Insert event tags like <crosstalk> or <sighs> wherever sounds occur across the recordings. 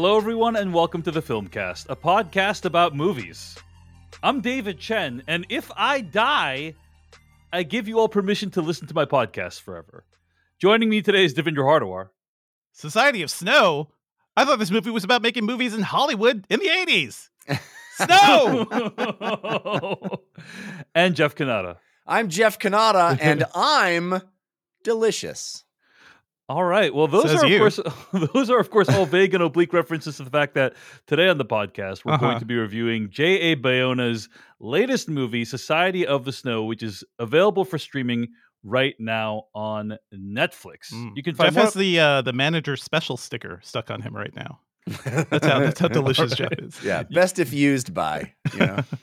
Hello, everyone, and welcome to the Filmcast, a podcast about movies. I'm David Chen, and if I die, I give you all permission to listen to my podcast forever. Joining me today is Devindra Hardawar. Society of Snow? I thought this movie was about making movies in Hollywood in the 80s. <laughs> Snow! <laughs> and Jeff Cannata. I'm Jeff Cannata, and <laughs> I'm delicious. All right. Well, those Says are of you. course <laughs> those are of course all vague and oblique references to the fact that today on the podcast we're going Uh-huh. to be reviewing J.A. Bayona's latest movie, Society of the Snow, which is available for streaming right now on Netflix. Mm. You can find Jeff more. has the uh, the manager special sticker stuck on him right now. That's how that's how <laughs> delicious Jeff is. Yeah, best if used by. You know? <laughs>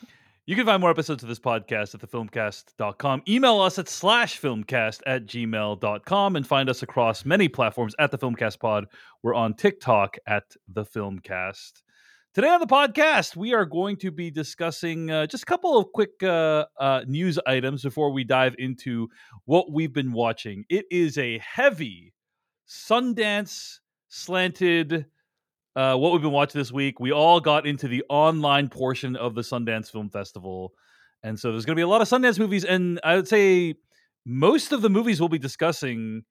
You can find more episodes of this podcast at thefilmcast.com. Email us at slash filmcast at gmail.com and find us across many platforms at the Filmcast Pod. We're on TikTok at the Filmcast. Today on the podcast, we are going to be discussing uh, just a couple of quick uh, uh, news items before we dive into what we've been watching. It is a heavy Sundance slanted uh, what we've been watching this week. We all got into the online portion of the Sundance Film Festival. And so there's going to be a lot of Sundance movies. And I would say most of the movies we'll be discussing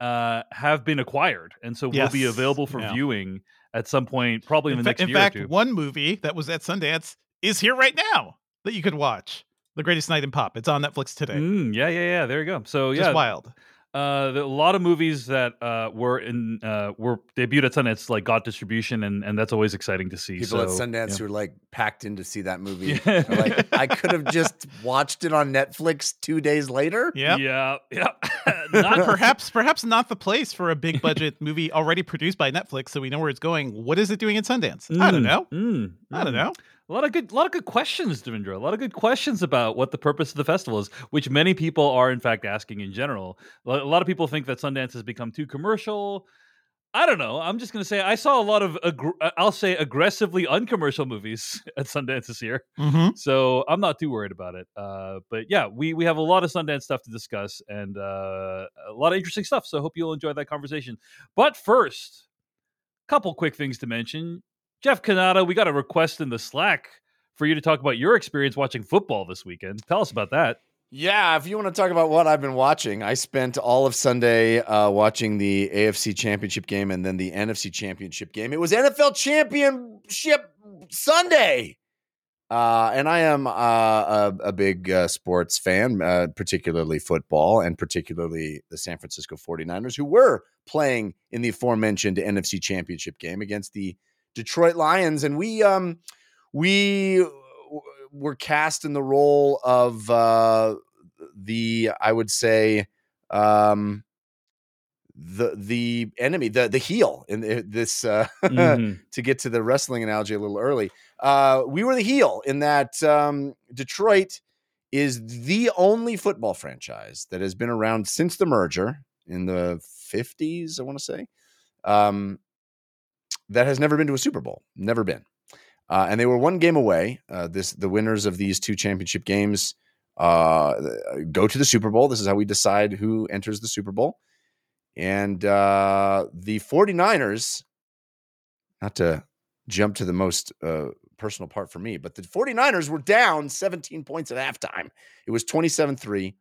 uh, have been acquired. And so will be available for Yeah. viewing at some point, probably in, In, the fa- next in year In fact, one movie that was at Sundance is here right now that you could watch. The Greatest Night in Pop. It's on Netflix today. Mm, yeah, yeah, yeah. There you go. So Just yeah, wild. Uh, a lot of movies that uh, were in uh, were debuted at Sundance like got distribution, and and that's always exciting to see. People so, at Sundance yeah. who are like packed in to see that movie. Yeah. Like, I could have <laughs> just watched it on Netflix two days later. Yeah. Yeah, yeah. <laughs> Not Not perhaps perhaps not the place for a big <laughs> budget movie already produced by Netflix, so we know where it's going. What is it doing in Sundance? I don't Mm, know. mm, I don't mm. know. A lot of good, a lot of good questions, Devindra. A lot of good questions about what the purpose of the festival is, which many people are in fact asking in general. A lot of people think that Sundance has become too commercial. I don't know. I'm just going to say I saw a lot of, uh, I'll say, aggressively uncommercial movies <laughs> at Sundance this year. Mm-hmm. So I'm not too worried about it. Uh, but yeah, we we have a lot of Sundance stuff to discuss and uh, a lot of interesting stuff. So I hope you'll enjoy that conversation. But first, couple quick things to mention. Jeff Cannata, we got a request in the Slack for you to talk about your experience watching football this weekend. Tell us about that. Yeah, if you want to talk about what I've been watching, I spent all of Sunday uh, watching the AFC Championship game and then the NFC Championship game. It was NFL Championship Sunday. Uh, and I am uh, a, a big uh, sports fan, uh, particularly football and particularly the San Francisco 49ers, who were playing in the aforementioned NFC Championship game against the Detroit Lions. And we, um, we were cast in the role of uh, the, I would say, um, the the enemy, the the heel in this uh, <laughs> Mhm. to get to the wrestling analogy a little early. Uh, we were the heel in that um, Detroit is the only football franchise that has been around since the merger in the 50s, I want to say, um, that has never been to a Super Bowl. Never been. Uh, and they were one game away. Uh, this the winners of these two championship games uh, go to the Super Bowl. This is how we decide who enters the Super Bowl. And uh, the 49ers, not to jump to the most uh, personal part for me, but the 49ers were down 17 points at halftime. It was 27 3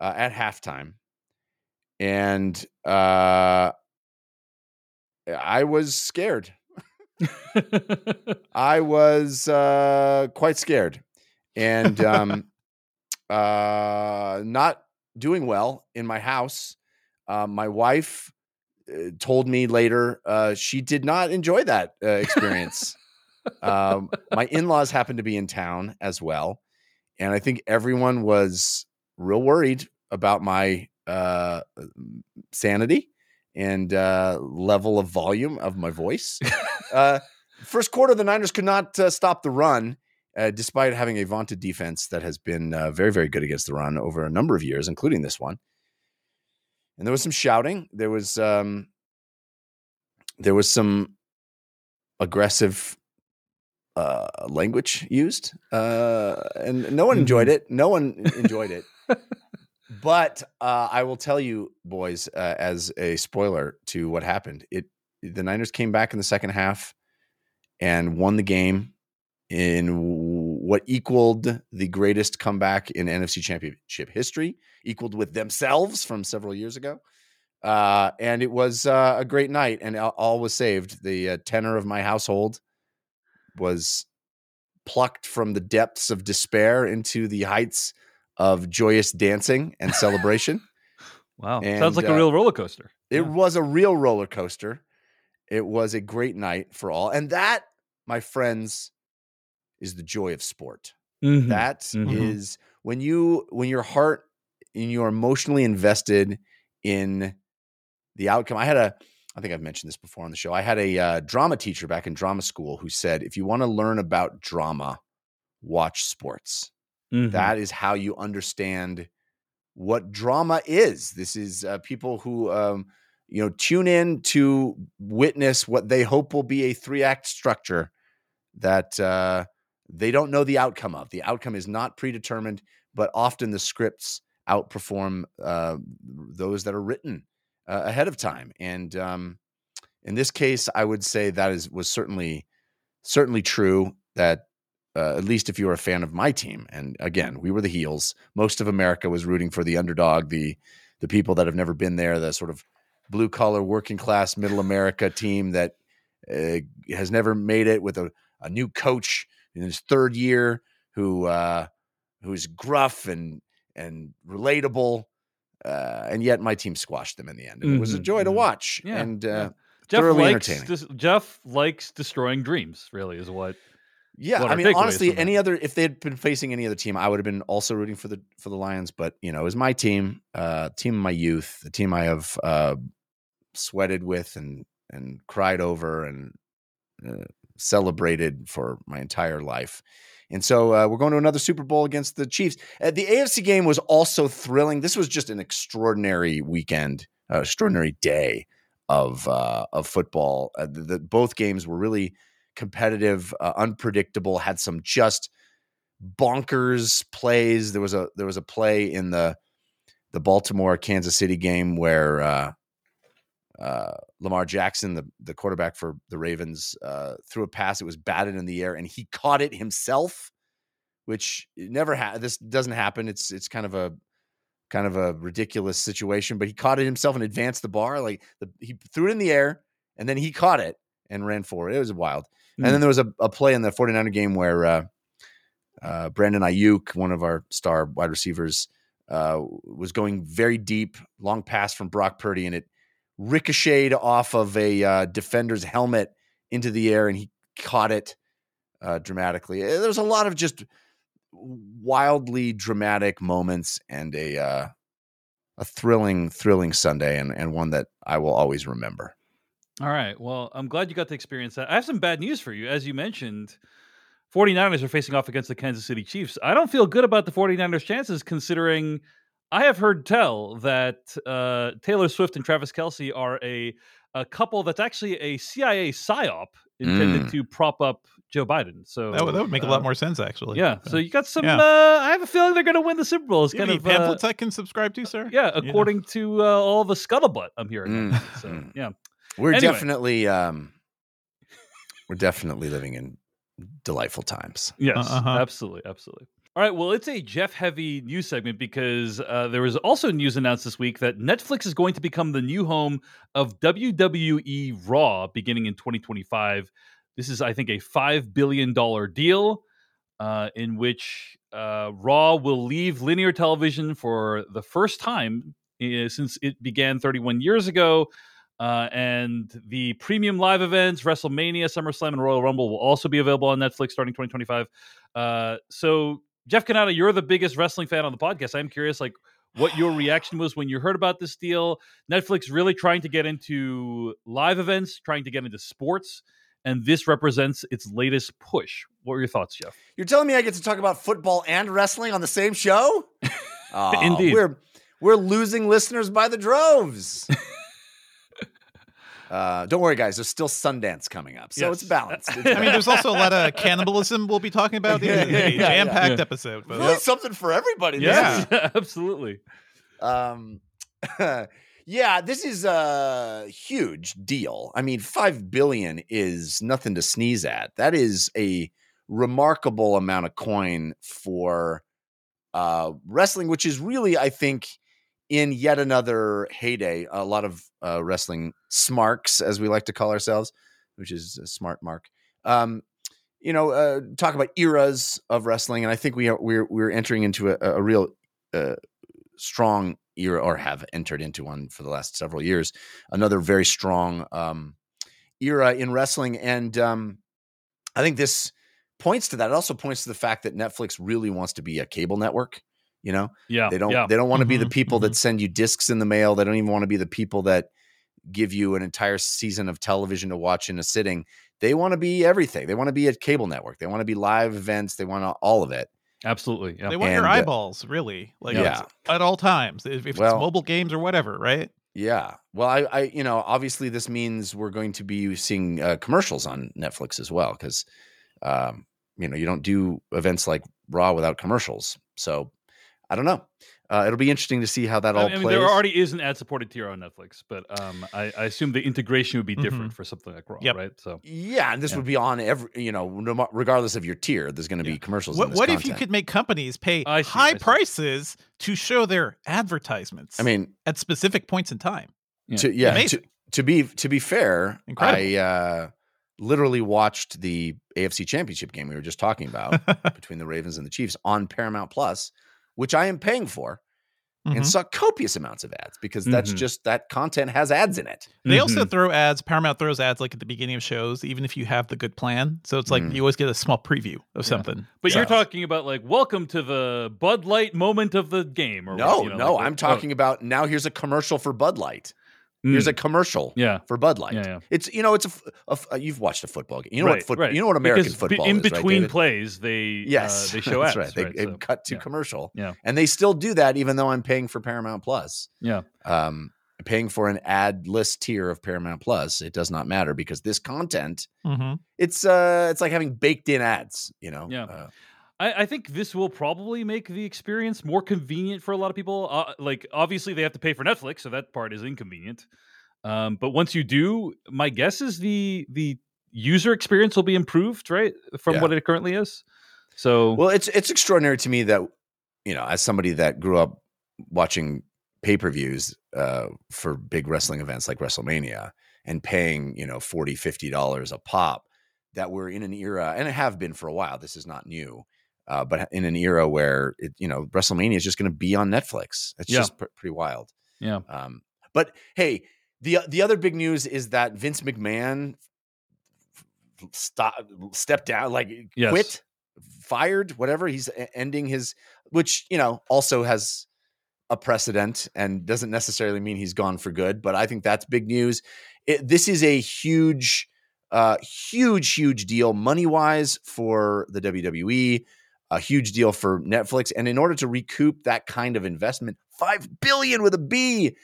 uh, at halftime. And I was scared. <laughs> I was uh, quite scared and um, <laughs> uh, not doing well in my house. Uh, my wife uh, told me later uh, she did not enjoy that uh, experience. um, my in laws happened to be in town as well. And I think everyone was real worried about my uh, sanity and uh, level of volume of my voice. <laughs> uh, first quarter, the Niners could not uh, stop the run, uh, despite having a vaunted defense that has been uh, very, very good against the run over a number of years, including this one. And there was some shouting. There was um, there was some aggressive uh, language used, uh, and no one enjoyed it. No one enjoyed it. <laughs> But uh, I will tell you, boys, uh, as a spoiler to what happened, it the Niners came back in the second half and won the game in what equaled the greatest comeback in NFC Championship history, equaled with themselves from several years ago. Uh, and it was uh, a great night, and all, was saved. The uh, tenor of my household was plucked from the depths of despair into the heights of joyous dancing and celebration. <laughs> Wow, And, sounds like a uh, real roller coaster. It Yeah. was a real roller coaster. It was a great night for all. And that, my friends, is the joy of sport. Mhm. That Mhm. is when you when your heart and you're emotionally invested in the outcome. I had a I think I've mentioned this before on the show. I had a uh, drama teacher back in drama school who said, if you want to learn about drama, watch sports. Mhm. That is how you understand what drama is. This is uh, people who, um, you know, tune in to witness what they hope will be a three act structure that uh, they don't know the outcome of. The outcome is not predetermined, but often the scripts outperform uh, those that are written uh, ahead of time. And um, in this case, I would say that is was certainly certainly true. That uh, at least if you were a fan of my team, and again, we were the heels. Most of America was rooting for the underdog, the the people that have never been there, the sort of blue collar, working class, middle America team that uh, has never made it with a, a new coach in his third year who uh, who's gruff and and relatable. Uh, and yet my team squashed them in the end. And it was a Mhm, joy to mhm. watch. Yeah, and uh, yeah. Jeff likes Jeff likes destroying dreams. Really, is what. Yeah, I mean, honestly, any other if they had been facing any other team, I would have been also rooting for the for the Lions. But you know, it was my team, uh, team of my youth, the team I have uh, sweated with and and cried over and uh, celebrated for my entire life. And so uh, we're going to another Super Bowl against the Chiefs. Uh, the AFC game was also thrilling. This was just an extraordinary weekend, uh, extraordinary day of uh, of football. Uh, the, the, both games were really competitive, uh, unpredictable. Had some just bonkers plays. There was a there was a play in the the Baltimore Kansas City game where uh, uh, Lamar Jackson, the the quarterback for the Ravens, uh, threw a pass. It was batted in the air, and he caught it himself, which never ha- This doesn't happen. It's it's kind of a kind of a ridiculous situation, but he caught it himself and advanced the bar. Like the, he threw it in the air, and then he caught it and ran for it. It was wild. And then there was a, a play in the 49er game where uh, uh, Brandon Aiyuk, one of our star wide receivers, uh, was going very deep, long pass from Brock Purdy, and it ricocheted off of a uh, defender's helmet into the air, and he caught it uh, dramatically. Uh, There's a lot of just wildly dramatic moments and a uh, a thrilling, thrilling Sunday, and and one that I will always remember. All right. Well, I'm glad you got to experience that. I have some bad news for you. As you mentioned, 49ers are facing off against the Kansas City Chiefs. I don't feel good about the 49ers' chances considering I have heard tell that uh, Taylor Swift and Travis Kelce are a, a couple that's actually a CIA psyop intended Mm. to prop up Joe Biden. So That would, that would make a uh, lot more sense, actually. Yeah. So you got some. Yeah. Uh, I have a feeling they're going to win the Super Bowl. It's You kind have of any uh, pamphlets I can subscribe to, sir? yeah, according to uh, all the scuttlebutt I'm hearing. Mm. So mm. yeah. We're Anyway. definitely um, we're definitely living in delightful times. Yes, uh-huh. absolutely, absolutely. All right, well, it's a Jeff heavy news segment because uh, there was also news announced this week that Netflix is going to become the new home of WWE Raw beginning in 2025. This is, I think, a $5 billion deal uh, in which uh, Raw will leave linear television for the first time uh, since it began 31 years ago. Uh, and the premium live events, WrestleMania, SummerSlam, and Royal Rumble will also be available on Netflix starting 2025. Uh, so, Jeff Cannata, you're the biggest wrestling fan on the podcast. I'm curious, like, what your reaction was when you heard about this deal. Netflix really trying to get into live events, trying to get into sports, and this represents its latest push. What were your thoughts, Jeff? You're telling me I get to talk about football and wrestling on the same show? <laughs> Aw, Indeed. We're we're losing listeners by the droves. <laughs> uh, don't worry, guys. There's still Sundance coming up, so it's balanced. It's <laughs> I mean, there's also a lot of cannibalism we'll be talking about. Yeah, in yeah, a yeah, yeah. jam-packed Yeah. episode. But really something for everybody. Yeah. is- <laughs> absolutely. Um, <laughs> Yeah, this is a huge deal. I mean, 5 billion is nothing to sneeze at. That is a remarkable amount of coin for uh wrestling which is really I think in yet another heyday. A lot of uh wrestling smarks as we like to call ourselves, which is a smart mark. Um you know, uh, talk about eras of wrestling, and I think we are we're we're entering into a, a real uh, strong era, or have entered into one for the last several years. Another very strong um, era in wrestling, and um, I think this points to that. It also points to the fact that Netflix really wants to be a cable network. You know, Yeah, they don't Yeah. they don't want to be the Mhm, people that send you discs in the mail. They don't even want to be the people that give you an entire season of television to watch in a sitting. They want to be everything. They want to be a cable network. They want to be live events. They want all of it. Absolutely. Yeah. They want your And, uh, eyeballs, really, like Yeah. at all times. If, if Well- it's mobile games or whatever, right? Yeah. Well, I, I, you know, obviously this means we're going to be seeing uh, commercials on Netflix as well because, um, you know, you don't do events like Raw without commercials. So I don't know. Uh, it'll be interesting to see how that I all mean, plays. there already is an ad-supported tier on Netflix, but um, I, I assume the integration would be different for something like Raw, Yep. right? So yeah, and this Yeah. would be on every, you know, no regardless of your tier. There's going to Yeah. be commercials. in What, this what if you could make companies pay see, high prices to show their advertisements I mean, at specific points in time? Yeah. to yeah, to, to be to be fair, Incredible. I uh, literally watched the AFC Championship game we were just talking about <laughs> between the Ravens and the Chiefs on Paramount Plus, which I am paying for, Mhm. and saw copious amounts of ads because that's Mhm. just that content has ads in it. They also Mhm. throw ads. Paramount throws ads like at the beginning of shows, even if you have the good plan. So it's like Mm. you always get a small preview of something. But you're talking about like welcome to the Bud Light moment of the game, or No, what, you know, no, like, I'm oh, talking about now. Here's a commercial for Bud Light. Here's mm, a commercial yeah, for Bud Light. yeah, yeah. It's you know it's a, uh, you've watched a football game. You know Right, what foot, right. you know what American Because be- football in is, right, between David? plays, they Yes, uh, they <laughs> show that's ads, right. They, they so, cut to commercial. Yeah. and they still do that even though I'm paying for Paramount Plus. yeah, Um, paying for an ad list tier of Paramount Plus, it does not matter because this content, hmm it's uh, it's like having baked in ads. You know, Yeah. Uh, I, I think this will probably make the experience more convenient for a lot of people. Uh, like, obviously, they have to pay for Netflix, so that part is inconvenient. Um, but once you do, my guess is the the user experience will be improved, right, from Yeah. what it currently is. So, Well, it's it's extraordinary to me that you know, as somebody that grew up watching pay per views uh, for big wrestling events like WrestleMania and paying you know 40 50 dollars a pop, that we're in an era, and it have been for a while. This is not new. Uh, but in an era where it, you know WrestleMania is just going to be on Netflix, it's Yeah. just pr- pretty wild. yeah, Um, but hey, the the other big news is that Vince McMahon stop stepped down, like Yes. quit, fired, whatever. He's ending his, which you know also has a precedent and doesn't necessarily mean he's gone for good. But I think that's big news. It, this is a huge, uh, huge, huge deal money wise for the WWE. A huge deal for Netflix, and in order to recoup that kind of investment, five billion with a B,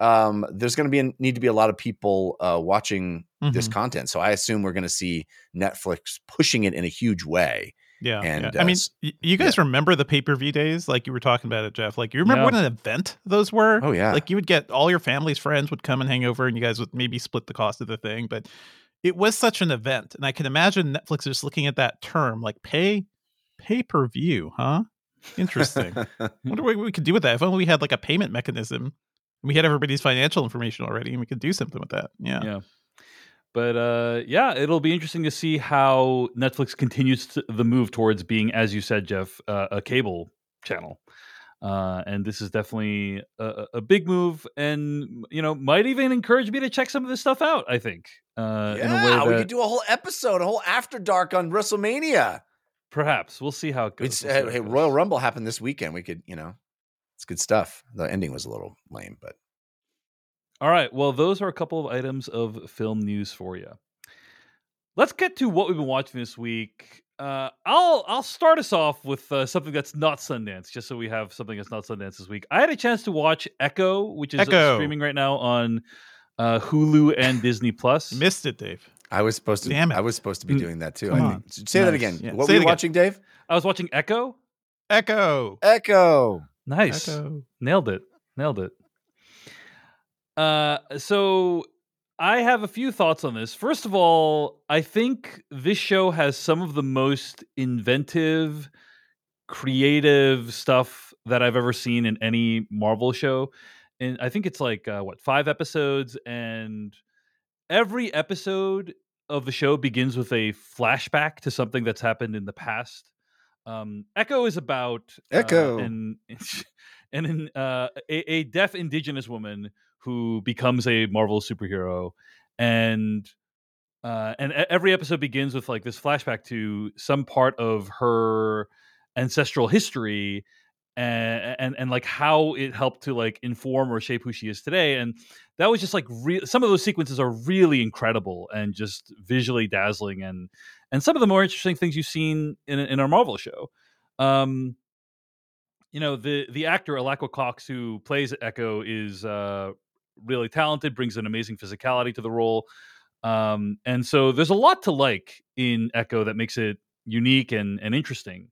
um, there's going to be a, need to be a lot of people uh, watching this Mhm. content. So I assume we're going to see Netflix pushing it in a huge way. Yeah. And, yeah. uh, I mean, you guys remember the pay per view days? Like you were talking about it, Jeff. Like you remember Yeah. what an event those were? Oh yeah, Like you would get all your family's friends would come and hang over, and you guys would maybe split the cost of the thing. But it was such an event, and I can imagine Netflix just looking at that term, like pay pay per view, huh? Interesting. <laughs> wonder what we could do with that. If only we had like a payment mechanism. We had everybody's financial information already, and we could do something with that. Yeah. yeah. But uh, yeah, it'll be interesting to see how Netflix continues to, the move towards being, as you said, Jeff, uh, a cable channel. Uh, and this is definitely a, a- a big move, and you know, might even encourage me to check some of this stuff out. I think, uh, in a yeah, way we could do a whole episode, a whole after dark on WrestleMania. Perhaps we'll see how it goes. We'll uh, hey, goes. Royal Rumble happened this weekend. We could, you know, it's good stuff. The ending was a little lame, but All right. Well, those are a couple of items of film news for you. Let's get to what we've been watching this week. Uh, I'll I'll start us off with uh, something that's not Sundance, just so we have something that's not Sundance this week. I had a chance to watch Echo, which is uh, Echo. streaming right now on uh, Hulu and Disney Plus. Missed it, Dave. I was supposed to. Damn it. I was supposed to be doing that too. come I on. think. Say that again. Yeah, What say were you again. watching, Dave? I was watching Echo. Echo. Echo. Nice, Echo. nailed it, nailed it. Uh, so I have a few thoughts on this. First of all, I think this show has some of the most inventive, creative stuff that I've ever seen in any Marvel show. And I think it's like uh, what five episodes, and every episode of the show begins with a flashback to something that's happened in the past. Um, Echo is about uh, Echo. and <laughs> and in, uh, a, a deaf indigenous woman who becomes a Marvel superhero, and uh, and every episode begins with like this flashback to some part of her ancestral history and, and and like how it helped to like inform or shape who she is today and that was just like re- some of those sequences are really incredible and just visually dazzling and and some of the more interesting things you've seen in in our Marvel show. Um you know the the actor Alaqua Cox who plays Echo is uh really talented brings an amazing physicality to the role. Um and so there's a lot to like in Echo that makes it unique and and interesting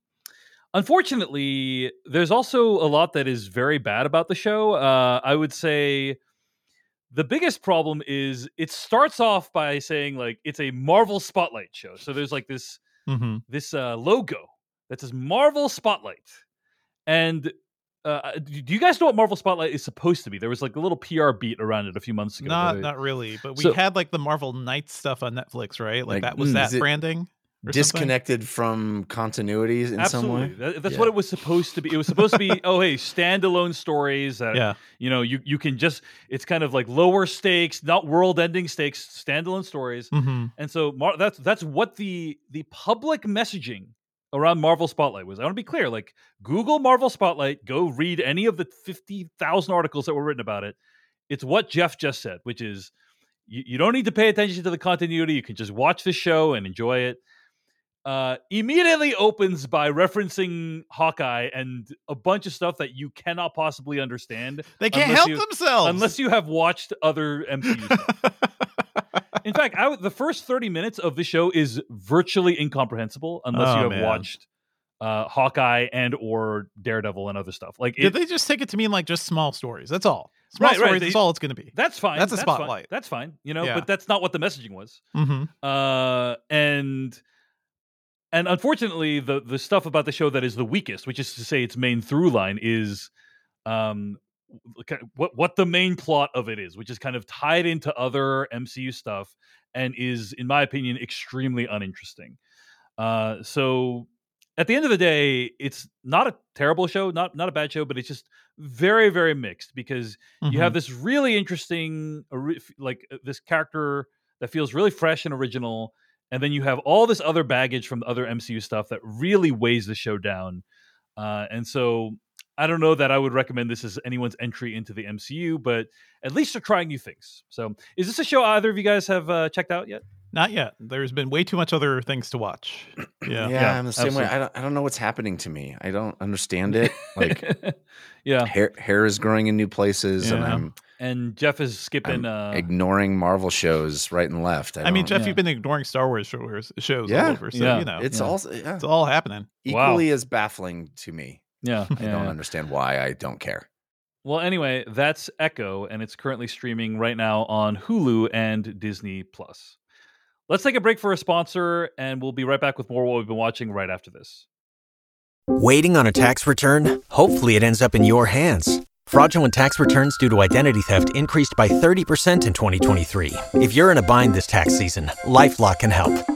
unfortunately there's also a lot that is very bad about the show uh i would say the biggest problem is it starts off by saying like it's a marvel spotlight show so there's like this Mm-hmm. this uh logo that says marvel spotlight and uh, do do you guys know what Marvel Spotlight is supposed to be? There was like a little PR beat around it a few months ago. Not not really, but we So- had like the Marvel Knights stuff on Netflix, right? Like, Like, that was mm, that it branding. Or something? Disconnected from continuities in some way. That- that's Yeah. what it was supposed to be. It was supposed to be, <laughs> oh hey, standalone stories that Yeah. you know you you can just. It's kind of like lower stakes, not world-ending stakes, standalone stories. Mm-hmm. And so Mar- that's that's what the the public messaging around Marvel Spotlight was. I want to be clear, like Google Marvel Spotlight, go read any of the 50,000 articles that were written about it. It's what Jeff just said, which is you, you don't need to pay attention to the continuity. You can just watch the show and enjoy it. Uh, immediately opens by referencing Hawkeye and a bunch of stuff that you cannot possibly understand They can't help you- themselves unless you have watched other MCU. <laughs> In fact, I the first 30 minutes of the show is virtually incomprehensible unless Oh, you have man. watched uh, Hawkeye and or Daredevil and other stuff. Like Did they just take it to mean like just small stories? That's all. Small Right, right, stories. they- That's all it's going to be. that's fine. that's a fine, spotlight. That's fine. You know, Yeah. but that's not what the messaging was. Mm-hmm. Uh, and and unfortunately, the the stuff about the show that is the weakest, which is to say its main through line, is um w- kind of what what the main plot of it is, which is kind of tied into other MCU stuff and is, in my opinion, extremely uninteresting. Uh, so at the end of the day, it's not a terrible show, not not a bad show, but it's just very very mixed because you Mm-hmm. have this really interesting like uh, this character that feels really fresh and original and then you have all this other baggage from the other mcu stuff that really weighs the show down. Uh, and so i don't know that i would recommend this as anyone's entry into the mcu but at least they're trying new things. So is this a show either of you guys have uh, checked out yet Not yet. There's been way too much other things to watch. Yeah. <clears throat> Yeah, Yeah, I'm the same way. I don't, I don't know what's happening to me. I don't understand it. Like <laughs> yeah hair, hair is growing in new places, and I'm, and jeff is skipping uh, ignoring Marvel shows right and left. I, I mean, Jeff, Yeah. you've been ignoring Star Wars shows, shows Yeah, all over, so yeah. you know it's yeah. all yeah, it's all happening. Wow. equally as baffling to me. yeah, I yeah, don't yeah. understand why. I don't care. Well, anyway, that's Echo, and it's currently streaming right now on Hulu and Disney Plus. Let's take a break for a sponsor, and we'll be right back with more what we've been watching right after this. Waiting on a tax return? Hopefully, it ends up in your hands. Fraudulent tax returns due to identity theft increased by 30% in 2023. If you're in a bind this tax season, LifeLock can help.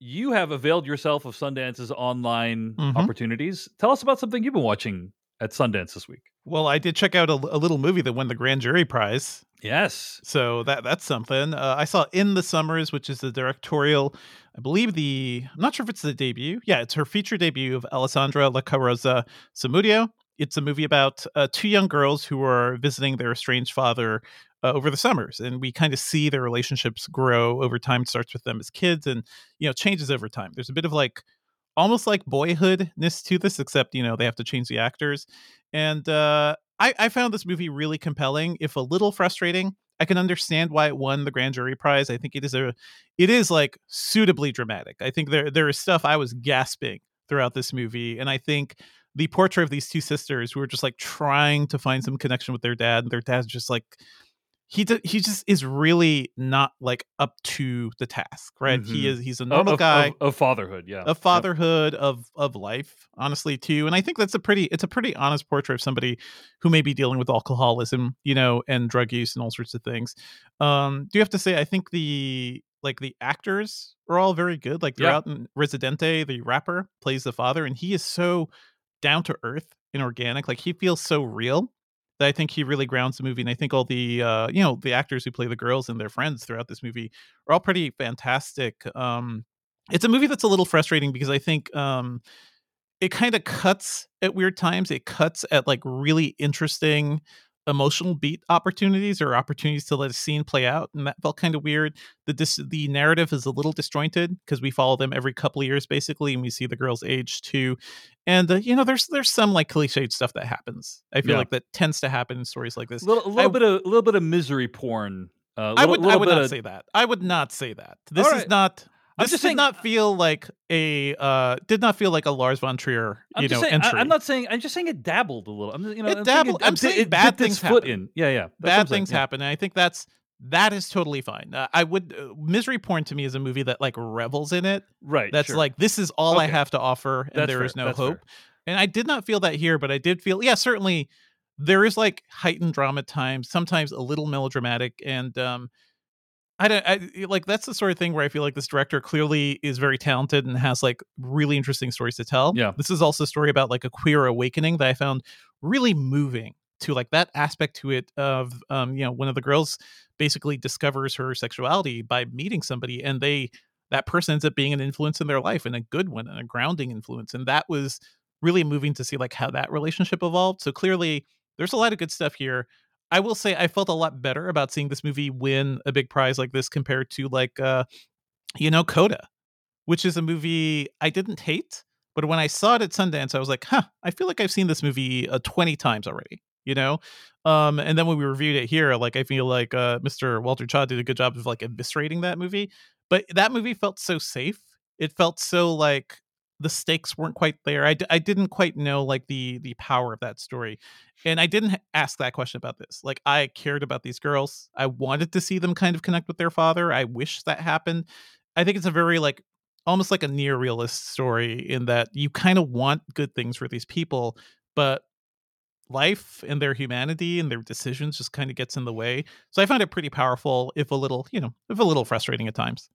you have availed yourself of Sundance's online Mhm. opportunities. Tell us about something you've been watching at Sundance this week. Well, I did check out a, a little movie that won the grand jury prize. Yes. So that that's something. Uh, I saw In the Summers, which is the directorial, I believe the I'm not sure if it's the debut. Yeah, it's her feature debut of Alessandra Lacorazza Samudio. It's a movie about uh, two young girls who are visiting their estranged father uh, over the summers, and we kind of see their relationships grow over time. It starts with them as kids, and you know changes over time. There's a bit of like almost like boyhoodness to this, except you know they have to change the actors. And uh, I, I found this movie really compelling, if a little frustrating. I can understand why it won the grand jury prize. I think it is a, it is like suitably dramatic. I think there there is stuff I was gasping throughout this movie, and I think the portrait of these two sisters who are just like trying to find some connection with their dad, and their dad's just like he d- he just is really not like up to the task, right? He Mhm. is he's a normal of, guy of, of fatherhood. Yeah. of Yep. fatherhood of of life honestly too and i think that's a pretty it's a pretty honest portrait of somebody who may be dealing with alcoholism you know and drug use and all sorts of things um do you have to say i think the like the actors are all very good like Yeah. throughout in Residente the rapper plays the father and he is so down to earth and organic like he feels so real that i think he really grounds the movie and i think all the uh you know the actors who play the girls and their friends throughout this movie are all pretty fantastic um it's a movie that's a little frustrating because I think um, it kind of cuts at weird times. It cuts at like really interesting emotional beat opportunities or opportunities to let a scene play out, and that felt kind of weird. The dis- the narrative is a little disjointed because we follow them every couple of years basically, and we see the girls age too. And uh, you know, there's there's some like cliched stuff that happens. I feel Yeah. like that tends to happen in stories like this. A little, a little I- bit of a little bit of misery porn. Uh, I would I would not of- say that. I would not say that. This All is not. I'm This just did saying- not feel like a uh did not feel like a Lars von Trier I'm you know saying, I, entry. am not saying. I'm just saying it dabbled a little. I'm, you know, It I'm saying dabbled- I'm saying it bad things foot happen. in. Yeah, yeah. Bad things yeah. happen, and I think that's that is totally fine. Uh, I would uh, misery porn to me is a movie that like revels in it. Right. That's sure. like this is all I have to offer, and That's there fair, is no hope. fair. And I did not feel that here, but I did feel yeah, certainly there is like heightened drama times, sometimes a little melodramatic, and um I don't I, like that's the sort of thing where I feel like this director clearly is very talented and has like really interesting stories to tell. Yeah. This is also a story about like a queer awakening that I found really moving to like that aspect to it of um you know one of the girls basically discovers her sexuality by meeting somebody and they that person ends up being an influence in their life and a good one and a grounding influence and that was really moving to see like how that relationship evolved so clearly there's a lot of good stuff here i will say i felt a lot better about seeing this movie win a big prize like this compared to like uh you know coda which is a movie i didn't hate but when i saw it at sundance i was like huh i feel like i've seen this movie uh, 20 times already you know? Um and then when we reviewed it here like i feel like uh mr walter chaw did a good job of like eviscerating that movie but that movie felt so safe. It felt so like the stakes weren't quite there. I, d- I didn't quite know like the the power of that story and i didn't ask that question about this. Like i cared about these girls. I wanted to see them kind of connect with their father. I wish that happened. I think it's a very like almost like a near realist story in that you kind of want good things for these people but life and their humanity and their decisions just kind of gets in the way. So i found it pretty powerful if a little you know if a little frustrating at times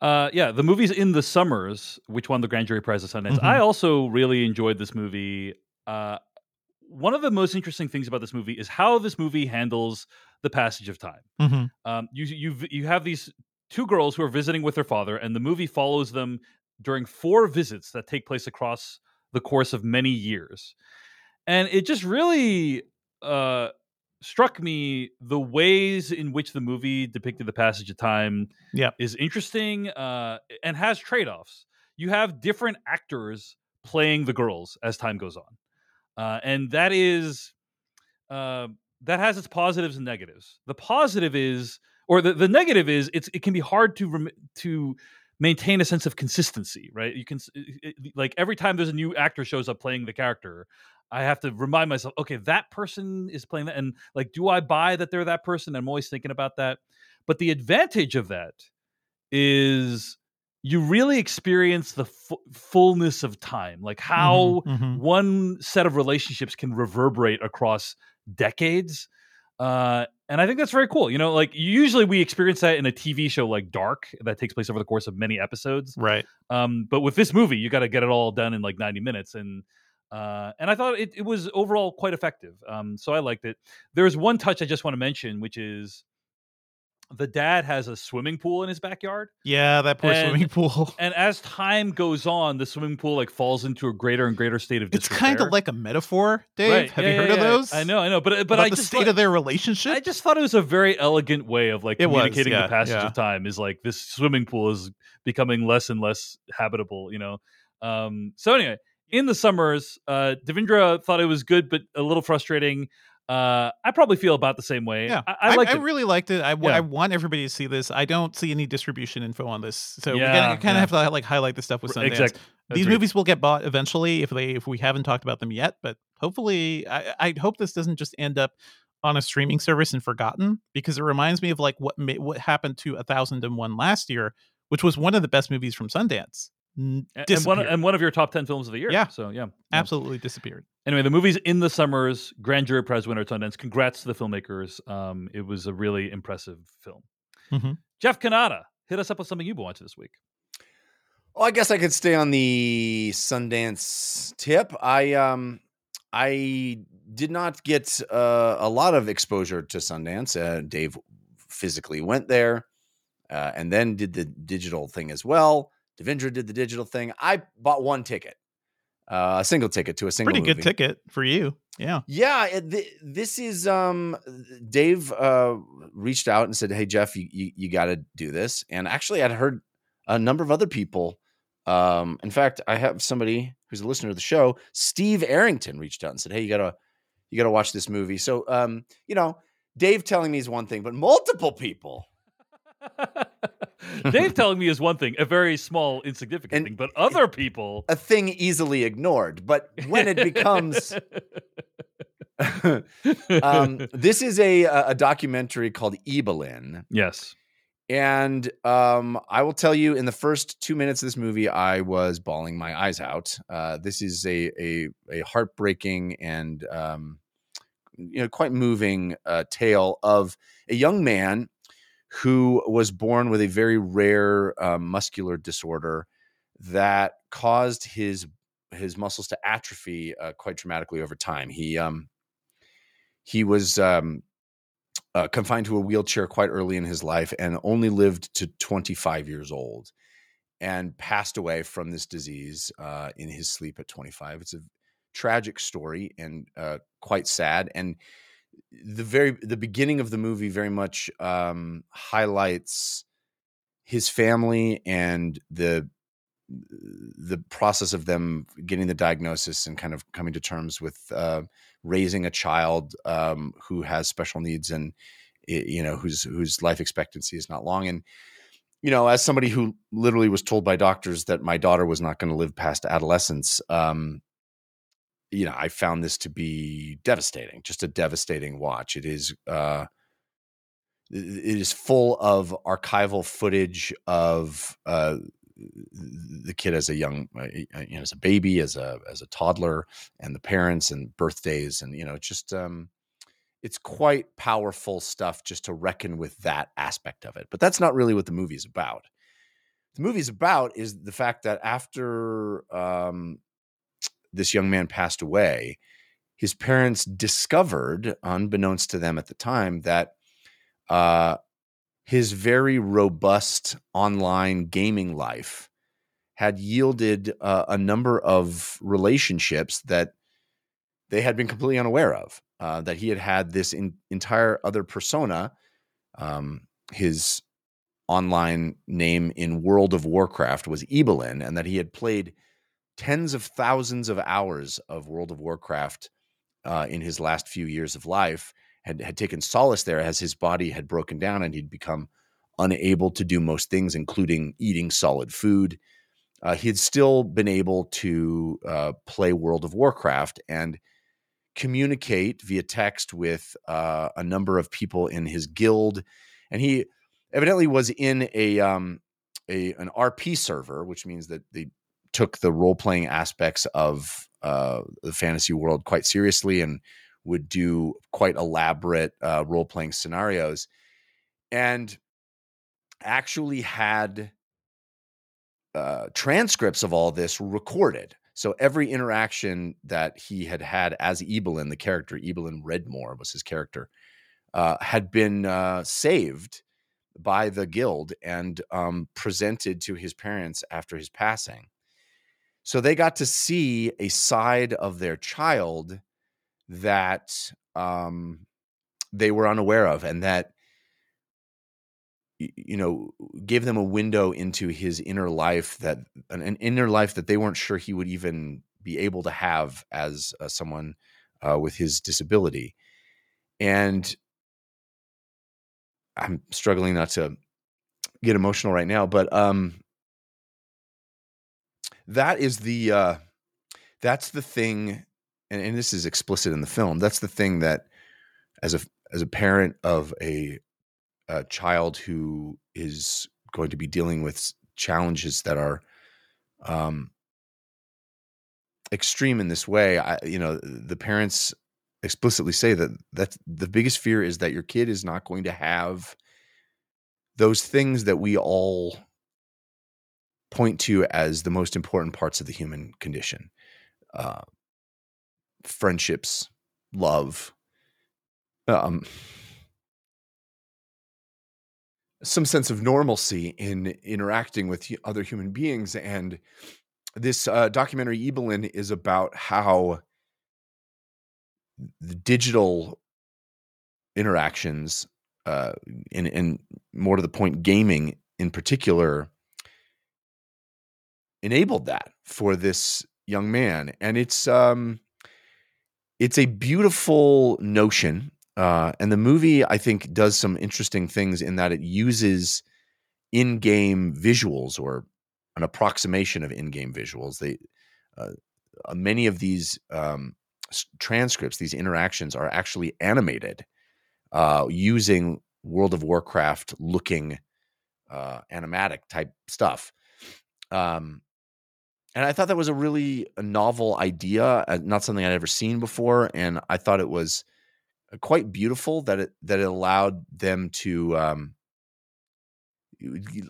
Uh, yeah, the movie's in the summers, which won the grand jury prize at Sundance. Mhm. I also really enjoyed this movie. Uh, one of the most interesting things about this movie is how this movie handles the passage of time. mm-hmm. Um, you you you have these two girls who are visiting with their father, and the movie follows them during four visits that take place across the course of many years, and it just really uh, struck me the ways in which the movie depicted the passage of time Yep. is interesting uh, and has trade-offs. You have different actors playing the girls as time goes on, uh, and that is uh, that has its positives and negatives. The positive is, or the, the negative is, it's it can be hard to rem- to maintain a sense of consistency, right? You can it- it- like every time there's a new actor shows up playing the character, I have to remind myself, okay, that person is playing that, and like, do I buy that they're that person? I'm always thinking about that. But the advantage of that is you really experience the fu- fullness of time, like how mhm. one set of relationships can reverberate across decades. Uh, and I think that's very cool. You know, like usually we experience that in a TV show like Dark that takes place over the course of many episodes. Right. Um, but with this movie, you got to get it all done in like 90 minutes, and uh, and I thought it, it was overall quite effective. Um, so I liked it. There's one touch I just want to mention, which is the dad has a swimming pool in his backyard. Yeah, that poor And- swimming <laughs> pool. And as time goes on, the swimming pool like falls into a greater and greater state of It's kind of like a metaphor, Dave. Right. Have Yeah, you yeah, heard of those? I know, I know, but but About I the just state thought- of their relationship. I just thought it was a very elegant way of like It was, communicating yeah, the passage yeah. of time. Is like this swimming pool is becoming less and less habitable. You know. Um, so anyway, in the summers, uh, Devindra thought it was good, but a little frustrating. Uh, I probably feel about the same way. yeah, I, I liked it. really liked it. I, w- Yeah. I want everybody to see this. I don't see any distribution info on this, so we kind of yeah. have to like highlight the stuff with Sundance. Exact- These agreed. movies will get bought eventually if they if we haven't talked about them yet. But hopefully, I, I hope this doesn't just end up on a streaming service and forgotten because it reminds me of like what ma- what happened to A Thousand and One last year, which was one of the best movies from Sundance. N- and, and one and one of your top ten films of the year. Yeah. So yeah, yeah. absolutely disappeared. Anyway, the movie's in the summers. Grand Jury Prize winner at Sundance. Congrats to the filmmakers. Um, it was a really impressive film. Mhm. Jeff Cannata, hit us up with something you've been watching this week. Well, I guess I could stay on the Sundance tip. I um I did not get uh, a lot of exposure to Sundance. Uh, Dave physically went there, uh, and then did the digital thing as well. Devindra did the digital thing. I bought one ticket, uh, a single ticket to a single Pretty movie. good ticket for you. Yeah. Yeah, it, th- this is um Dave uh reached out and said, "Hey Jeff, you you, you got to do this." And actually I'd heard a number of other people um in fact, I have somebody who's a listener of the show, Steve Arrington reached out and said, "Hey, you got to you got to watch this movie." So, um, you know, Dave telling me is one thing, but multiple people <laughs> Dave telling me is one thing, a very small, insignificant And thing, but other people. a thing easily ignored, but when it becomes <laughs> um this is a a documentary called Ibelin. yes, And um, I will tell you, in the first two minutes of this movie, I was bawling my eyes out. Uh, this is a a, a heartbreaking and um, you know quite moving uh, tale of a young man who was born with a very rare uh, muscular disorder that caused his his muscles to atrophy uh, quite dramatically over time. He um, he was um, uh, confined to a wheelchair quite early in his life and only lived to 25 years old and passed away from this disease uh, in his sleep at 25. It's a tragic story and uh, quite sad. And the very the beginning of the movie very much um, highlights his family and the the process of them getting the diagnosis and kind of coming to terms with uh, raising a child um, who has special needs and you know whose whose life expectancy is not long. And you know as somebody who literally was told by doctors that my daughter was not going to live past adolescence um you know i found this to be devastating just a devastating watch. It is uh it is full of archival footage of uh the kid as a young uh, you know as a baby as a as a toddler and the parents and birthdays and you know just um it's quite powerful stuff just to reckon with that aspect of it but that's not really what the movie is about. The movie is about is the fact that after um this young man passed away his parents discovered unbeknownst to them at the time that uh his very robust online gaming life had yielded uh, a number of relationships that they had been completely unaware of. Uh, that he had had this in, entire other persona, um, his online name in World of Warcraft was Ibelin, and that he had played tens of thousands of hours of World of Warcraft uh, in his last few years of life had, had taken solace there as his body had broken down and he'd become unable to do most things, including eating solid food. Uh, he had still been able to uh, play World of Warcraft and communicate via text with uh, a number of people in his guild, and he evidently was in a um, a an RP server, which means that they took the role playing aspects of uh, the fantasy world quite seriously and would do quite elaborate uh, role playing scenarios, and actually had uh, transcripts of all this recorded. So every interaction that he had had as Ibelin, the character Ibelin Redmoore was his character, uh, had been uh, saved by the guild and um, presented to his parents after his passing. So they got to see a side of their child that um, they were unaware of, and that you know gave them a window into his inner life that an, an, inner life that they weren't sure he would even be able to have as uh, someone uh, with his disability. And i'm struggling not to get emotional right now but um that is the uh that's the thing and, and this is explicit in the film that's the thing that as a as a parent of a a child who is going to be dealing with challenges that are um, extreme in this way, I, you know, the parents explicitly say that that's the biggest fear is that your kid is not going to have those things that we all point to as the most important parts of the human condition uh, friendships love um, some sense of normalcy in interacting with other human beings. And this uh, documentary, Ibelin, is about how the digital interactions, uh, and, and more to the point, gaming in particular, enabled that for this young man. And it's um, it's a beautiful notion uh, and the movie, I think, does some interesting things in that it uses in-game visuals or an approximation of in-game visuals. They uh, many of these um, transcripts, these interactions, are actually animated uh, using World of Warcraft looking uh, animatic type stuff. Um, and I thought that was a really novel idea, uh, not something I'd ever seen before, and I thought it was quite beautiful that it that it allowed them to um,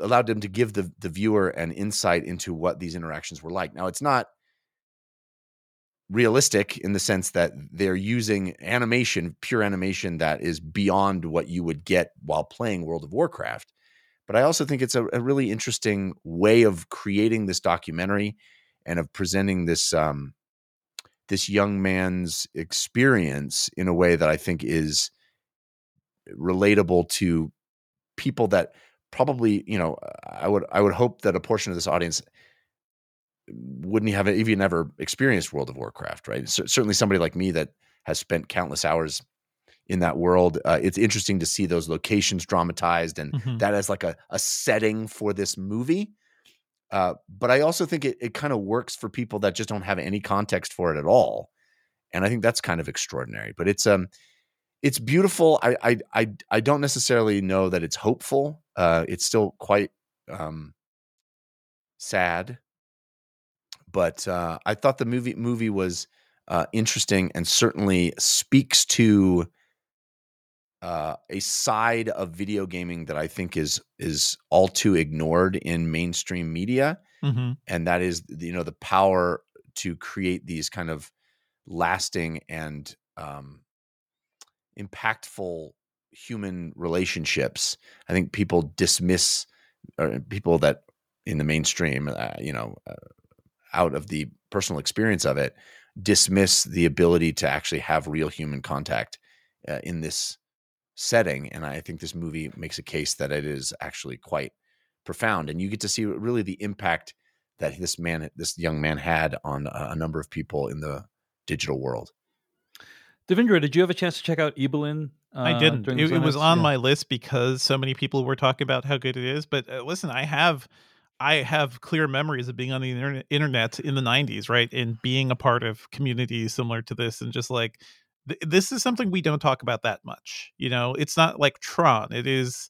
allowed them to give the the viewer an insight into what these interactions were like. Now it's not realistic in the sense that they're using animation, pure animation that is beyond what you would get while playing World of Warcraft. But I also think it's a, a really interesting way of creating this documentary and of presenting this um, this young man's experience in a way that I think is relatable to people that probably you know I would I would hope that a portion of this audience wouldn't have even ever experienced World of Warcraft, right? C- certainly, somebody like me that has spent countless hours in that world. Uh, it's interesting to see those locations dramatized and mm-hmm. that as like a, a setting for this movie. Uh, but I also think it, it kind of works for people that just don't have any context for it at all, and I think that's kind of extraordinary. But it's um, it's beautiful. I I I, I don't necessarily know that it's hopeful. Uh, it's still quite um, sad, but uh, I thought the movie movie was uh, interesting and certainly speaks to uh, a side of video gaming that I think is is all too ignored in mainstream media, mm-hmm. and that is you know the power to create these kind of lasting and um, impactful human relationships. I think people dismiss or people that in the mainstream, uh, you know, uh, out of the personal experience of it, dismiss the ability to actually have real human contact uh, in this setting. And I think this movie makes a case that it is actually quite profound. And you get to see really the impact that this man, this young man, had on a, number of people in the digital world. Devindra, did you have a chance to check out Ibelin? Uh, I didn't. It, it, was on yeah. my list because so many people were talking about how good it is. But uh, listen, I have, I have clear memories of being on the internet in the '90s, right, and being a part of communities similar to this, and just like th- this is something we don't talk about that much. You know, it's not like Tron. It is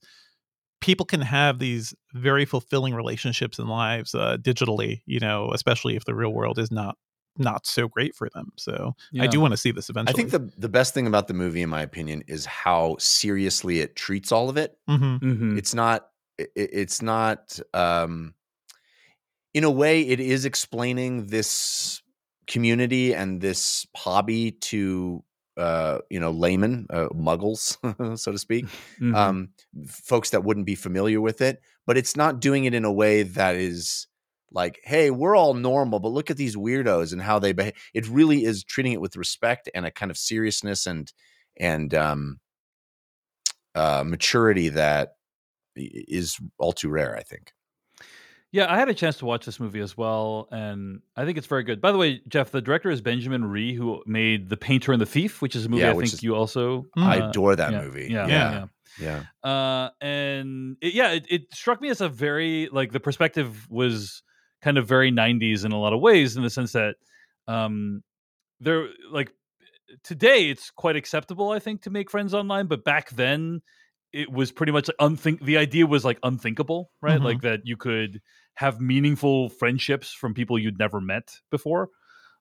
people can have these very fulfilling relationships and lives uh, digitally. You know, especially if the real world is not not so great for them. So I do want to see this eventually. I think the the best thing about the movie, in my opinion, is how seriously it treats all of it. Mhm. Mhm. It's not. i- i- It's not. Um, in a way, it is explaining this community and this hobby to uh, you know laymen, uh, muggles, <laughs> so to speak. Mhm. um, folks that wouldn't be familiar with it, but it's not doing it in a way that is like, hey, we're all normal, but look at these weirdos and how they behave. It really is treating it with respect and a kind of seriousness and and um, uh, maturity that is all too rare. I think. Yeah, I had a chance to watch this movie as well, and I think it's very good. By the way, Jeff, the director is Benjamin Ree, who made The Painter and the Thief, which is a movie Yeah, I think is- you also. I uh, adore that yeah, movie. Yeah, yeah, yeah. yeah. Uh, and it, yeah, it, it struck me as a very like the perspective was kind of very '90s in a lot of ways, in the sense that um, there like today it's quite acceptable, I think, to make friends online, but back then it was pretty much like unthink. The idea was like unthinkable, right? Mhm. Like that you could have meaningful friendships from people you'd never met before.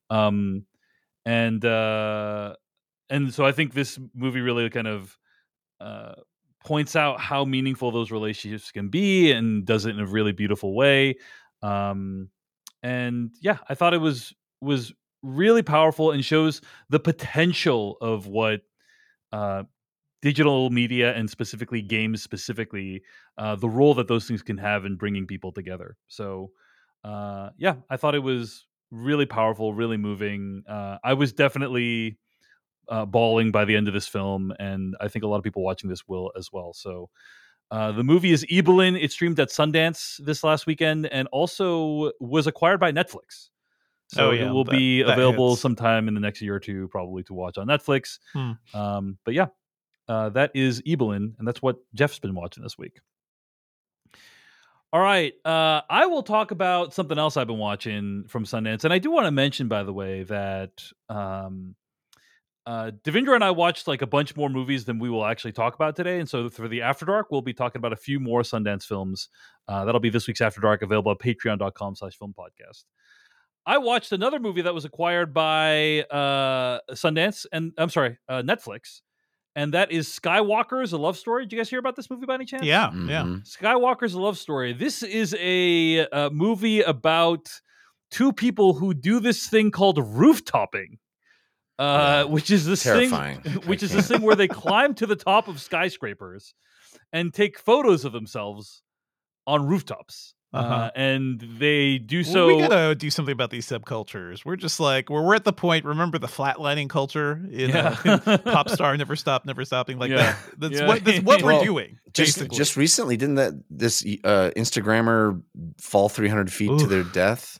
Um, and uh, and so I think this movie really kind of uh, points out how meaningful those relationships can be and does it in a really beautiful way. Um, and yeah, I thought it was was really powerful and shows the potential of what uh, digital media and specifically games specifically uh, the role that those things can have in bringing people together. So uh, yeah, I thought it was really powerful, really moving. Uh, I was definitely uh, bawling by the end of this film, and I think a lot of people watching this will as well. So, uh, the movie is Ibelin. It streamed at Sundance this last weekend, and also was acquired by Netflix. So Oh, yeah, it will that- be available sometime in the next year or two, probably to watch on Netflix. Hmm. Um, but yeah, uh, that is Ibelin, and that's what Jeff's been watching this week. All right. Uh, I will talk about something else I've been watching from Sundance. And I do want to mention, by the way, that um, uh, Devindra and I watched like a bunch more movies than we will actually talk about today. And so for the After Dark, we'll be talking about a few more Sundance films. Uh, that'll be this week's After Dark, available at patreon.com slash film podcast. I watched another movie that was acquired by uh, Sundance, and I'm sorry, uh, Netflix. And that is Skywalkers A Love Story. Did you guys hear about this movie by any chance? Yeah, yeah. Mhm. Skywalkers a love story. This is a, uh movie about two people who do this thing called roof-topping, uh, Yeah. which is this Terrifying. thing, <laughs> I which is this can't. thing where they <laughs> climb to the top of skyscrapers and take photos of themselves on rooftops. Uh Uh-huh. and they do Well, so. we gotta do something about these subcultures. We're just like we're, we're at the point. Remember the flatlining culture in, uh, in pop star, never stop, never stopping. Like Yeah. that. That's Yeah. what that's what Well, we're doing. Just basically. just recently, didn't that this uh, Instagrammer fall 300 feet to their death?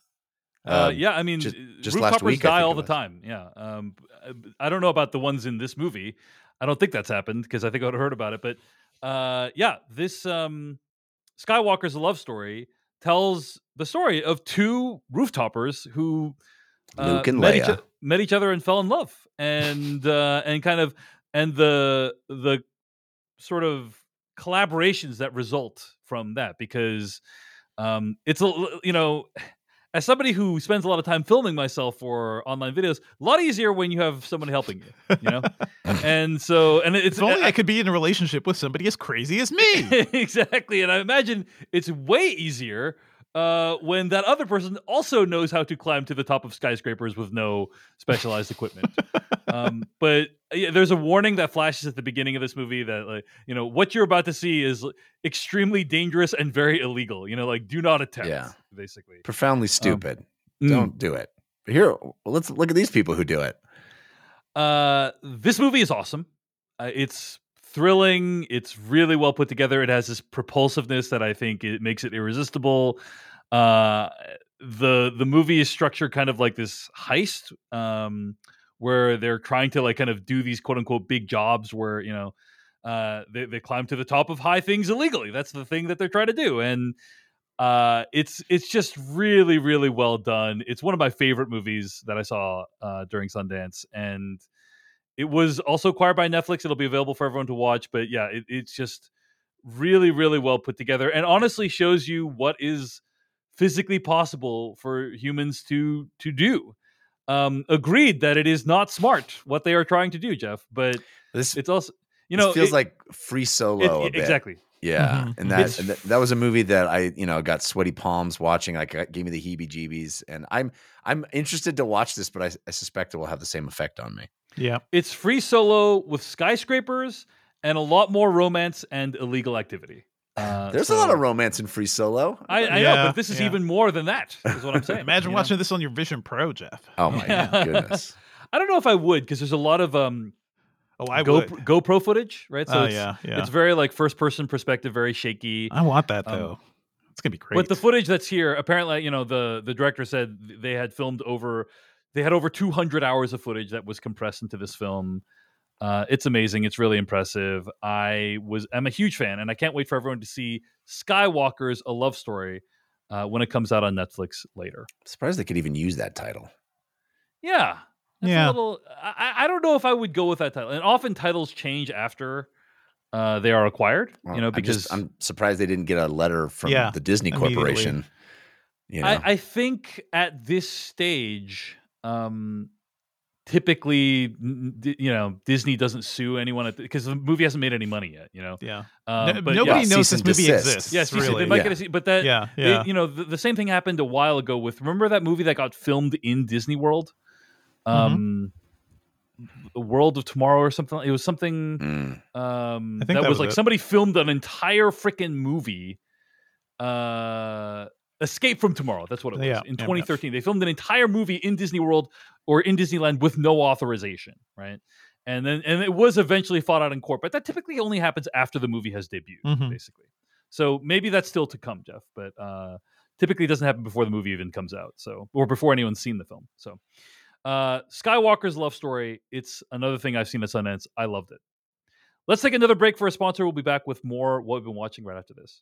Uh, Um, yeah, I mean, just- uh, just last week, I die think all the time. Yeah, um, uh, I don't know about the ones in this movie. I don't think that's happened because I think I would have heard about it. But uh, yeah, this um, Skywalkers a love story tells the story of two rooftoppers who uh, Luke and met, each, met each other and fell in love, and uh, and kind of and the the sort of collaborations that result from that because um, it's a you know as somebody who spends a lot of time filming myself for online videos, a lot easier when you have someone helping you, you know. <laughs> and so, and it's if only I could be in a relationship with somebody as crazy as me. <laughs> exactly. And I imagine it's way easier uh, when that other person also knows how to climb to the top of skyscrapers with no specialized equipment. <laughs> um, but yeah, there's a warning that flashes at the beginning of this movie that, like, you know, what you're about to see is extremely dangerous and very illegal. You know, like do not attempt. Yeah. basically. Profoundly stupid. mm. Don't do it. But here, well, let's look at these people who do it. Uh, this movie is awesome. Uh, it's thrilling. It's really well put together. It has this propulsiveness that I think it makes it irresistible. Uh, the the movie is structured kind of like this heist, um, where they're trying to like kind of do these quote unquote big jobs where you know uh, they they climb to the top of high things illegally. That's the thing that they're trying to do, and uh, it's it's just really really well done. It's one of my favorite movies that I saw uh, during Sundance, and it was also acquired by Netflix. It'll be available for everyone to watch. But yeah, it, it's just really really well put together, and honestly shows you what is physically possible for humans to to do. um, agreed that it is not smart what they are trying to do, Jeff. But This it's also you this know feels it- like free it- solo. a it- bit. exactly. Yeah, Mhm, and mhm. that, and that that was a movie that I you know got sweaty palms watching. Like gave me the heebie-jeebies, and I'm I'm interested to watch this, but I, I suspect it will have the same effect on me. Yeah. It's free solo with skyscrapers and a lot more romance and illegal activity. Uh, There's a lot of romance in Free Solo. I, I know, but this is yeah. even more than that. Is what I'm saying. <laughs> Imagine you know? watching this on your Vision Pro, Jeff. oh my Yeah. <laughs> goodness! I don't know if I would because there's a lot of um Oh, I Go, would. GoPro footage, right? So oh it's, yeah, yeah. it's very like first person perspective, very shaky. I want that um, though. it's gonna be great. But the footage that's here, apparently, you know, the the director said they had filmed over, they had over 200 hours of footage that was compressed into this film. Uh, it's amazing. It's really impressive. I was, I'm a huge fan, and I can't wait for everyone to see Skywalkers A Love Story uh, when it comes out on Netflix later. I'm surprised they could even use that title. Yeah, it's Yeah. A little, I, I don't know if I would go with that title. And often titles change after uh, they are acquired. Well, you know, I'm because just, I'm surprised they didn't get a letter from Yeah, the Disney. Corporation. You know, I, I think at this stage, um, typically, n- n- you know, Disney doesn't sue anyone because the movie hasn't made any money yet. You know, yeah. No- but nobody yeah, knows cease this movie desist. exists. Yes, you really. they might Yeah. get a se- but that yeah, they- yeah. you know, the, the same thing happened a while ago with remember that movie that got filmed in Disney World, um, The World of Tomorrow or something. It was something Mm. um, I that, think that was was like it. somebody filmed an entire freaking movie. Uh, Escape from Tomorrow. That's what it was Yeah, in yeah. 2013. They filmed an entire movie in Disney World or in Disneyland with no authorization, right? And then and it was eventually fought out in court, but that typically only happens after the movie has debuted, Mhm. basically. So maybe that's still to come, Jeff. But uh, typically it doesn't happen before the movie even comes out, so or before anyone's seen the film. So uh, Skywalkers love story. It's another thing I've seen at Sundance. I loved it. Let's take another break for a sponsor. We'll be back with more what we've been watching right after this.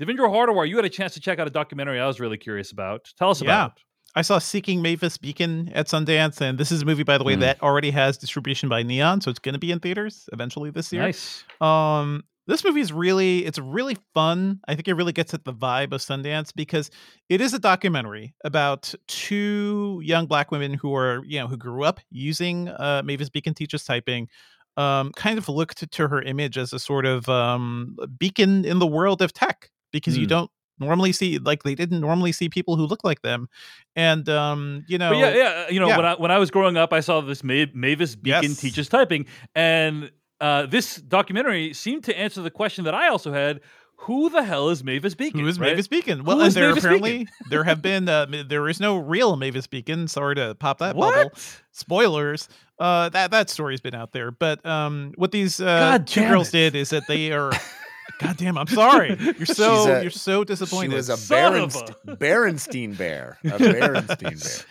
Devindra Hardawar, you had a chance to check out a documentary I was really curious about. Tell us Yeah. about it. I saw Seeking Mavis Beacon at Sundance, and this is a movie, by the way, Mm. that already has distribution by Neon, so it's going to be in theaters eventually this year. Nice. Um, this movie is really it's really fun. I think it really gets at the vibe of Sundance because it is a documentary about two young black women who are you know who grew up using uh, Mavis Beacon teaches typing. Um, kind of looked to her image as a sort of um, beacon in the world of tech because you Hmm. don't normally see like they didn't normally see people who look like them, and um, you know But yeah, yeah. You know, yeah. when I when I was growing up, I saw this Ma- Mavis Beacon Yes. teaches typing, and uh, this documentary seemed to answer the question that I also had: Who the hell is Mavis Beacon? Who is right? Mavis Beacon? Well, and there Mavis apparently there have been uh, there is no real Mavis Beacon. Sorry to pop that What? bubble. Spoilers. Uh, that that story's been out there, but um, what these uh, two girls it. did is that they are. <laughs> God damn! I'm sorry. You're so a- you're so disappointed. She disappointed. was a Son of Berenst- Berenstein bear. A <laughs> Berenstein bear.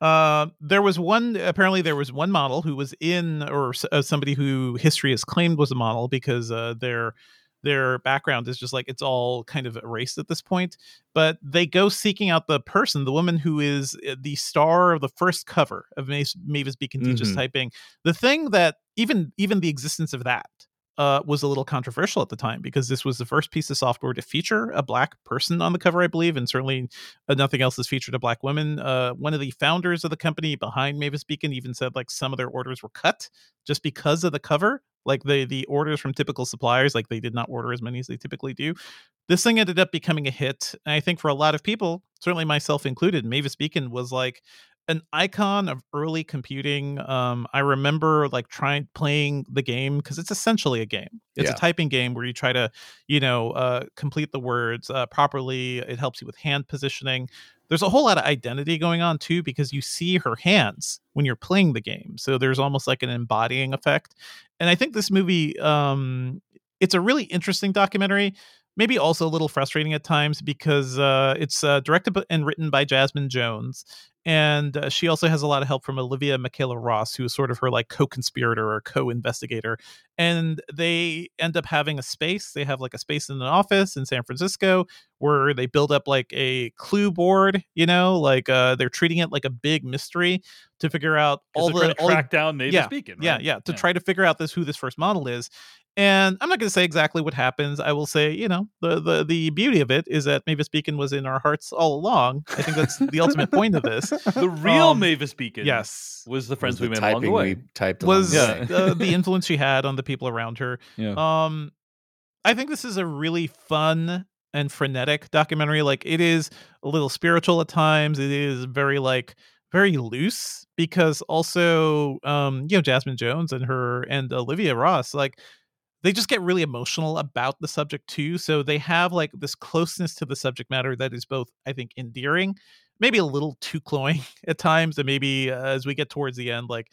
Uh, there was one. Apparently, there was one model who was in, or uh, somebody who history has claimed was a model because uh, their their background is just like it's all kind of erased at this point. But they go seeking out the person, the woman who is uh, the star of the first cover of Mavis, Mavis Beacon teaches Mhm. typing. The thing that even even the existence of that uh, was a little controversial at the time because this was the first piece of software to feature a black person on the cover, I believe, and certainly uh, nothing else has featured a black woman. Uh, one of the founders of the company behind Mavis Beacon even said like some of their orders were cut just because of the cover. Like the the orders from typical suppliers, like they did not order as many as they typically do. This thing ended up becoming a hit, and I think for a lot of people, certainly myself included, Mavis Beacon was like an icon of early computing. Um, I remember like trying playing the game because it's essentially a game. It's Yeah. a typing game where you try to, you know, uh, complete the words uh, properly. It helps you with hand positioning. There's a whole lot of identity going on too because you see her hands when you're playing the game. So there's almost like an embodying effect. And I think this movie, um, it's a really interesting documentary maybe also a little frustrating at times because uh, it's uh, directed and written by Jazmin Jones, and uh, she also has a lot of help from Olivia McKayla Ross, who is sort of her like co-conspirator or co-investigator. And they end up having a space. They have like a space in an office in San Francisco where they build up like a clue board. You know, like uh, they're treating it like a big mystery to figure out all the all track down yeah, Beacon. Right? Yeah, yeah, to yeah. try to figure out this who this first model is. And I'm not going to say exactly what happens. I will say, you know, the, the the beauty of it is that Mavis Beacon was in our hearts all along. I think that's the ultimate point of this. <laughs> The real um, Mavis Beacon, yes, was the friends was we the made along the way. typed was yeah. uh, the <laughs> influence she had on the people around her. Yeah. Um, I think this is a really fun and frenetic documentary. Like it is a little spiritual at times. It is very like very loose because also um you know Jazmin Jones and her and Olivia Ross like they just get really emotional about the subject too. So they have like this closeness to the subject matter that is both, I think, endearing, maybe a little too cloying <laughs> at times, and maybe uh, as we get towards the end, like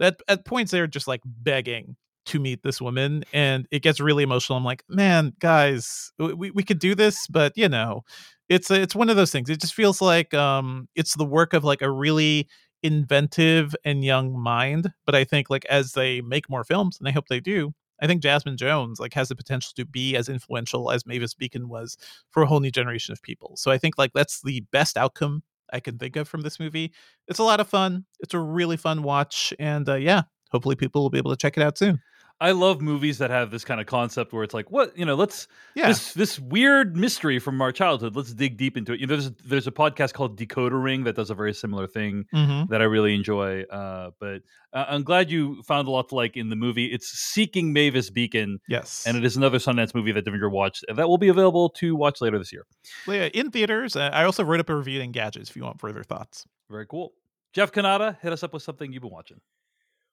at at points they're just like begging to meet this woman, and it gets really emotional. I'm like, man, guys, we we could do this, but you know, it's it's one of those things. It just feels like um, it's the work of like a really inventive and young mind but i think like as they make more films and i hope they do I think Jazmin Jones like has the potential to be as influential as Mavis Beacon was for a whole new generation of people. So I think like that's the best outcome I can think of from this movie. It's a lot of fun. It's a really fun watch, and uh, yeah, hopefully people will be able to check it out soon. I love movies that have this kind of concept where it's like, what you know, let's yeah. this this weird mystery from our childhood. Let's dig deep into it. You know, there's there's a podcast called Decoder Ring that does a very similar thing mm-hmm. that I really enjoy. Uh, but uh, I'm glad you found a lot to like in the movie. It's Seeking Mavis Beacon. Yes, and it is another Sundance movie that Devindra watched that will be available to watch later this year. Yeah, in theaters. Uh, I also wrote up a review Engadget if you want further thoughts. Very cool. Jeff Cannata, hit us up with something you've been watching.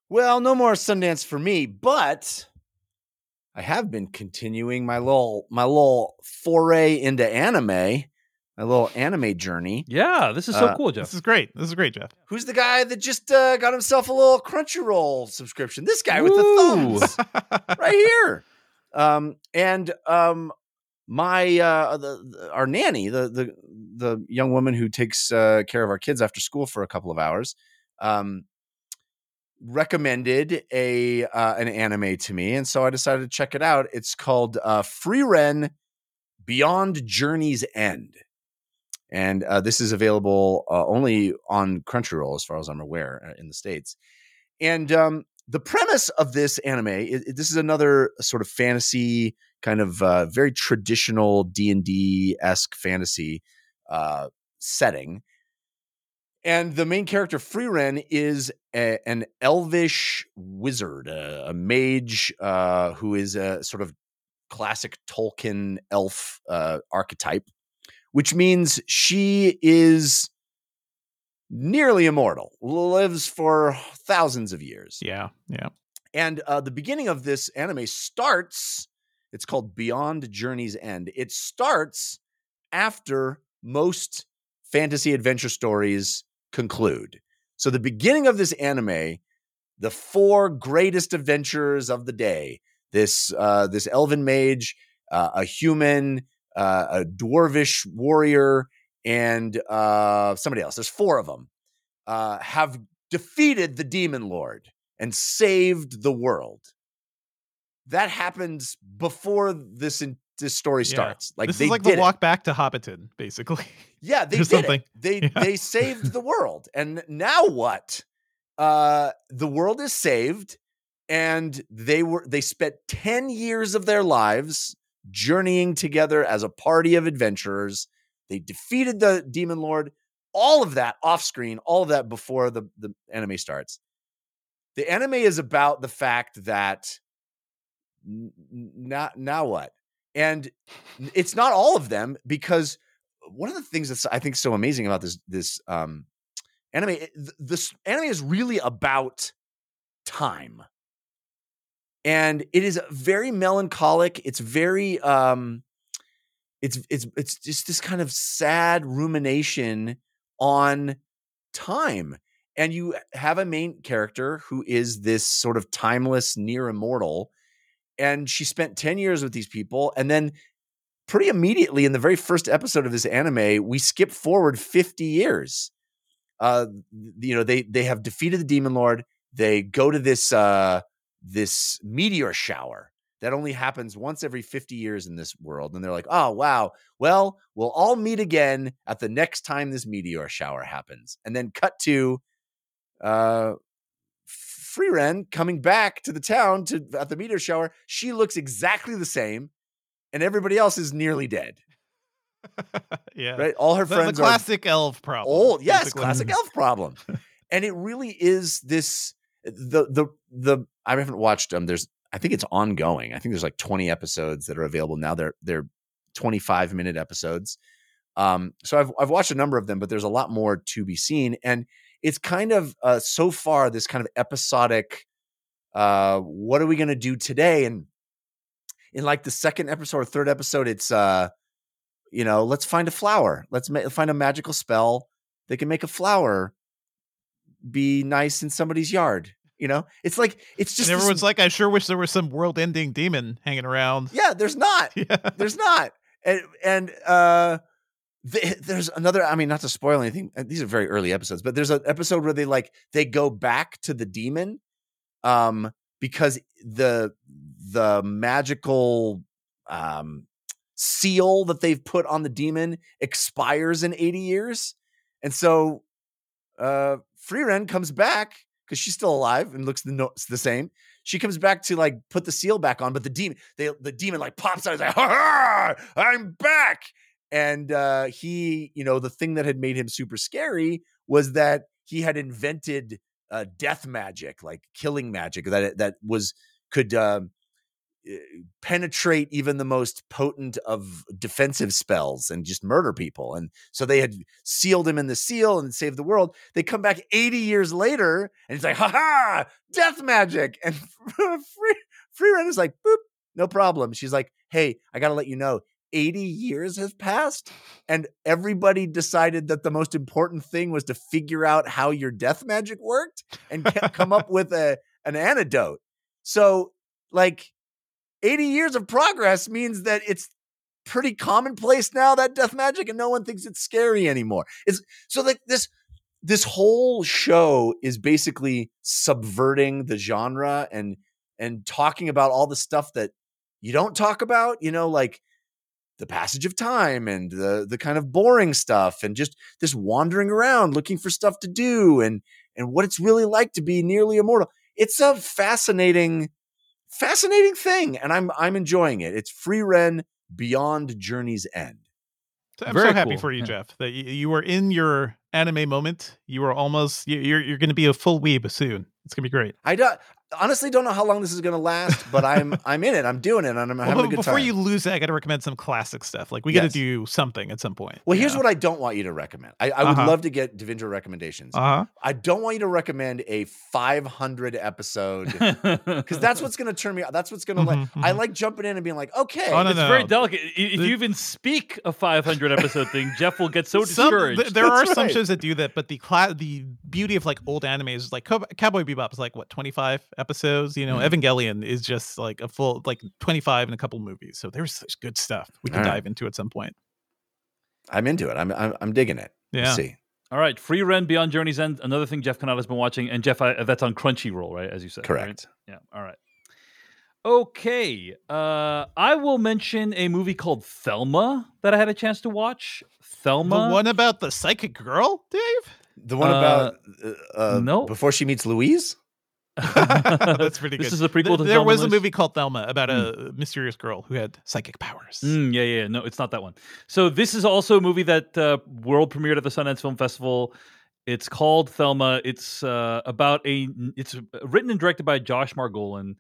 Well, no more Sundance for me, but I have been continuing my little my little foray into anime, my little anime journey. Yeah, this is so uh, cool, Jeff. This is great. This is great, Jeff. Who's the guy that just uh, got himself a little Crunchyroll subscription? This guy with the thumbs, <laughs> right here. Um, and um, my uh, the, the, our nanny, the the the young woman who takes uh, care of our kids after school for a couple of hours, um, recommended a uh, an anime to me, and so I decided to check it out. It's called uh, Frieren Beyond Journey's End, and uh, this is available uh, only on Crunchyroll, as far as I'm aware, uh, in the states. And um, the premise of this anime, it, it, this is another sort of fantasy, kind of uh, very traditional D and D esque fantasy uh, setting and the main character, Frieren, is a, an elvish wizard, a, a mage uh, who is a sort of classic Tolkien elf uh, archetype, which means she is nearly immortal, lives for thousands of years. Yeah, yeah. And uh, the beginning of this anime starts, it's called Beyond Journey's End. It starts after most fantasy adventure stories conclude. So, the beginning of this anime, the four greatest adventures of the day this, uh, this elven mage, uh, a human, uh, a dwarvish warrior, and uh, somebody else. There's four of them. Uh, have defeated the demon lord and saved the world. That happens before this in, this story yeah. starts. Like this is like the walk back to Hobbiton, basically. Yeah, <laughs> they did something. It. They yeah. they saved the world, and now what? Uh, the world is saved, and they were they spent ten years of their lives journeying together as a party of adventurers. They defeated the demon lord. All of that off screen, all of that before the the anime starts. The anime is about the fact that now now what? And it's not all of them because one of the things that's I think is so amazing about this this um, anime this anime is really about time. And it is very melancholic. It's very um it's it's it's just this kind of sad rumination on time. And you have a main character who is this sort of timeless, near immortal and she spent 10 years with these people and then pretty immediately in the very first episode of this anime, we skip forward 50 years. Uh, you know, they they have defeated the demon lord. They go to this uh this meteor shower that only happens once every 50 years in this world. And they're like, oh, wow. Well, we'll all meet again at the next time this meteor shower happens. And then cut to uh, Frieren coming back to the town to at the meteor shower. She looks exactly the same, and everybody else is nearly dead. yeah. Right? All her The, friends the are classic elf problem. old. Yes, basically. classic <laughs> elf problem. and it really is this the the the I haven't watched um there's I think it's ongoing. I think there's like 20 episodes that are available now. They're they're 25 minute episodes. Um so I've I've watched a number of them, but there's a lot more to be seen and it's kind of uh so far this kind of episodic uh what are we going to do today and in like the second episode or third episode it's uh you know, let's find a flower. Let's ma- find a magical spell that can make a flower be nice in somebody's yard. You know, it's like it's just and this- everyone's like, I sure wish there was some world-ending demon hanging around. yeah. There's not. <laughs> Yeah. There's not. And and uh, th- there's another. I mean, not to spoil anything. uh, These are very early episodes, but there's an episode where they like they go back to the demon, um, because the the magical um seal that they've put on the demon expires in 80 years. And so uh Frieren comes back because she's still alive and looks the, no- the same. She comes back to like put the seal back on, but the demon, they, the demon like pops out. He's like, I'm back. And uh, he, you know, the thing that had made him super scary was that he had invented uh, death magic, like killing magic that that was could eh, penetrate even the most potent of defensive spells and just murder people. And so they had sealed him in the seal and saved the world. They come back 80 years later and he's like, ha ha, death magic. And <laughs> Free, Frieren is like, boop, no problem. She's like, hey, I got to let you know. 80 years have passed and everybody decided that the most important thing was to figure out how your death magic worked and come up with a an antidote. So like 80 years of progress means that it's pretty commonplace now that death magic and no one thinks it's scary anymore. It's so like this this whole show is basically subverting the genre and and talking about all the stuff that you don't talk about, you know, like the passage of time and the the kind of boring stuff and just this wandering around looking for stuff to do and and what it's really like to be nearly immortal. It's a fascinating fascinating thing and I'm I'm enjoying it. It's Frieren beyond Journey's End. I'm Very so happy cool. for you, Yeah. Jeff, that you, you were in your anime moment. You were almost you- you're you're going to be a full weeb soon. It's going to be great. I don't, honestly don't know how long this is going to last, but I'm <laughs> I'm in it. I'm doing it and I'm Well, having a good before time. Before you lose it, I got to recommend some classic stuff. Like we got to do something at some point. well, here's what I don't want you to recommend. I, I would Uh-huh. love to get Devindra recommendations. Uh huh. I don't want you to recommend a 500 episode <laughs> because that's what's going to turn me. That's what's going to like. Mhm, I like jumping in and being like, okay, Oh, no, it's no. very delicate. If The- you even speak a 500 episode thing, Jeff will get so <laughs> Some, discouraged. th- there are That's some shows that do that, but the cla- the beauty of like old animes is like Cow- Cowboy Bebop is like what 25 episodes. You know, Mhm. Evangelion is just like a full like 25 and a couple movies. So there's such good stuff we can All right. dive into at some point. I'm into it. I'm I'm, I'm digging it. Yeah. Let's see. All right, Frieren Beyond Journey's End. Another thing Jeff Cannata's been watching, and Jeff, I, that's on Crunchyroll, right? As you said, right? Correct. Yeah. All right. Okay. Uh, I will mention a movie called Thelma that I had a chance to watch. Thelma. The one about the psychic girl, Dave. The one Uh, about uh, uh, no. before she meets Louise. <laughs> That's pretty good. This is a prequel Th- to There Thelma was a Louise? movie called Thelma about a mysterious girl who had psychic powers. Mm, yeah, yeah. No, it's not that one. So this is also a movie that uh, world premiered at the Sundance Film Festival. It's called Thelma. It's uh, about a. It's written and directed by Josh Margolin.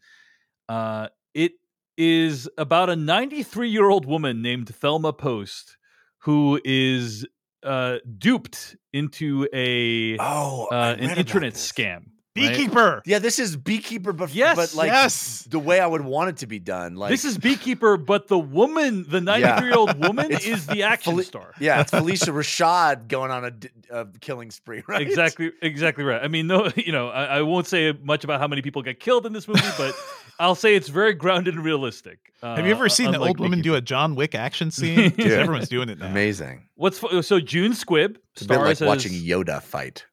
Uh, it is about a 93 year old woman named Thelma Post who is uh, duped into a Oh, uh, an internet scam. Beekeeper. Yeah, this is beekeeper, but Yes, but like yes. the way I would want it to be done. Like this is Beekeeper, but the woman, the 93 year old <laughs> woman, It's is the action Fel- star. yeah, it's <laughs> Phylicia Rashad going on a killing spree, right? Exactly, exactly right. I mean, no, <laughs> you know, I, I won't say much about how many people get killed in this movie, but I'll say it's very grounded and realistic. Uh, Have you ever seen the old woman do a John Wick action scene? 'Cause Dude. Everyone's doing it now. Amazing. What's fu- so June Squibb It's a bit like stars watching Yoda fight.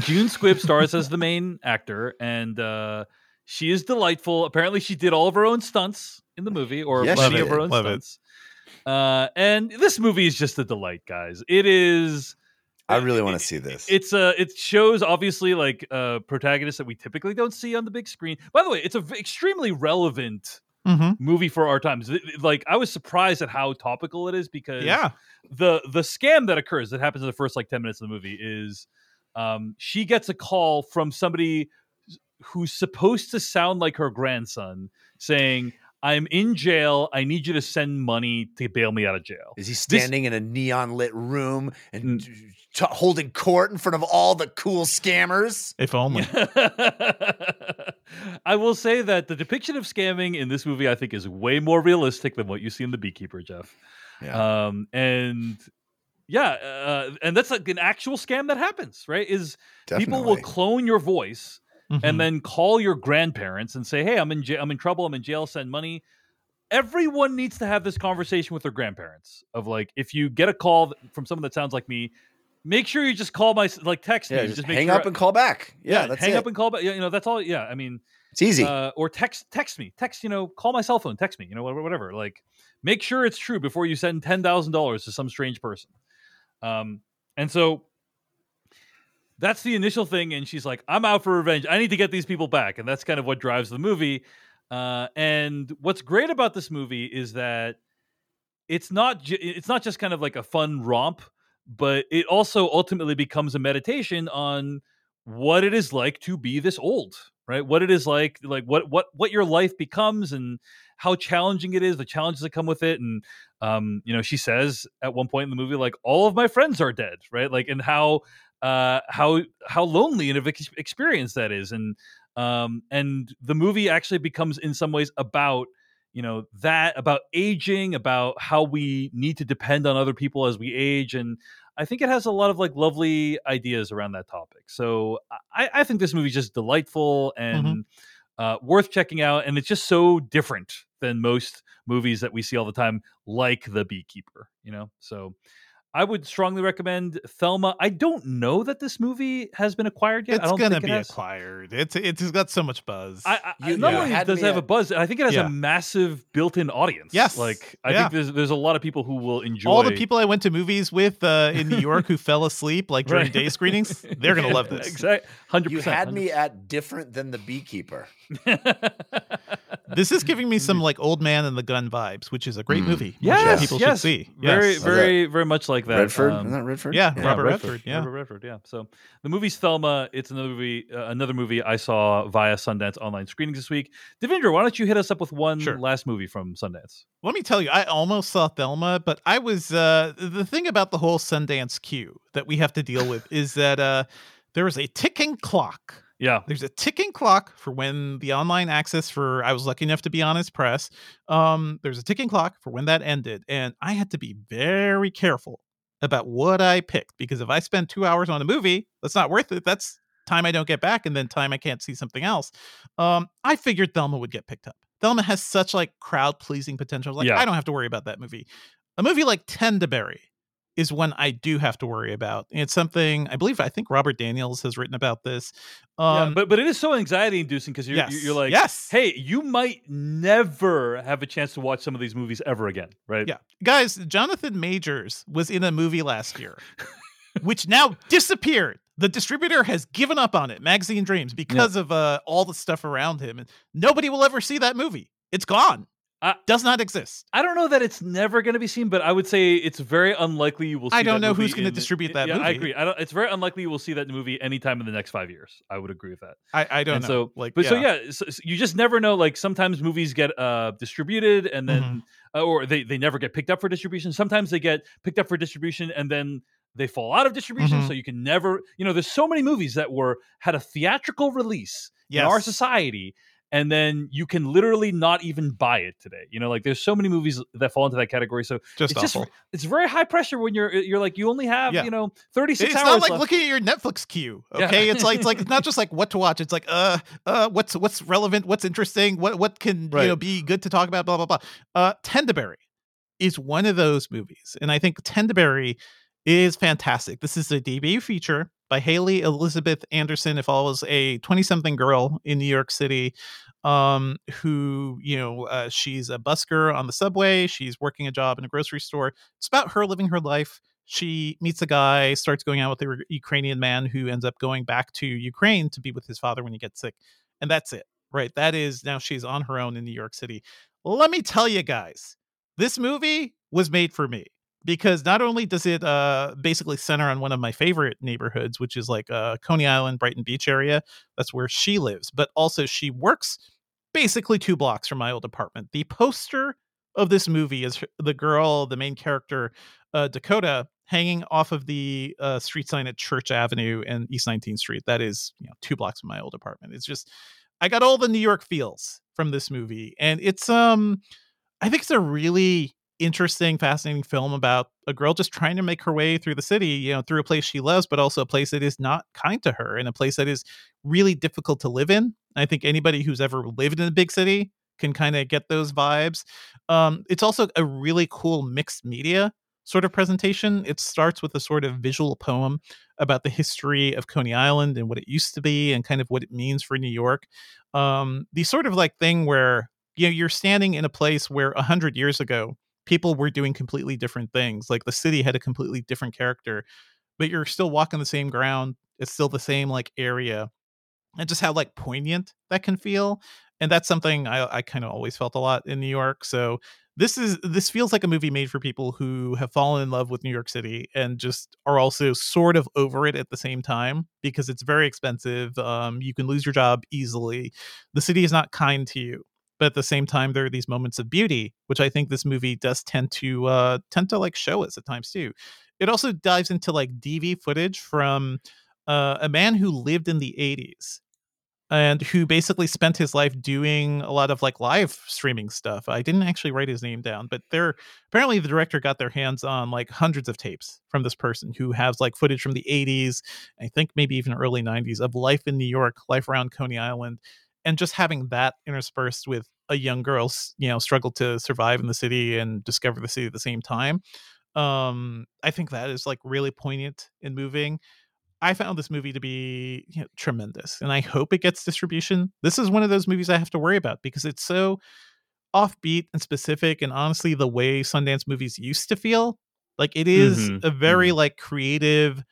June Squibb stars as the main actor, and uh, she is delightful. Apparently, she did all of her own stunts in the movie, or Yes, many of her own Love it. stunts. Uh, and this movie is just a delight, guys. It is. I really want to see this. It's uh it shows obviously like uh protagonists that we typically don't see on the big screen. By the way, it's a v- extremely relevant hmm movie for our times. Like I was surprised at how topical it is because Yeah. the the scam that occurs that happens in the first like 10 minutes of the movie is um she gets a call from somebody who's supposed to sound like her grandson saying I'm in jail. I need you to send money to bail me out of jail. Is he standing in a neon lit room and t- holding court in front of all the cool scammers? If only. <laughs> I will say that the depiction of scamming in this movie, I think, is way more realistic than what you see in The Beekeeper, Jeff. Yeah. Um, and yeah, uh, and that's like an actual scam that happens, right? Is people will clone your voice Mhm. and then call your grandparents and say, "Hey, I'm in jail. I'm in trouble. I'm in jail. Send money." Everyone needs to have this conversation with their grandparents. Of like, if you get a call from someone that sounds like me, make sure you just call my like text yeah, me. just, make hang sure up and call back. Yeah, that's hang it. up and call back. Yeah, You know, that's all. Yeah, I mean, it's easy. uh, or text text me, text. You know, call my cell phone, text me. You know, whatever. whatever. Like, make sure it's true before you send ten thousand dollars to some strange person. Um, and so that's the initial thing. And she's like, "I'm out for revenge. I need to get these people back." And that's kind of what drives the movie. Uh, and what's great about this movie is that it's not ju- it's not just kind of like a fun romp, but it also ultimately becomes a meditation on what it is like to be this old, right? What it is like, like what what what your life becomes, and how challenging it is, the challenges that come with it, and um, you know, she says at one point in the movie, like all of my friends are dead, right? Like, and how uh how how lonely and of experience that is, and um, and the movie actually becomes in some ways about you know that about aging about how we need to depend on other people as we age and i think it has a lot of like lovely ideas around that topic so i, I think this movie's just delightful and uh, worth checking out and it's just so different than most movies that we see all the time like the beekeeper you know so I would strongly recommend Thelma. I don't know that this movie has been acquired yet. I It's don't gonna think it be has. acquired. It's it's got so much buzz. I, I, You- not you only does it me have a buzz, I think it has Yeah. a massive built-in audience. Yes. like I Yeah. think there's there's a lot of people who will enjoy All the people I went to movies with uh, in New York who fell asleep like during Right. day screenings, they're gonna love <laughs> this. Exactly, hundred you percent. had me at different than the beekeeper. <laughs> This is giving me <laughs> some like old man and the gun vibes, which is a great Mm. movie. which yes, people yes, should see. Very, Yes. very, very much like that. Redford, Um, isn't that Redford? yeah, yeah, Robert Redford, yeah. Robert Redford, yeah. So the movie's Thelma. It's another movie, uh, another movie I saw via Sundance online screenings this week. Devindra, why don't you hit us up with one Sure. last movie from Sundance? Let me tell you, I almost saw Thelma, but I was uh the thing about the whole Sundance queue that we have to deal with is that uh there is a ticking clock. Yeah, There's a ticking clock for when the online access for I was lucky enough to be on his press. Um there's a ticking clock for when that ended and I had to be very careful about what I picked because if I spend 2 hours on a movie, that's not worth it. That's time I don't get back and then time I can't see something else. Um I figured Thelma would get picked up. Thelma has such like crowd pleasing potential. Like Yeah. I don't have to worry about that movie. A movie like Tendaberry is one I do have to worry about. It's something I believe I think Robert Daniels has written about this. Um yeah, but but it is so anxiety inducing because you're yes, you're like, yes, hey, you might never have a chance to watch some of these movies ever again, right? yeah, guys. Jonathan Majors was in a movie last year, which now disappeared. The distributor has given up on it, Magazine Dreams, <laughs> because of uh, all the stuff around him, and nobody will ever see that movie. It's gone. I- Does not exist. I don't know that it's never going to be seen, but I would say it's very unlikely you will. see I don't know who's gonna distribute that yeah, I agree. I don't. It's very unlikely you will see that movie anytime in the next five years. I would agree with that. I, I don't and know. so, like, but so yeah, so, so you just never know. Like sometimes movies get uh distributed and then, Mm-hmm. uh, or they they never get picked up for distribution. Sometimes they get picked up for distribution and then they fall out of distribution, Mhm. so you can never. You know, there's so many movies that were had a theatrical release in our society, and then you can literally not even buy it today. You know, like there's so many movies that fall into that category. So Just it's just awful. it's very high pressure when you're you're like you only have Yeah. you know 36 it's hours It's not like left. looking at your Netflix queue. Yeah. Okay, it's like it's like it's <laughs> not just like what to watch. It's like uh uh what's what's relevant, what's interesting, what what can Right. you know be good to talk about. Blah blah blah. Uh, Tendaberry is one of those movies, and I think Tendaberry is fantastic. This is a debut feature by Haley Elizabeth Anderson. It follows a twenty something girl in New York City um who you know uh, she's a busker on the subway she's working a job in a grocery store it's about her living her life she meets a guy, starts going out with a Ukrainian man who ends up going back to Ukraine to be with his father when he gets sick. And that's it, right? That is now she's on her own in New York City. Let me tell you guys, this movie was made for me because not only does it uh, basically center on one of my favorite neighborhoods, which is like uh, Coney Island, Brighton Beach area, that's where she lives, but also she works basically two blocks from my old apartment. The poster of this movie is the girl, the main character, uh, Dakota, hanging off of the uh, street sign at Church Avenue and East 19th Street. That is, you know, two blocks from my old apartment. It's just, I got all the New York feels from this movie, and it's um, I think it's a really interesting, fascinating film about a girl just trying to make her way through the city, you know, through a place she loves, but also a place that is not kind to her, and a place that is really difficult to live in. I think anybody who's ever lived in a big city can kind of get those vibes. Um, it's also a really cool mixed media sort of presentation. It starts with a sort of visual poem about the history of Coney Island and what it used to be and kind of what it means for New York. Um, the sort of like thing where you know you're standing in a place where a hundred years ago people were doing completely different things. Like the city had a completely different character, but you're still walking the same ground. It's still the same like area, and just how like poignant that can feel. And that's something I, I kind of always felt a lot in New York. So this is this feels like a movie made for people who have fallen in love with New York City and just are also sort of over it at the same time because it's very expensive. Um, you can lose your job easily. The city is not kind to you, but at the same time, there are these moments of beauty, which I think this movie does tend to uh, tend to like show us at times too. It also dives into like DV footage from uh, a man who lived in the 80s and who basically spent his life doing a lot of like live streaming stuff. I didn't actually write his name down, but there apparently the director got their hands on like hundreds of tapes from this person who has like footage from the 80s, I think maybe even early 90s of life in New York, life around Coney Island, and just having that interspersed with a young girl's, you know, struggle to survive in the city and discover the city at the same time. Um, I think that is like really poignant and moving. I found this movie to be you know, tremendous, and I hope it gets distribution. This is one of those movies I have to worry about because it's so offbeat and specific, and honestly, the way Sundance movies used to feel, like it is Mhm, a very like creative,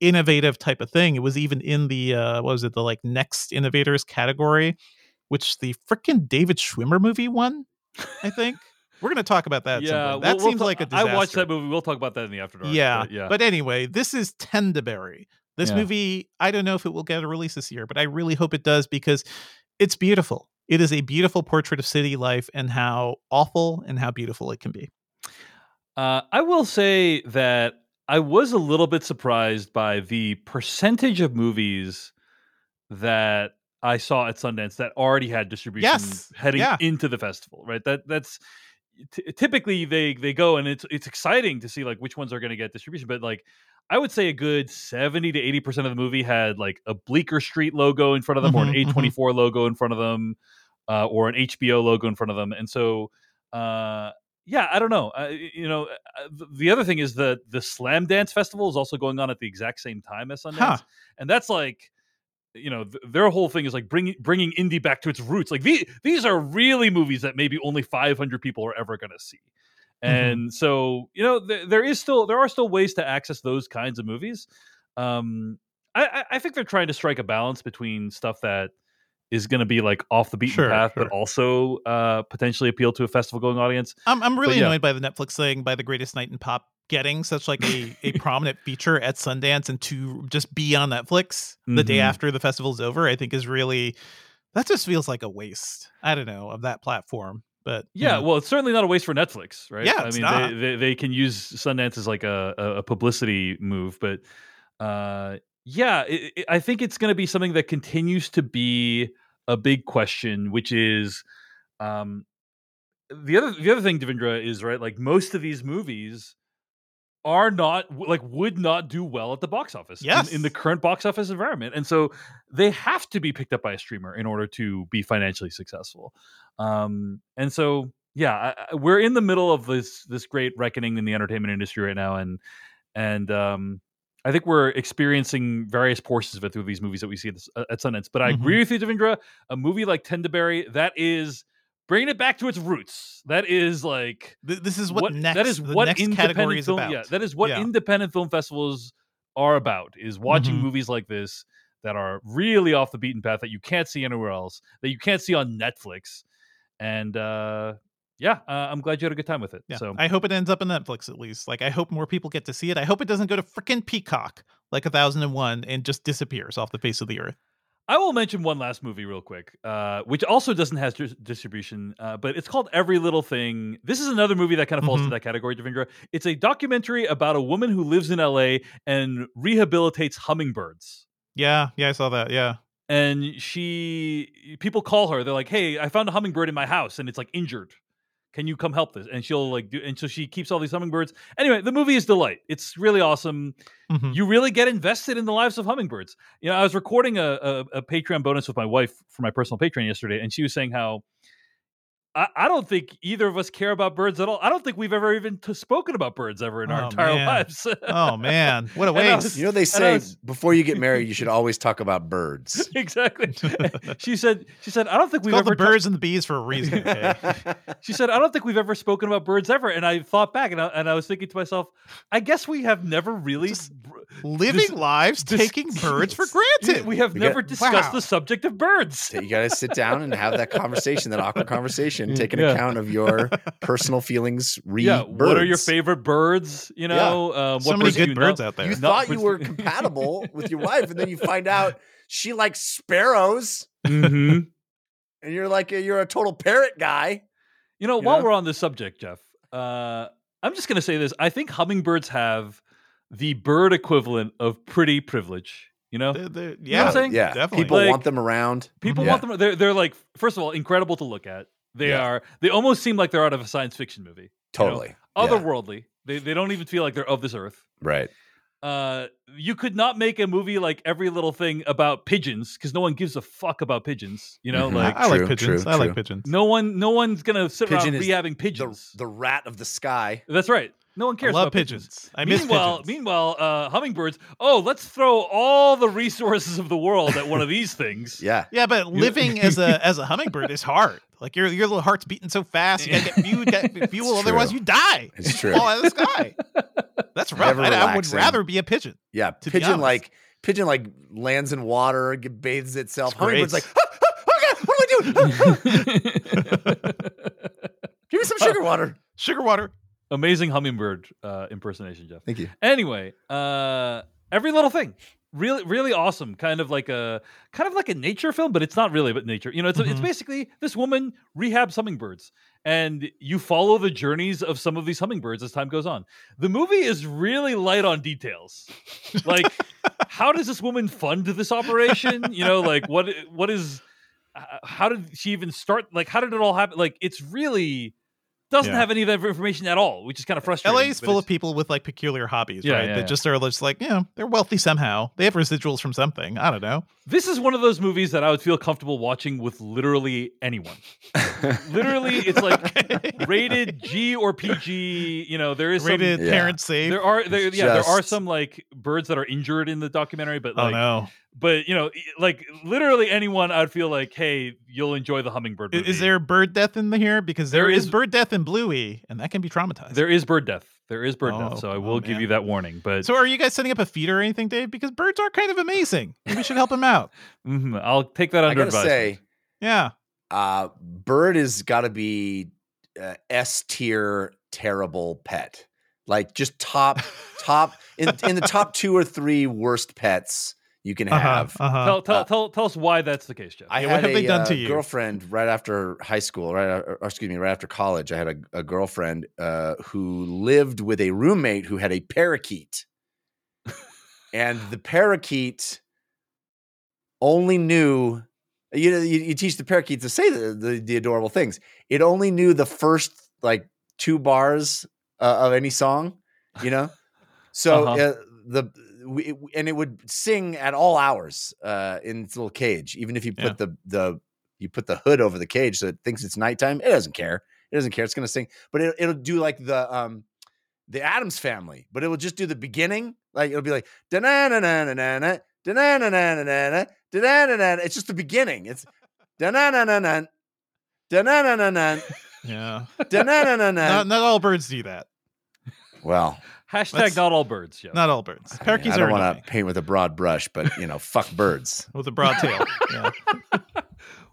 innovative type of thing. It was even in the uh, what was it, the like next innovators category, which the freaking David Schwimmer movie won. I think we're gonna talk about that. yeah, that we'll- we'll seems ta- like a disaster. I watched that movie. We'll talk about that in the after dark. Yeah, but yeah. But anyway, this is Tendaberry. This Yeah. movie, I don't know if it will get a release this year, but I really hope it does because it's beautiful. It is a beautiful portrait of city life and how awful and how beautiful it can be. Uh, I will say that I was a little bit surprised by the percentage of movies that I saw at Sundance that already had distribution Yes, heading yeah. into the festival. Right. That that's t- typically they they go and it's it's exciting to see like which ones are going to get distribution, but like. I would say a good 70 to 80% of the movie had like a Bleecker Street logo in front of them or an Mhm, mhm. A24 logo in front of them uh, or an HBO logo in front of them. And so, uh, yeah, I don't know. Uh, you know, uh, the other thing is that the Slamdance Festival is also going on at the exact same time as Sundance, Huh. and that's like, you know, th- their whole thing is like bringing bringing indie back to its roots. Like these these are really movies that maybe only 500 people are ever going to see, Mhm. and so you know, th- there is still there are still ways to access those kinds of movies. Um, I, I- I think they're trying to strike a balance between stuff that is going to be like off the beaten Sure, path, sure. but also uh, potentially appeal to a festival going audience. I'm I'm really yeah. annoyed by the Netflix thing, by the greatest night in pop getting such like a, a <laughs> prominent feature at Sundance and to just be on Netflix the day Mhm. after the festival's over, I think is really that just feels like a waste. I don't know of that platform. But you Yeah, know. well, it's certainly not a waste for Netflix, right? Yeah, I mean. They, they they can use Sundance as like a a a publicity move, but uh, yeah, it, it- I think it's going to be something that continues to be a big question, which is um, the other the other thing, Devindra, is right. Like most of these movies are not like would not do well at the box office in- in, the current box office environment and so they have to be picked up by a streamer in order to be financially successful um and so yeah I, I- we're in the middle of this this great reckoning in the entertainment industry right now and and um I think we're experiencing various portions of it through these movies that we see at, this, at Sundance. But I Mhm. agree with you, Devindra. A movie like Tendaberry, that is bringing it back to its roots. That is like Th- this is what, next. that is the what next independent category is film, about. Yeah, that is what Yeah. independent film festivals are about. Is watching Mhm. movies like this that are really off the beaten path that you can't see anywhere else, that you can't see on Netflix. And uh, yeah, uh, I'm glad you had a good time with it. Yeah, So I hope it ends up in Netflix at least. Like, I hope more people get to see it. I hope it doesn't go to frickin' Peacock like a thousand and one and just disappears off the face of the earth. I will mention one last movie real quick, uh, which also doesn't have dis- distribution, uh, but it's called Every Little Thing. This is another movie that kind of falls Mhm. into that category, Devindra. It's a documentary about a woman who lives in LA and rehabilitates hummingbirds. Yeah, yeah, I saw that. Yeah, And she, people call her. They're like, "Hey, I found a hummingbird in my house, and it's like injured. Can you come help this?" And she'll like do. And so she keeps all these hummingbirds. Anyway, the movie is delight. It's really awesome Mhm. you really get invested in the lives of hummingbirds. You know, I was recording a, a, a Patreon bonus with my wife for my personal Patreon yesterday, and she was saying how I, I don't think either of us care about birds at all. I don't think we've ever even t- spoken about birds ever in our Oh, entire man. lives. <laughs> oh man, what a waste! was- You know they say was- <laughs> before you get married, you should always talk about birds. <laughs> exactly. she said. She said, "I don't think It's we've called ever the ta- birds and the bees for a reason. Okay? She said, "I don't think we've ever spoken about birds ever." And I thought back, and I, and I was thinking to myself, "I guess we have never really Just br- Living Dis- lives, dis- taking birds for granted. we have We never got- discussed Wow. the subject of birds." You got to sit down and have that conversation, that awkward conversation, take an Yeah. account of your <laughs> personal feelings. Re yeah, birds. what are your favorite birds? You know, um, so what many birds do good birds know? out there. You Not thought you were <laughs> compatible with your wife, and then you find out she likes sparrows, Mhm. and you're like you're a total parrot guy. You know, You while know? we're on this subject, Jeff, uh, I'm just going to say this. I think hummingbirds have the bird equivalent of pretty privilege. You know, They're- they're- know what yeah, I'm saying? yeah, definitely. people Like- want them around. people Yeah. want them. They're they're like first of all incredible to look at. They Yeah. are. They almost seem like they're out of a science fiction movie. you know? Totally, Yeah, Otherworldly. They they don't even feel like they're of this earth. right? uh you could not make a movie like every little thing about pigeons because no one gives a fuck about pigeons you know Mhm. like I, I like pigeons. true, I like pigeons. no one no one's gonna sit Pigeon around is rehabbing The, pigeons the rat of the sky. that's right no one I cares love about pigeons, pigeons. I miss meanwhile pigeons. meanwhile uh hummingbirds oh let's throw all the resources of the world at one of these things <laughs> Yeah, Yeah, but living <laughs> as a as a hummingbird is hard. Like your your little heart's beating so fast, you gotta get fuel, <laughs> get fuel It's otherwise true. you die. It's You truld. Fall out of the sky. That's rough. I, I would rather be a pigeon. yeah. To Pigeon honest. like pigeon like lands in water, bathes itself. It's Hummingbird's great. like, "Ah, ah, oh god, what am I doing? Give me some sugar water. Sugar water. Amazing hummingbird uh impersonation jeff. Thank you. anyway uh every little thing. Really really awesome. Kind of like a kind of like a nature film but it's not really about nature. You know it's, it's Mhm. basically this woman rehabs hummingbirds and you follow the journeys of some of these hummingbirds as time goes on. The movie is really light on details. Like how does this woman fund this operation? You know like what what is how did she even start? Like how did it all happen? Like it's really doesn't Yeah. have any of that information at all which is kind of frustrating LA is full of people with like peculiar hobbies, Yeah, right? yeah, that yeah. just are just like, you know, they're wealthy somehow. They have residuals from something. I don't know. This is one of those movies that I would feel comfortable watching with literally anyone. <laughs> literally, it's like <laughs> rated G or PG. You know, there is Rated some. Yeah. parent safe. There are there, yeah there are some like birds that are injured in the documentary, but oh like no. but you know like literally anyone I'd feel like hey you'll enjoy the hummingbird. Movie. Is there bird death in the here? Because There there is, is- bird death in Bluey, and that can be traumatized. there is bird death. There is bird Oh, death, so I oh, will give you that warning. But so are you guys setting up a feeder or anything, Dave? Because birds are kind of amazing. Maybe we should help them out. <laughs> mhm, I'll take that under gotta advisement. say, Yeah. uh, bird has got to be uh, S tier terrible pet. Like just top top in in the top <laughs> two or three worst pets you can Uh-huh, have. uh-huh. tell, tell, uh, tell, tell us why that's the case, Jeff. I Yeah, had what have a they done uh, to you? girlfriend right after high school, right? Or, or excuse me, right after college. I had a, a girlfriend uh, who lived with a roommate who had a parakeet, and the parakeet only knew. You know, you, you teach the parakeet to say the, the the adorable things. It only knew the first like two bars uh, of any song, you know. So Uh-huh. uh, the we, and it would sing at all hours uh, in its little cage, even if you put Yeah. the the you put the hood over the cage so it thinks it's nighttime. It doesn't care. It doesn't care. It's gonna sing, but it, it'll do like the um the Addams Family, but it will just do the beginning. Like it'll be like da na na na na na na da na na na na na na da na na na. It's just the beginning. It's da na na na na da na na <laughs> na na Yeah. da na na na na. not all birds do that. Well, Hashtag Let's- not all birds, Jeff. Not all birds. I, mean, Parakeets I don't want to paint with a broad brush, but you know, fuck birds. <laughs> with a broad tail. Yeah. <laughs>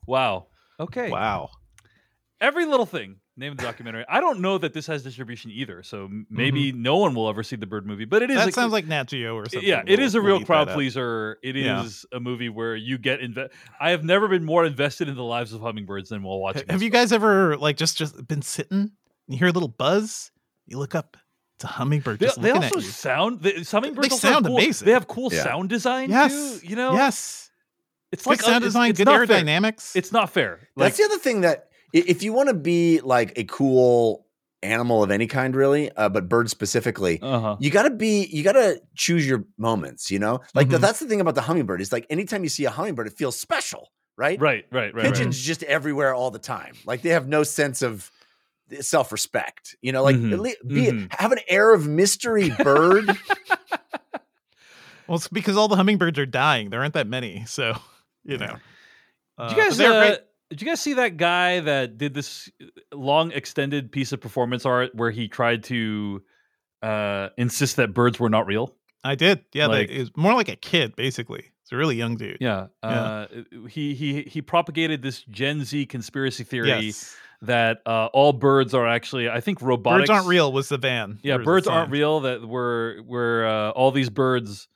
Wow. Okay. Wow. Every little thing. Name of the documentary. I don't know that this has distribution either, so m- maybe no one will ever see the Bird movie. But it is. Mm-hmm. That a- sounds like Nat Geo or something. yeah, it We'll- is a we'll real crowd pleaser. It is Yeah. a movie where you get inve- I have never been more invested in the lives of hummingbirds than while watching. This. Have this you guys ever like just just been sitting you hear a little buzz? You look up, it's a hummingbird They, just they looking also at you. sound. They, hummingbirds They also have sound cool, amazing. They have cool Yeah. sound design Yes. too. You know, Yes. it's Good like sound uh, it's- design, it's good not fair. aerodynamics. It's not fair. Like That's the other thing that if you want to be like a cool animal of any kind, really, uh, but birds specifically, uh-huh. you got to be you got to choose your moments. You know, like th- Mhm. that's the thing about the hummingbird is like anytime you see a hummingbird, it feels special, right? right, right, right. Pigeons just everywhere all the time. Like they have no sense of self respect. You know, like Mhm. at lea- be Mhm. have an air of mystery, bird. <laughs> well, it's because all the hummingbirds are dying. There aren't that many, so you know. Did Uh, you guys? they're Uh, great. did you guys see that guy that did this long extended piece of performance art where he tried to uh, insist that birds were not real? I did. Yeah, like- they, it was more like a kid, basically. It's a really young dude. Yeah. Uh, he he he propagated this Gen Z conspiracy theory Yes. That uh, all birds are actually, I think, robotics. Birds aren't real was the van. Yeah, birds aren't real. That we're we're uh, all these birds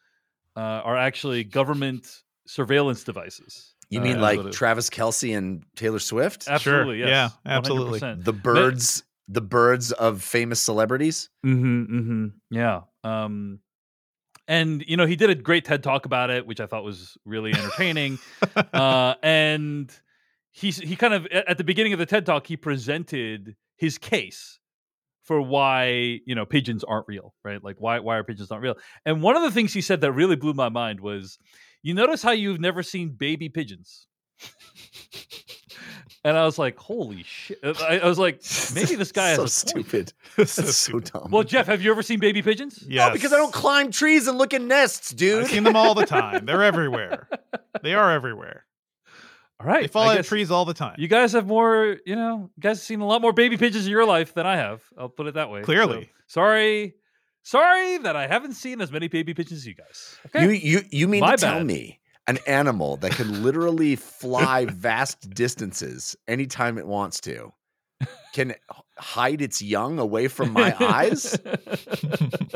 uh, are actually government surveillance devices. You Uh, mean is like Travis Kelce and Taylor Swift? Absolutely, Sure. yes. Yeah, absolutely. 100%. The birds, the birds of famous celebrities. Mm-hmm, mm-hmm. Yeah. Um, and you know, he did a great TED talk about it, which I thought was really entertaining. <laughs> uh, and he he kind of at at the beginning of the TED talk, he presented his case for why you know pigeons aren't real, right? Like why why are pigeons not real? And one of the things he said that really blew my mind was, you notice how you've never seen baby pigeons. And I was like, "Holy shit!" I, I was like, "Maybe this guy <laughs> so has stupid. so <laughs> That's so stupid. dumb. Well, Jeff, have you ever seen baby pigeons? Yeah, No, because I don't climb trees and look in nests, dude. I've seen them all the time. They're <laughs> everywhere. They are everywhere. All right, They fall I out of trees all the time. You guys have more, you know, you guys have seen a lot more baby pigeons in your life than I have. I'll put it that way. So, Clearly. sorry, sorry that I haven't seen as many baby pigeons as you guys. Okay. You you you mean My to tell me an animal that can literally fly <laughs> vast distances anytime it wants to can hide its young away from my eyes? <laughs>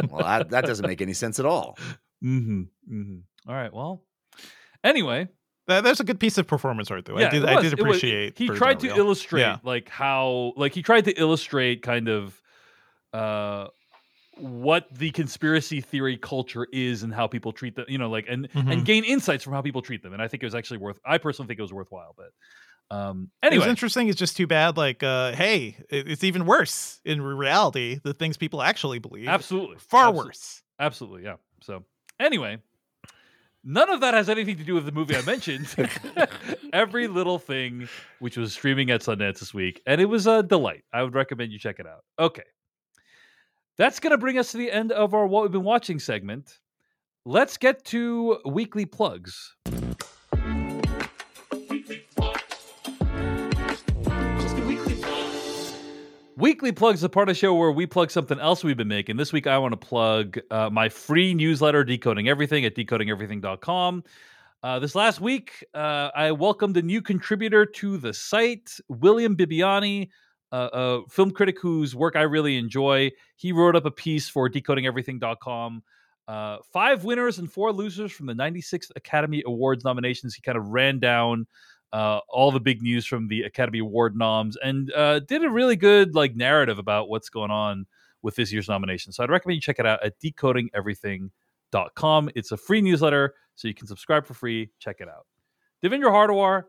Well, that, that doesn't make any sense at all. mm-hmm, mm-hmm. All right. Well, anyway, That, that's a good piece of performance art, though. yeah, I did. I did it was- appreciate. he tried to real. illustrate Yeah. like how, like he tried to illustrate kind of uh what the conspiracy theory culture is and how people treat them, you know, like and and Mhm. gain insights from how people treat them. And I think it was actually worth. I personally think it was worthwhile. But um, It was interesting. It's just too bad. Like, uh, hey, it, it's even worse in reality. The things people actually believe, absolutely, far worse. Absolutely, yeah. So anyway, none of that has anything to do with the movie I mentioned. <laughs> Every little thing, which was streaming at Sundance this week, and it was a delight. I would recommend you check it out. Okay, that's going to bring us to the end of our what we've been watching segment. Let's get to weekly plugs. Weekly plugs a part of the show where we plug something else we've been making. This week, I want to plug uh, my free newsletter, Decoding Everything, at decodingeverything.com. Uh, this last week, uh, I welcomed a new contributor to the site, William Bibiani, uh, a film critic whose work I really enjoy. He wrote up a piece for decodingeverything.com Uh, five winners and four losers from the 96th Academy Awards nominations. He kind of ran down uh, all the big news from the Academy Award noms and uh, did a really good like narrative about what's going on with this year's nomination. So I'd recommend you check it out at decodingeverything.com. It's a free newsletter, so you can subscribe for free. Check it out. Devindra Hardawar,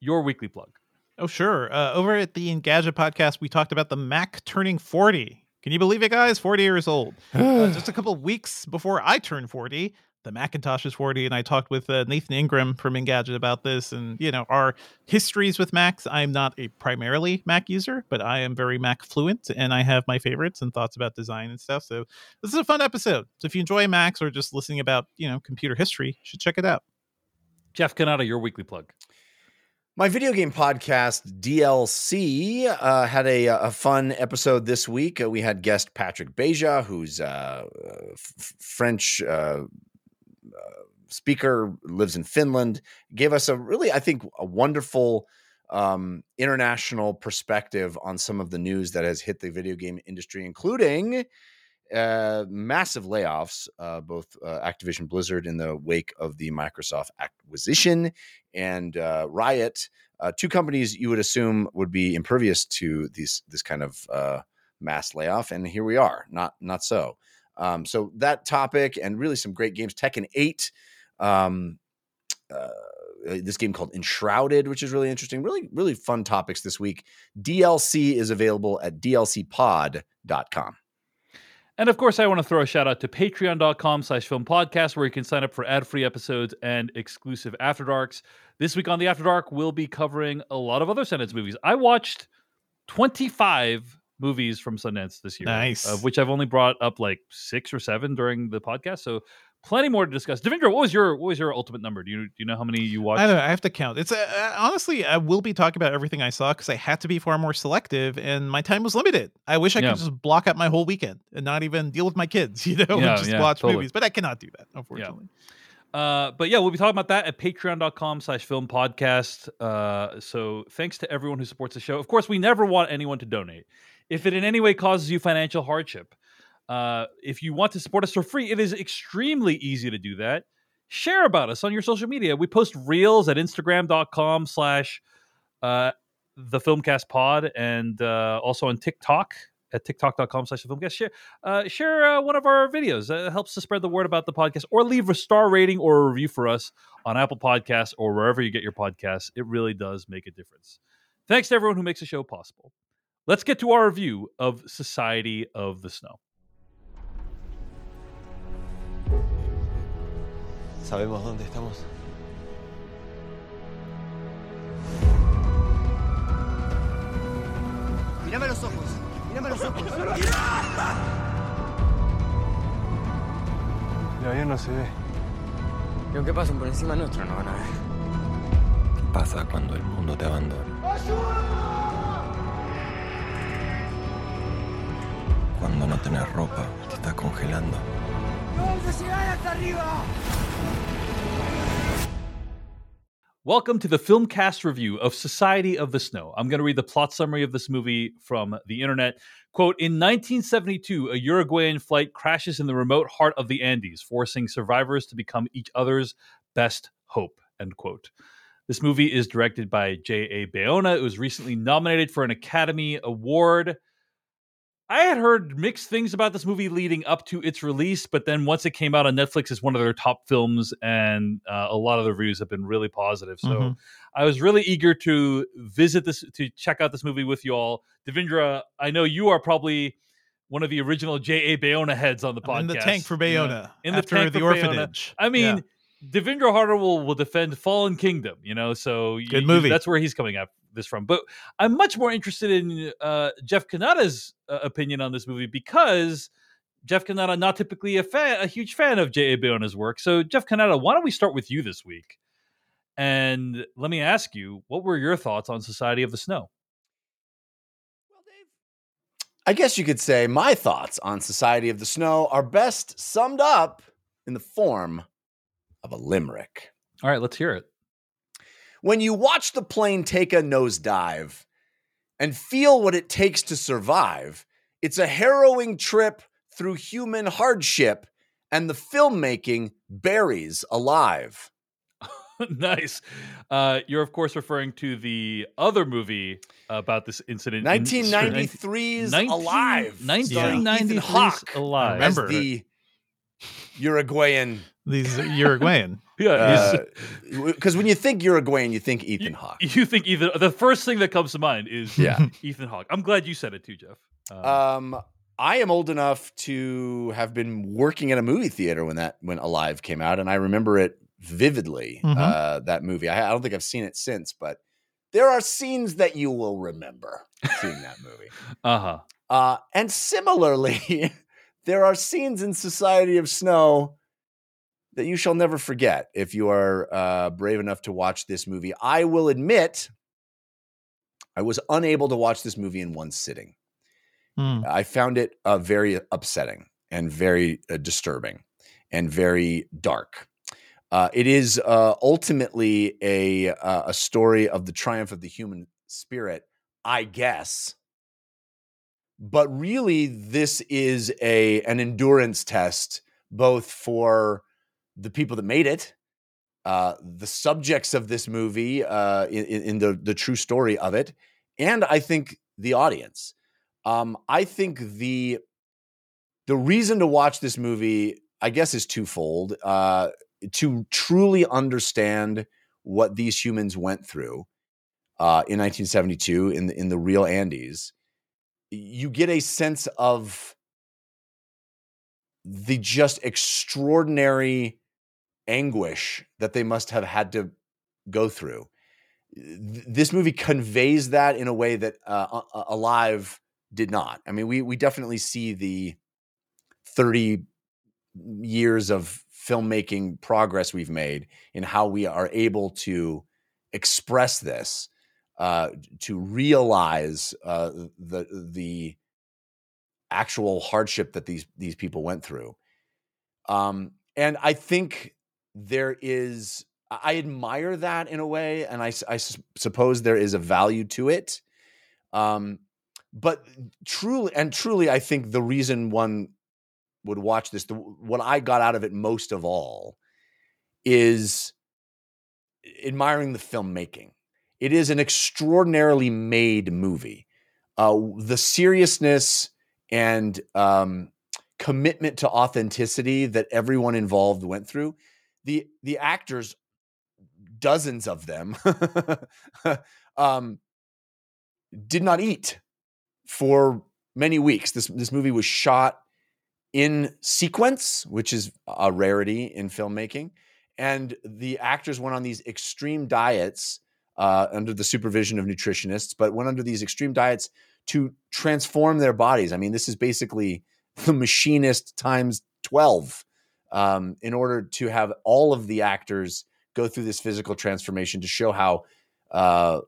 your weekly plug. Oh, sure. Uh, over at the Engadget podcast, we talked about the Mac turning 40. Can you believe it, guys? 40 years old. uh, <sighs> just a couple weeks before I turned 40, the Macintosh is 40, and I talked with uh, Nathan Ingraham from Engadget about this and, you know, our histories with Macs. I'm not a primarily Mac user, but I am very Mac fluent, and I have my favorites and thoughts about design and stuff. So this is a fun episode. So if you enjoy Macs or just listening about, you know, computer history, you should check it out. Jeff Cannata, your weekly plug. My video game podcast DLC uh, had a, a fun episode this week. Uh, we had guest Patrick Beja, who's uh, f- French uh, uh, speaker, lives in Finland. Gave us a really, I think, a wonderful um, international perspective on some of the news that has hit the video game industry, including uh, massive layoffs, uh, both uh, Activision Blizzard in the wake of the Microsoft acquisition and uh, Riot, uh, two companies you would assume would be impervious to these this kind of uh, mass layoff, and here we are. Not not so. Um, so that topic and really some great games. Tekken Eight. Um, this game called Enshrouded, which is really interesting. Really, really fun topics this week. DLC is available at dlcpod.com. And of course, I want to throw a shout out to patreon.com slash film podcast, where you can sign up for ad free episodes and exclusive After Darks. This week on the After Dark, we'll be covering a lot of other Sundance movies. I watched 25 movies from Sundance this year, Nice. of which I've only brought up like six or seven during the podcast. So plenty more to discuss. Devindra, what was your what was your ultimate number? Do you do you know how many you watched? I don't know. I have to count. It's uh, uh, honestly, I will be talking about everything I saw because I had to be far more selective, and my time was limited. I wish I Yeah. could just block out my whole weekend and not even deal with my kids, <laughs> you know, Yeah, and just yeah, watch totally. movies. But I cannot do that, unfortunately. Uh, but yeah, we'll be talking about that at patreon.com slash film podcast. Uh, so thanks to everyone who supports the show. Of course, we never want anyone to donate. If it in any way causes you financial hardship, uh, if you want to support us for free, it is extremely easy to do that. Share about us on your social media. We post reels at instagram.com slash uh, the filmcast pod and uh, also on TikTok at tiktok.com slash the filmcast. Share, uh, share uh, one of our videos. It helps to spread the word about the podcast or leave a star rating or a review for us on Apple Podcasts or wherever you get your podcasts. It really does make a difference. Thanks to everyone who makes the show possible. Let's get to our review of Society of the Snow. ¿Sabemos dónde estamos? Mírame los ojos. Mírame los ojos. El avión no se ve. Y aunque pasen por encima nuestro, no van a ver. ¿Qué pasa cuando el mundo te abandona? Cuando no ropa, te congelando. Welcome to the film cast review of Society of the Snow. I'm going to read the plot summary of this movie from the internet. Quote In 1972, a Uruguayan flight crashes in the remote heart of the Andes, forcing survivors to become each other's best hope. End quote. This movie is directed by J.A. Bayona. It was recently nominated for an Academy Award. I had heard mixed things about this movie leading up to its release, but then once it came out on Netflix, it's one of their top films, and uh, a lot of the reviews have been really positive. So Mhm. I was really eager to visit this, to check out this movie with you all. Devindra, I know you are probably one of the original J.A. Bayona heads on the podcast. I'm in the tank for? Bayona In the after tank the for Bayona. orphanage. I mean, Yeah. Devindra Hardawar, will defend Fallen Kingdom, you know, so Good you- movie. that's where he's coming up this from. But I'm much more interested in uh, Jeff Cannata's uh, opinion on this movie because Jeff Cannata not typically a fan, a huge fan of J.A. Bayona's work. So Jeff Cannata, why don't we start with you this week? And let me ask you, what were your thoughts on Society of the Snow? Well, Dave, I guess you could say my thoughts on Society of the Snow are best summed up in the form of a limerick. All right, let's hear it. When you watch the plane take a nosedive and feel what it takes to survive, it's a harrowing trip through human hardship and the filmmaking buries alive. <laughs> nice. Uh, you're of course referring to the other movie about this incident. in- 1993's 19 Alive. starring Ethan 1993's Hawke Alive. Remember. as the Uruguayan. These Uruguayan. Yeah, he's- <laughs> Because when you think Uruguayan, you think Ethan Hawke. you think Ethan? The first thing that comes to mind is <laughs> Yeah. Ethan Hawke. I'm glad you said it too, Jeff. Um, Um, I am old enough to have been working at a movie theater when that when Alive came out, and I remember it vividly. Mhm. Uh, that movie. I, I don't think I've seen it since, but there are scenes that you will remember seeing that movie. <laughs> uh-huh. Uh, and similarly, there are scenes in Society of Snow that you shall never forget if you are uh, brave enough to watch this movie. I will admit, I was unable to watch this movie in one sitting. Hmm. I found it uh, very upsetting and very uh, disturbing and very dark. Uh, it is uh, ultimately a uh, a story of the triumph of the human spirit, I guess. But really, this is a an endurance test, both for the people that made it, uh, the subjects of this movie, uh, in, in the the true story of it, and I think the audience. Um, I think the the reason to watch this movie, I guess, is twofold. Uh, to truly understand what these humans went through uh, in 1972 in the, in the real Andes, you get a sense of the just extraordinary anguish that they must have had to go through. Th- This movie conveys that in a way that uh, Alive did not. I mean, we we definitely see the 30 years of filmmaking progress we've made in how we are able to express this, uh, to realize uh, the the actual hardship that these these people went through. Um, and I think there is I admire that in a way, and I, I suppose there is a value to it. Um, but truly and truly i think the reason one would watch this the, what i got out of it most of all is admiring the filmmaking it is an extraordinarily made movie uh, the seriousness and um, commitment to authenticity that everyone involved went through the the actors dozens of them <laughs> um, did not eat for many weeks. This this movie was shot in sequence, which is a rarity in filmmaking, and the actors went on these extreme diets uh, under the supervision of nutritionists, but went under these extreme diets to transform their bodies. I mean, this is basically the machinist times twelve um, in order to have all of the actors go through this physical transformation to show how uh,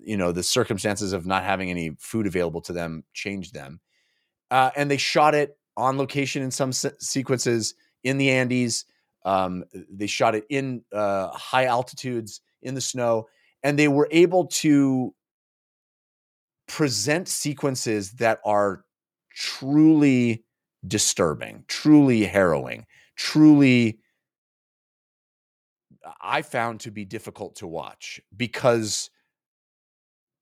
you know the circumstances of not having any food available to them changed them. Uh, and they shot it on location in some se- sequences in the andes. Um, they shot it in uh, high altitudes in the snow and they were able to present sequences that are truly disturbing truly harrowing truly i found to be difficult to watch because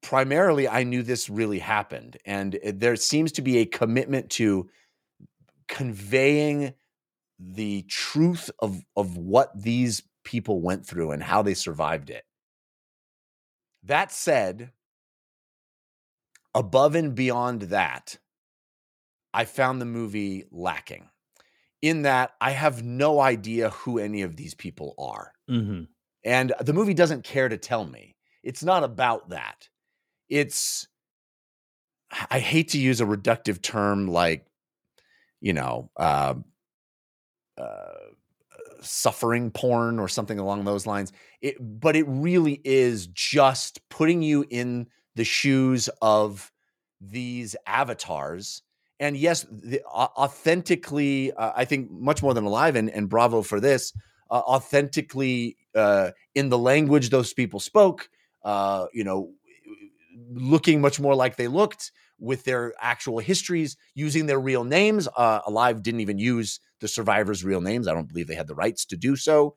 primarily I knew this really happened. And eh, there seems to be a commitment to conveying the truth of, of what these people went through and how they survived it. That said, above and beyond that, I found the movie lacking in that I have no idea who any of these people are. hmm And the movie doesn't care to tell me. It's not about that. It's, I hate to use a reductive term like, you know, uh, uh, suffering porn or something along those lines. It, but it really is just putting you in the shoes of these avatars. And yes, the, au- authentically, uh, I think much more than alive, and, and bravo for this, uh, authentically uh, in the language those people spoke, uh, you know, looking much more like they looked with their actual histories, using their real names. Uh, Alive didn't even use the survivors' real names. I don't believe they had the rights to do so.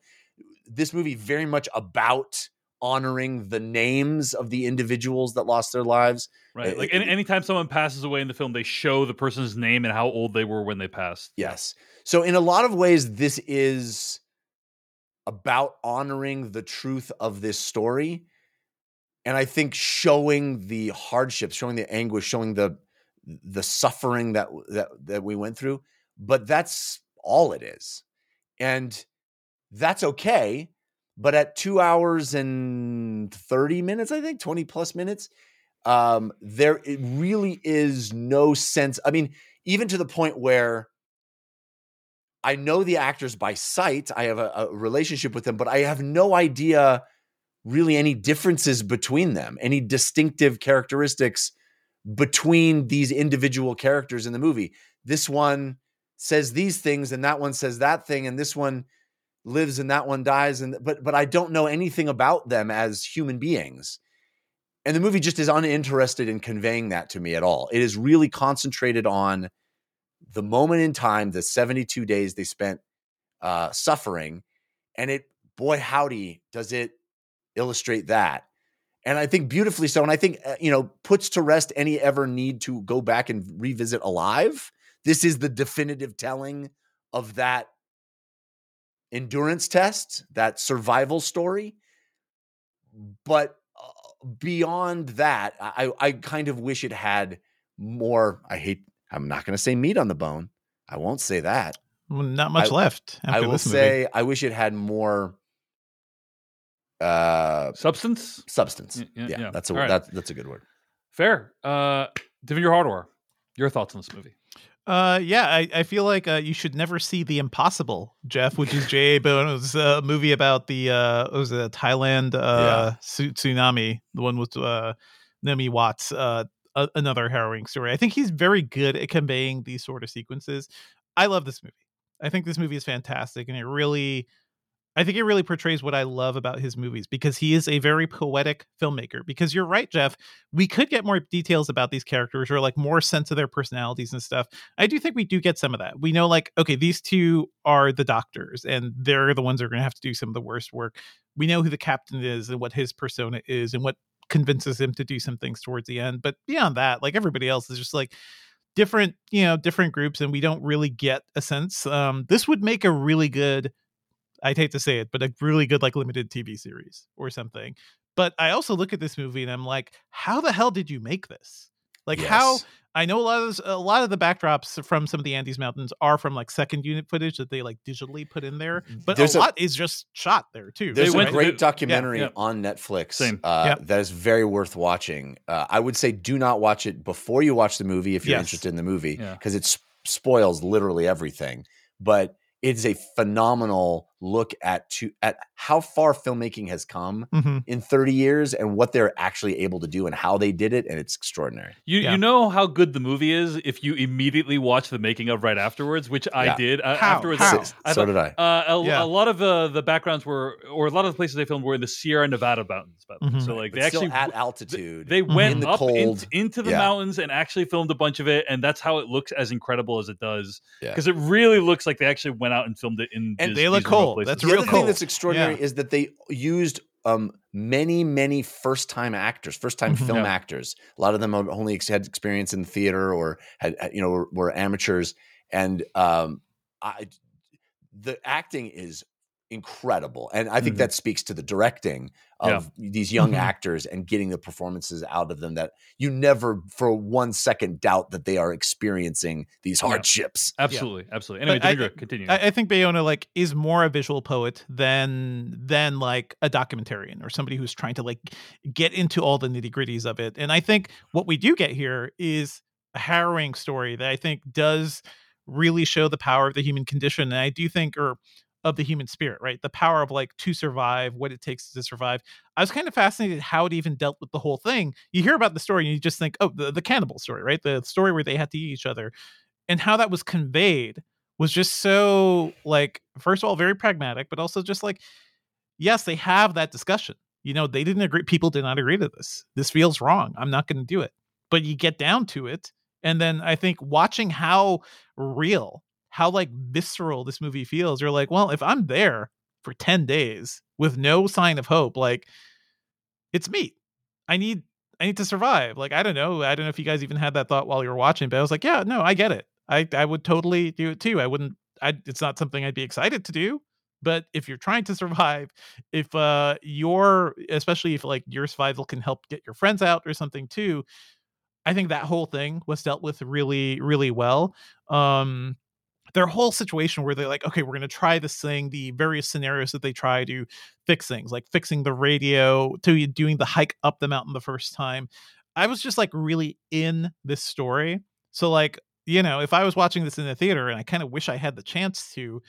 This movie very much about honoring the names of the individuals that lost their lives. Right. It- Like it- anytime someone passes away in the film, they show the person's name and how old they were when they passed. Yes. So in a lot of ways, this is about honoring the truth of this story. And I think showing the hardships, showing the anguish, showing the the suffering that that that we went through. But that's all it is. And that's okay. But at two hours and 30 minutes, I think, 20 plus minutes, um, there it really is no sense. I mean, even to the point where I know the actors by sight. I have a, a relationship with them, but I have no idea really any differences between them, any distinctive characteristics between these individual characters in the movie. This one says these things and that one says that thing and this one lives and that one dies and but but I don't know anything about them as human beings. And the movie just is uninterested in conveying that to me at all. It is really concentrated on the moment in time, the 72 days they spent uh, suffering. And it, boy, howdy, does it illustrate that. And I think beautifully so. And I think, uh, you know, puts to rest any ever need to go back and revisit Alive. This is the definitive telling of that endurance test, that survival story. But uh, beyond that, I, I kind of wish it had more. I hate, I'm not going to say meat on the bone. I won't say that. Well, not much I- left. After I will this movie. say, I wish it had more uh, Substance? substance. Yeah, Yeah, yeah. that's a All right. that's that's a good word. Fair. Uh, Devindra Hardawar, your thoughts on this movie? Uh, yeah, I, I feel like uh, you should never see The Impossible, Jeff, which is J.A. Bayona's uh, movie about the uh, it was a Thailand uh, tsu- tsunami, the one with uh, Naomi Watts. Uh, a- another harrowing story. I think he's very good at conveying these sort of sequences. I love this movie. I think this movie is fantastic, and it really, I think it really portrays what I love about his movies because he is a very poetic filmmaker. Because you're right, Jeff, we could get more details about these characters or like more sense of their personalities and stuff. I do think we do get some of that. We know, like, okay, these two are the doctors, and they're the ones that are going to have to do some of the worst work. We know who the captain is and what his persona is and what convinces him to do some things towards the end. But beyond that, like everybody else is just like different, you know, different groups, and we don't really get a sense. Um, this would make a really good. I'd hate to say it, but a really good like limited TV series or something. But I also look at this movie and I'm like, how the hell did you make this? Like how I know a lot of this, a lot of the backdrops from some of the Andes Mountains are from like second unit footage that they like digitally put in there, but There's a a- lot is just shot there too. There's They a great documentary yeah. on Netflix Uh, Yeah. that is very worth watching. Uh, I would say do not watch it before you watch the movie if you're Yes. interested in the movie Yeah. because it spoils literally everything. But it's a phenomenal look at to at how far filmmaking has come Mhm. in 30 years and what they're actually able to do and how they did it, and it's extraordinary. You Yeah. you know how good the movie is if you immediately watch the making of right afterwards, which I Yeah. did. Uh, How? Afterwards, How? So, I so thought- did I. Uh, a, Yeah. a lot of uh, the backgrounds were, or a lot of the places they filmed were in the Sierra Nevada mountains. By the way. Mhm. So like But they still actually at altitude. they Mhm. went In the up in- into the Yeah. mountains and actually filmed a bunch of it, and that's how it looks as incredible as it does. Yeah. Because it really looks like they actually went out and filmed it in. And these- they look these remote cool. places. That's the real other cool. thing that's extraordinary Yeah. is that they used um, many, many first-time actors, first-time Mhm. film Yeah. actors. A lot of them only had experience in theater or had, had- you know, were, were amateurs. And um, I, the acting is incredible, and I think Mhm. that speaks to the directing Yeah. of these young Mhm. actors and getting the performances out of them that you never, for one second, doubt that they are experiencing these Yeah. hardships. Absolutely, absolutely. Anyway, But I- Devindra, continue. I, I think Bayona like is more a visual poet than than like a documentarian or somebody who's trying to like get into all the nitty gritties of it. And I think what we do get here is a harrowing story that I think does really show the power of the human condition. And I do think, or of the human spirit, right? The power of like to survive, what it takes to survive. I was kind of fascinated how it even dealt with the whole thing. You hear about the story and you just think, oh, the, the cannibal story, right? The story where they had to eat each other and how that was conveyed was just so like first of all very pragmatic but also just like yes they have that discussion you know, they didn't agree. People did not agree to this. This feels wrong. I'm not going to do it. But you get down to it. And then I think watching how real, how like visceral this movie feels, you're like, well, if I'm there for 10 days with no sign of hope, like it's meat. I need I need to survive. Like, I don't know. I don't know if you guys even had that thought while you were watching, but I was like, yeah, no, I get it. I, I would totally do it too. I wouldn't, I, it's not something I'd be excited to do, but if you're trying to <laughs> survive, if uh your, especially if like your survival can help get your friends out or something too, I think that whole thing was dealt with really, really well. Um, their whole situation where they're like, okay, we're going to try this thing, the various scenarios that they try to fix things, like fixing the radio, to doing the hike up the mountain the first time. I was just like really in this story. So, like, you know, if I was watching this in the theater and I kind of wish I had the chance to,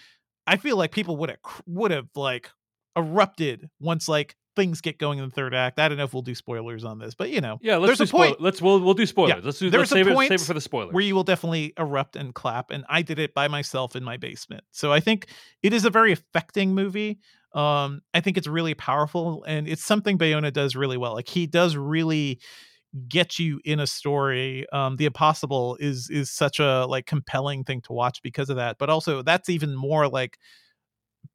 I feel like people would have would have like erupted once like things get going in the third act. I don't know if we'll do spoilers on this, but you know, yeah, let's there's do a point. Spoil- let's we'll we'll do spoilers. Yeah, let's do there's let's save a it point save it for the spoilers. where you will definitely erupt and clap, and I did it by myself in my basement. So I think it is a very affecting movie. Um, I think it's really powerful, and it's something Bayona does really well. Like he does really get you in a story um the impossible is is such a like compelling thing to watch because of that but also that's even more like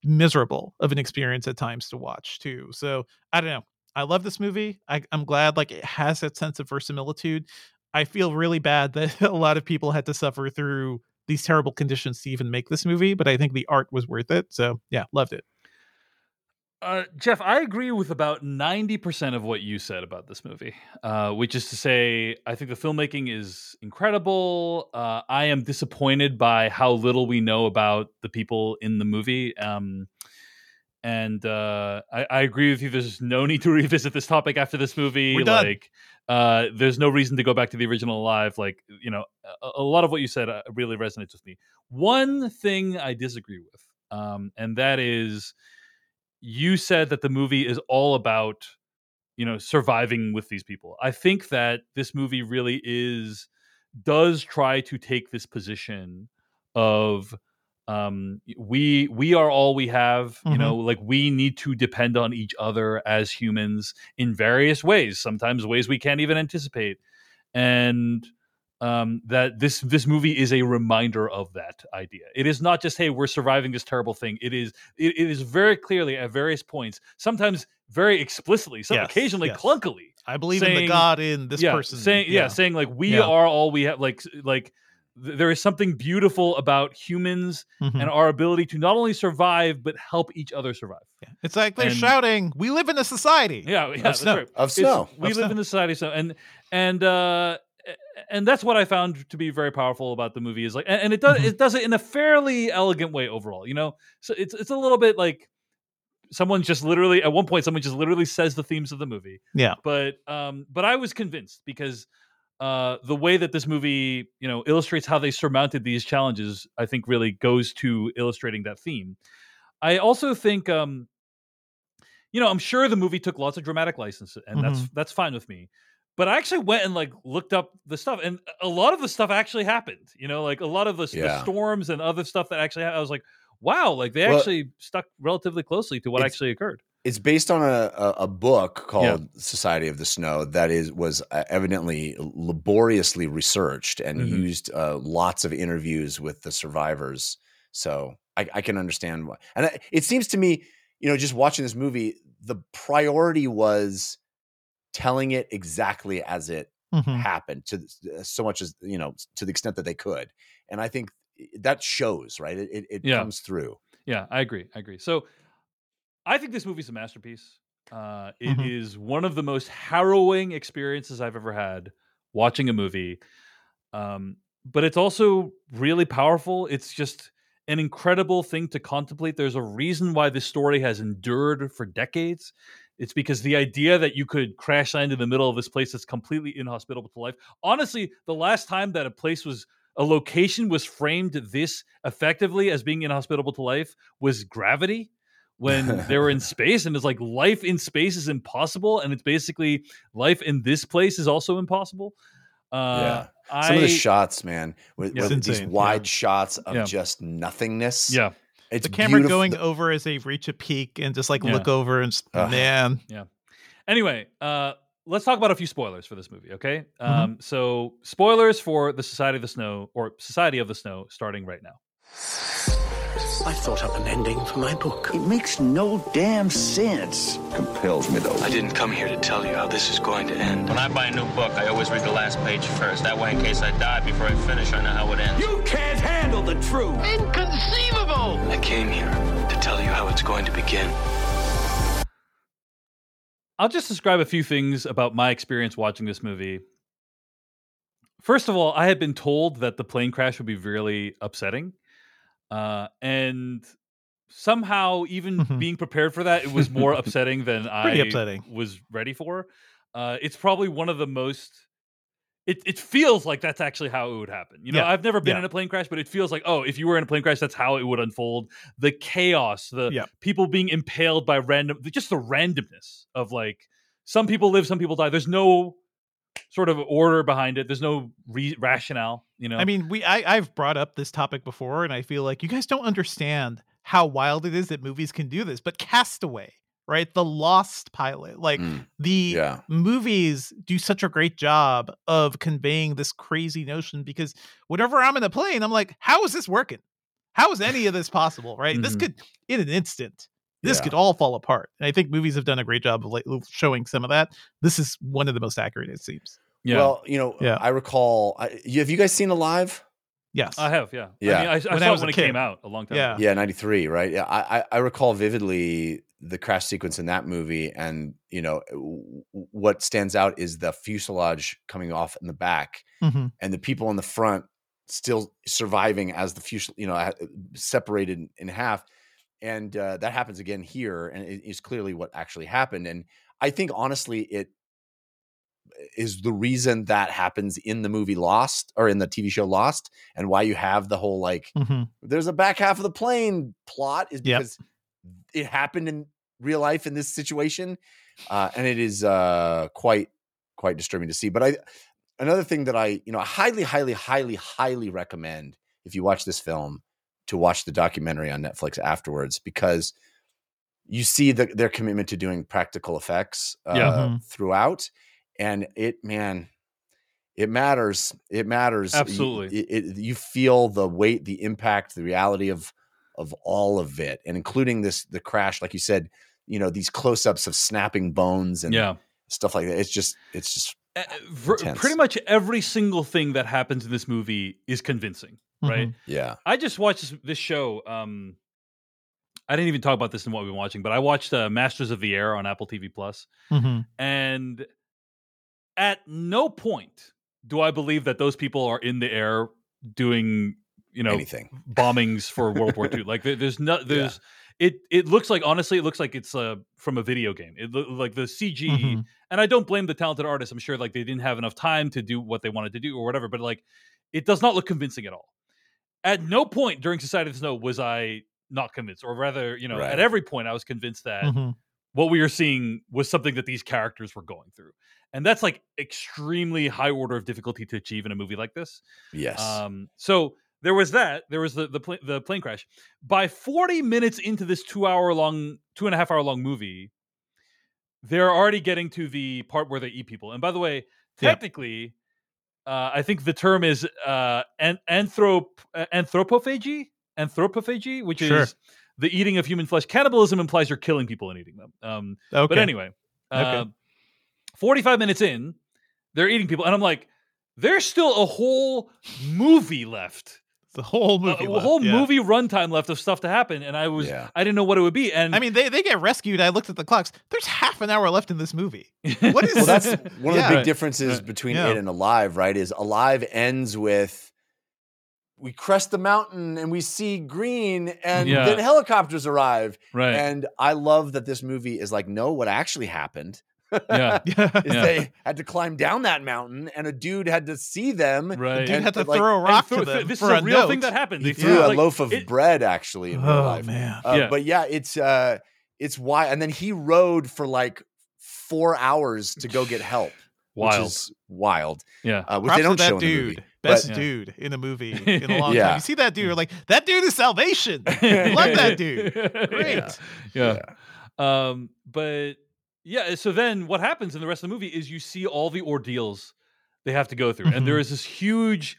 miserable of an experience at times to watch too so i don't know i love this movie I, i'm glad like it has that sense of verisimilitude i feel really bad that <laughs> a lot of people had to suffer through these terrible conditions to even make this movie but i think the art was worth it so yeah loved it Uh, Jeff, I agree with about 90% of what you said about this movie, uh, which is to say, I think the filmmaking is incredible. Uh, I am disappointed by how little we know about the people in the movie. Um, and uh, I, I agree with you. There's no <laughs> need to revisit this topic after this movie. Like, uh, there's no reason to go back to the original Alive. Like, you know, a, a lot of what you said uh, really resonates with me. One thing I disagree with, um, and that is you said that the movie is all about you know surviving with these people i think that this movie really is does try to take this position of um we we are all we have you Mhm. know like we need to depend on each other as humans in various ways sometimes ways we can't even anticipate and um that this this movie is a reminder of that idea it is not just hey we're surviving this terrible thing it is it, it is very clearly at various points sometimes very explicitly some Yes, occasionally yes. clunkily i believe in the god in this yeah, person saying yeah. saying like we Yeah. are all we have like like th- there is something beautiful about humans Mhm. and our ability to not only survive but help each other survive it's like they're and- shouting we live in a society yeah, yeah that's snow. right Of It's- snow. we Of live snow. in the society so and and uh and that's what I found to be very powerful about the movie is like and, and it does Mhm. it does it in a fairly elegant way overall you know so it's it's a little bit like someone just literally at one point someone just literally says the themes of the movie Yeah. but um but I was convinced because uh the way that this movie you know illustrates how they surmounted these challenges I think really goes to illustrating that theme I also think um you know, I'm sure the movie took lots of dramatic license, and that's Mm-hmm. that's fine with me. But I actually went and like looked up the stuff, and a lot of the stuff actually happened. You know, like a lot of the, the storms and other stuff that actually happened. I was like, wow, like they Well, actually stuck relatively closely to what actually occurred. it's based on a, a, a book called Society of the Snow that is was uh, evidently laboriously researched and Mhm. used uh, lots of interviews with the survivors. So I, I can understand why. And I, it seems to me, you know, just watching this movie, the priority was telling it exactly as it Mhm. happened to so much as you know to the extent that they could. And I think that shows, right? It, it, Yeah. comes through. Yeah, I agree. I agree. So I think this movie's a masterpiece. Uh, it is Mhm. one of the most harrowing experiences I've ever had watching a movie. Um, but it's also really powerful. It's just an incredible thing to contemplate. There's a reason why this story has endured for decades. It's because the idea that you could crash land in the middle of this place that's completely inhospitable to life. Honestly, the last time that a place was a location was framed this effectively as being inhospitable to life was gravity when they were in <laughs> space and it's like life in space is impossible and it's basically life in this place is also impossible uh I, Some of the shots, man, with, Yeah. with these wide yeah. shots of Yeah. just nothingness. yeah it's the camera beautiful. going over as they reach a peak and just like Yeah. look over and s- Ugh. man Anyway, uh, let's talk about a few spoilers for this movie, okay? Mm-hmm. Um, so spoilers for the Society of the Snow or Society of the Snow starting right now. I thought up an ending for my book. It makes no damn sense. Compels me, though. I didn't come here to tell you how this is going to end. When I buy a new book, I always read the last page first. That way, in case I die before I finish, I know how it ends. You can't handle the truth. Inconceivable! I came here to tell you how it's going to begin. I'll just describe a few things about my experience watching this movie. First of all, I had been told that the plane crash would be really upsetting. Uh, and somehow, even Mhm. being prepared for that, it was more <laughs> upsetting than I upsetting. was ready for. Uh, it's probably one of the most. It, it feels like that's actually how it would happen. You know, Yeah, I've never been yeah. in a plane crash, but it feels like, oh, if you were in a plane crash, that's how it would unfold. The chaos, the Yeah. people being impaled by random, just the randomness of like some people live, some people die. There's no sort of order behind it. There's no re- rationale. You know, I mean, we I, I've brought up this topic before, and I feel like you guys don't understand how wild it is that movies can do this. But Castaway, right? The Lost pilot, like Mm, the yeah. movies do such a great job of conveying this crazy notion because whenever I'm in a plane, I'm like, how is this working? How is any of this possible? Right? This Mhm. could in an instant. This Yeah. could all fall apart. And I think movies have done a great job of like showing some of that. This is one of the most accurate, it seems. yeah, Well, you know, Yeah. I recall. I, have you guys seen Alive? Yes. I have. Yeah, Yeah. I, mean, I, I When I saw it was when it came out a long time. Yeah. ago. Yeah, ninety three, right? Yeah, I, I I recall vividly the crash sequence in that movie, and you know w- w- what stands out is the fuselage coming off in the back, Mhm. and the people in the front still surviving as the fuselage, you know, separated in half, and uh, that happens again here, and it is clearly what actually happened. And I think honestly, it is the reason that happens in the movie Lost or in the TV show Lost, and why you have the whole like Mhm. there's a back half of the plane plot is Yep. because it happened in real life in this situation uh, and it is uh, quite quite disturbing to see but i another thing that i you know highly highly highly highly recommend if you watch this film to watch the documentary on netflix afterwards because you see the, their commitment to doing practical effects uh, Yeah. Mhm. throughout and it man it matters it matters You- Absolutely. it, it- you feel the weight the impact the reality of of all of it and including this the crash like you said you know these close-ups of snapping bones and yeah. stuff like that it's just it's just Uh, ver- pretty much every single thing that happens in this movie is convincing, right? Mhm. yeah I just watched this, this show. Um, I didn't even talk about this in what we've been watching, but I watched uh, Masters of the Air on Apple TV Plus, Mhm. and at no point do I believe that those people are in the air doing, you know, anything bombings for World War <laughs> II. Like there's no, there's it. It looks like honestly, it looks like it's uh, from a video game. It loo- like the CG, Mhm. and I don't blame the talented artists. I'm sure like they didn't have enough time to do what they wanted to do or whatever. But like, it does not look convincing at all. At no point during Society of the Snow was I not convinced, or rather, you know, Right. at every point I was convinced that Mhm. what we were seeing was something that these characters were going through. And that's like extremely high order of difficulty to achieve in a movie like this. yes Um, so there was that. There was the the, pla- the plane crash. By 40 minutes into this two hour long, two and a half hour long movie, they're already getting to the part where they eat people. And by the way, Yeah. technically, uh, I think the term is uh, an- anthrop uh, anthropophagy, anthropophagy, which Sure. is the eating of human flesh. Cannibalism implies you're killing people and eating them. Um, Okay. but anyway, Okay. uh, 45 minutes in, they're eating people. And I'm like, there's still a whole movie left. The whole movie. A, left, whole yeah. movie runtime left of stuff to happen. And I was, Yeah. I didn't know what it would be. And I mean, they, they get rescued. I looked at the clocks. There's half an hour left in this movie. <laughs> What is well that's one of Yeah. the big differences Right. between Yeah. it and alive right is alive ends with we crest the mountain and we see green and Yeah. then helicopters arrive right. and i love that this movie is like no what actually happened yeah. <laughs> Yeah. they had to climb down that mountain and a dude had to see them Right. Dude had to like, throw a rock through- to them this for is a real thing that happened. he They threw threw, a like, loaf of it- bread actually in real Oh life man. Uh, Yeah. but yeah it's uh it's why and then he rode for like four hours to go get help <sighs> Wild. which is wild yeah. uh, which Props they don't show in the dude. movie. Best But- dude in a movie <laughs> in a long Yeah. time. You see that dude, you're like, that dude is salvation. <laughs> Love that dude. Great. Yeah. Um, but yeah. So then what happens in the rest of the movie is you see all the ordeals they have to go through, and there Mhm. is this huge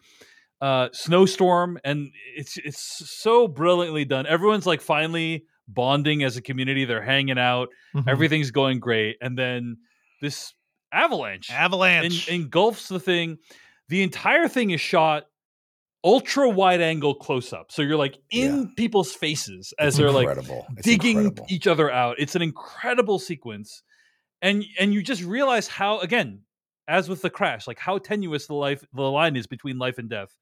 uh snowstorm and it's it's so brilliantly done everyone's like finally bonding as a community they're hanging out Mhm. everything's going great and then this avalanche Avalanche. en- engulfs the thing the entire thing is shot ultra wide angle close up so you're like in people's faces as It's they're like incredible. It's digging each other out it's an incredible sequence and and you just realize how again as with the crash like how tenuous the life the line is between life and death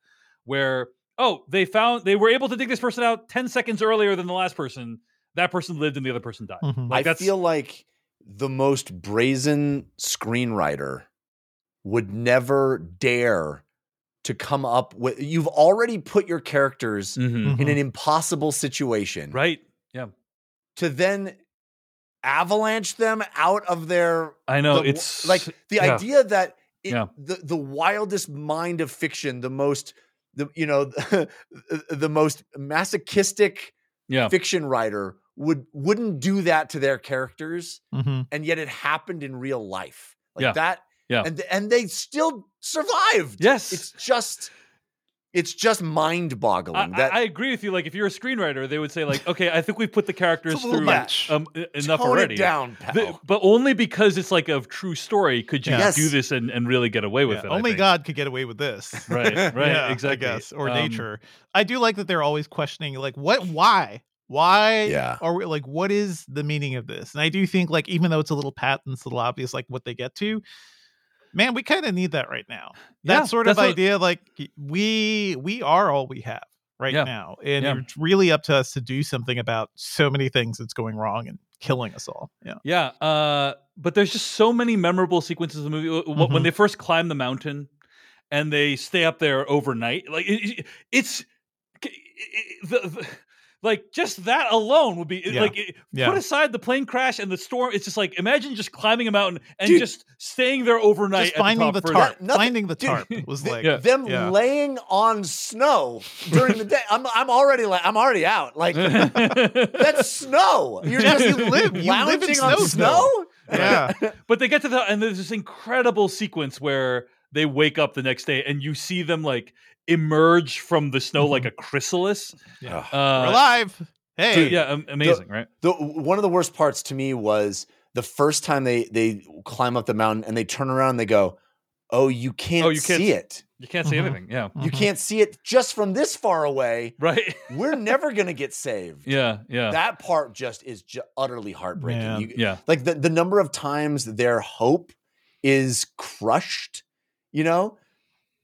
where oh they found they were able to dig this person out 10 seconds earlier than the last person that person lived and the other person died Mhm. like I that's feel like the most brazen screenwriter would never dare to come up with. You've already put your characters Mhm. in an impossible situation, right yeah To then avalanche them out of their. I know, the- it's- like the yeah. idea that it, Yeah. the the wildest mind of fiction, the most the you know <laughs> the most masochistic yeah fiction writer would wouldn't do that to their characters Mhm. and yet it happened in real life like Yeah. that Yeah. and and they still survived Yes. it's just it's just mind-boggling I- that I agree with you. Like, if you're a screenwriter, they would say, like, okay, I think we've put the characters It's a through much. um, enough tone already. it down pal. The- but only because it's like a true story could you Yes. do this and, and really get away with Yeah, it. I only think. God could get away with this. <laughs> Right, right, <laughs> Yeah, exactly. I guess, or Um, nature. I do like that they're always questioning, like, what, why, why? Yeah. Are we like, what is the meaning of this? And I do think, like, even though it's a little pat and it's a little obvious, like what they get to, man, we kind of need that right now. That Yeah, sort of that's what- idea, like, we we are all we have right Yeah, now, and yeah. it's really up to us to do something about so many things that's going wrong and killing us all. Yeah. Yeah, uh, but there's just so many memorable sequences in the movie. W- When they first climb the mountain and they stay up there overnight, like it, it- it's it- it- the, the- like just that alone would be Yeah. like it- Yeah. put aside the plane crash and the storm. It's just like imagine just climbing a mountain and Dude. just staying there overnight. Just finding the top for tarp, Nothing- finding the dude, tarp was like, Yeah. them yeah. laying on snow during the day i'm i'm already like i'm already out like <laughs> that's snow you're Yeah, just you live- you live in lounging on snow snow yeah. <laughs> but they get to the and there's this incredible sequence where they wake up the next day and you see them like emerge from the snow like a chrysalis. Yeah. Uh, We're alive. Hey. Dude, yeah, am- amazing, right? the one of the worst parts to me was the first time they they climb up the mountain and they turn around and they go oh you can't, Oh, you can't see it You can't see Mhm. anything. Yeah, you Mhm. can't see it just from this far away right. <laughs> we're never gonna get saved yeah, yeah, that part just is ju- utterly heartbreaking Man. You- yeah. like the, the number of times their hope is crushed you know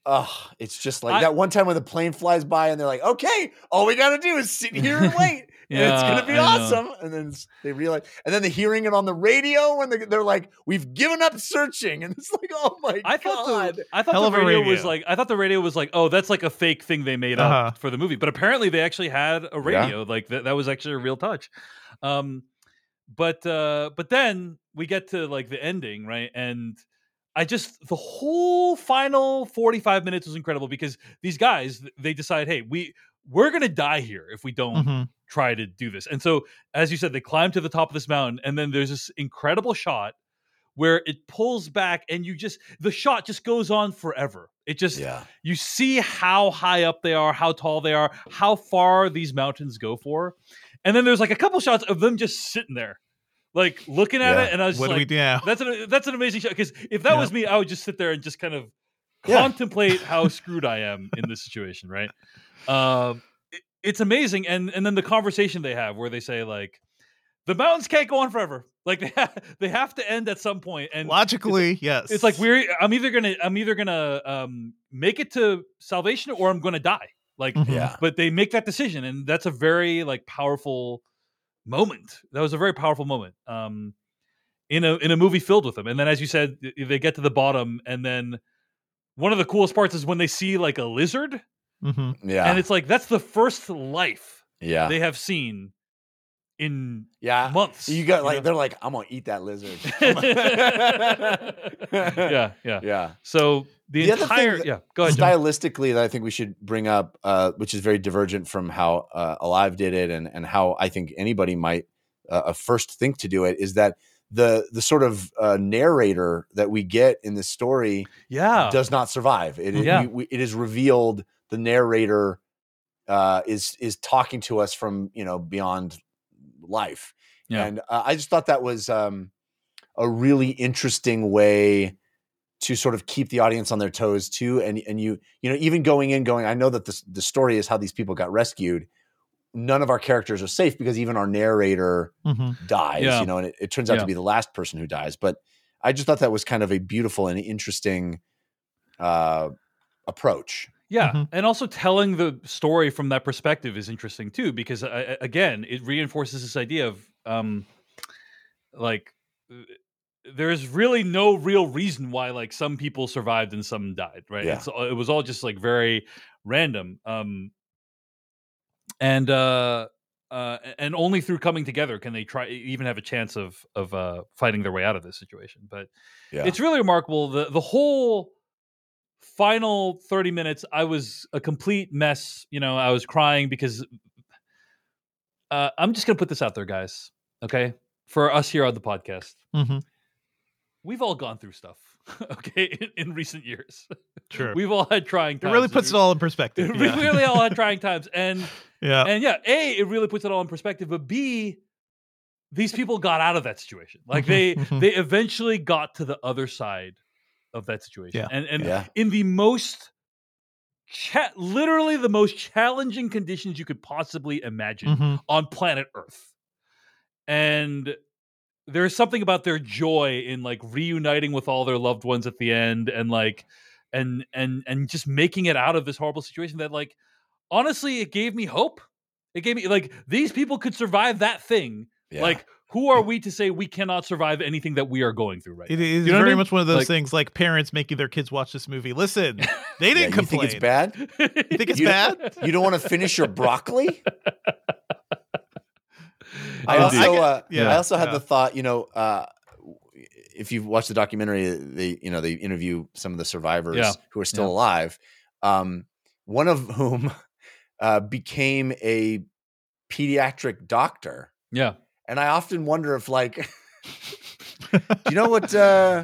Ugh, it's just like I- that one time when the plane flies by and they're like, okay, all we got to do is sit here and <laughs> wait. and it's going to be I know. awesome. And then they realize, and then they're hearing it on the radio when they, they're like, we've given up searching. And it's like, oh my I thought God. the I thought Hell the of a radio, was like I thought the radio was like oh that's like a fake thing they made Uh-huh. up for the movie, but apparently they actually had a radio like that that was actually a real touch. Um, but uh, but then we get to like the ending right, and I just the whole final forty five minutes was incredible because these guys they decide hey we we're gonna die here if we don't Mhm. try to do this. And so, as you said, they climb to the top of this mountain, and then there's this incredible shot where it pulls back, and you just the shot just goes on forever. It just Yeah. you see how high up they are, how tall they are, how far these mountains go for, and then there's like a couple shots of them just sitting there, like looking at Yeah. it, and I was What just do we like, do now? that's an that's an amazing shot because if that Yeah. was me, I would just sit there and just kind of <laughs> Yeah. contemplate how screwed I am in this situation, right? Um, it- it's amazing, and and then the conversation they have where they say like, the mountains can't go on forever, like they ha- they have to end at some point, and Logically, yes. it's like we're I'm either gonna I'm either gonna um make it to salvation or I'm gonna die, like Mhm. Yeah. but they make that decision and that's a very like powerful moment that was a very powerful moment um in a in a movie filled with them and then as you said they get to the bottom and then one of the coolest parts is when they see like a lizard Mm-hmm. Yeah. and it's like that's the first life yeah. they have seen in yeah. months You got like, know? they're like, I'm going to eat that lizard. <laughs> <laughs> yeah yeah Yeah. so the, The entire that- yeah go ahead John. stylistically that I think we should bring up, uh, which is very divergent from how uh, Alive did it, and and how I think anybody might uh, uh, first think to do it, is that the the sort of uh, narrator that we get in this story yeah does not survive. It, Yeah. we- we- it is revealed the narrator uh, is is talking to us from you know beyond life, Yeah. and uh, I just thought that was um, a really interesting way to sort of keep the audience on their toes too. And and you you know even going in going, I know that this the story is how these people got rescued. None of our characters are safe because even our narrator Mhm. dies, Yeah. you know, and it, it turns out Yeah. to be the last person who dies. But I just thought that was kind of a beautiful and interesting uh, approach. Yeah, Mhm. and also telling the story from that perspective is interesting too, because uh, again, it reinforces this idea of um, like uh, there's really no real reason why like some people survived and some died, right? Yeah. It was all just like very random, um, and uh, uh, and only through coming together can they try even have a chance of of uh, fighting their way out of this situation. But Yeah. it's really remarkable. The the whole final 30 minutes, I was a complete mess. You know, I was crying because uh, I'm just gonna put this out there, guys. Okay. For us here on the podcast. Mhm. We've all gone through stuff, <laughs> okay, in, in recent years. Sure. We've all had trying It really puts it all in perspective. We yeah. really all had <laughs> trying times. And yeah. and yeah, A, it really puts it all in perspective, but B, these people got out of that situation. Like they Mhm, mhm. they eventually got to the other side of that situation. Yeah. And and Yeah. in the most cha- literally the most challenging conditions you could possibly imagine Mhm. on planet Earth. And there's something about their joy in like reuniting with all their loved ones at the end and like and and and just making it out of this horrible situation that like honestly it gave me hope. It gave me like these people could survive that thing. Yeah. Like who are we to say we cannot survive anything that we are going through right It now? is You know what I very mean? much one of those Like- things like parents making their kids watch this movie. Listen, <laughs> they didn't you complain. think it's bad? You think it's You- bad? <laughs> You don't want to finish your broccoli? I also, uh, yeah, I also had yeah. the thought, you know, uh, if you've watched the documentary, they, you know, they interview some of the survivors Yeah, who are still yeah. alive. Um, one of whom <laughs> uh, became a pediatric doctor, yeah. And I often wonder if, like, <laughs> do you know what uh,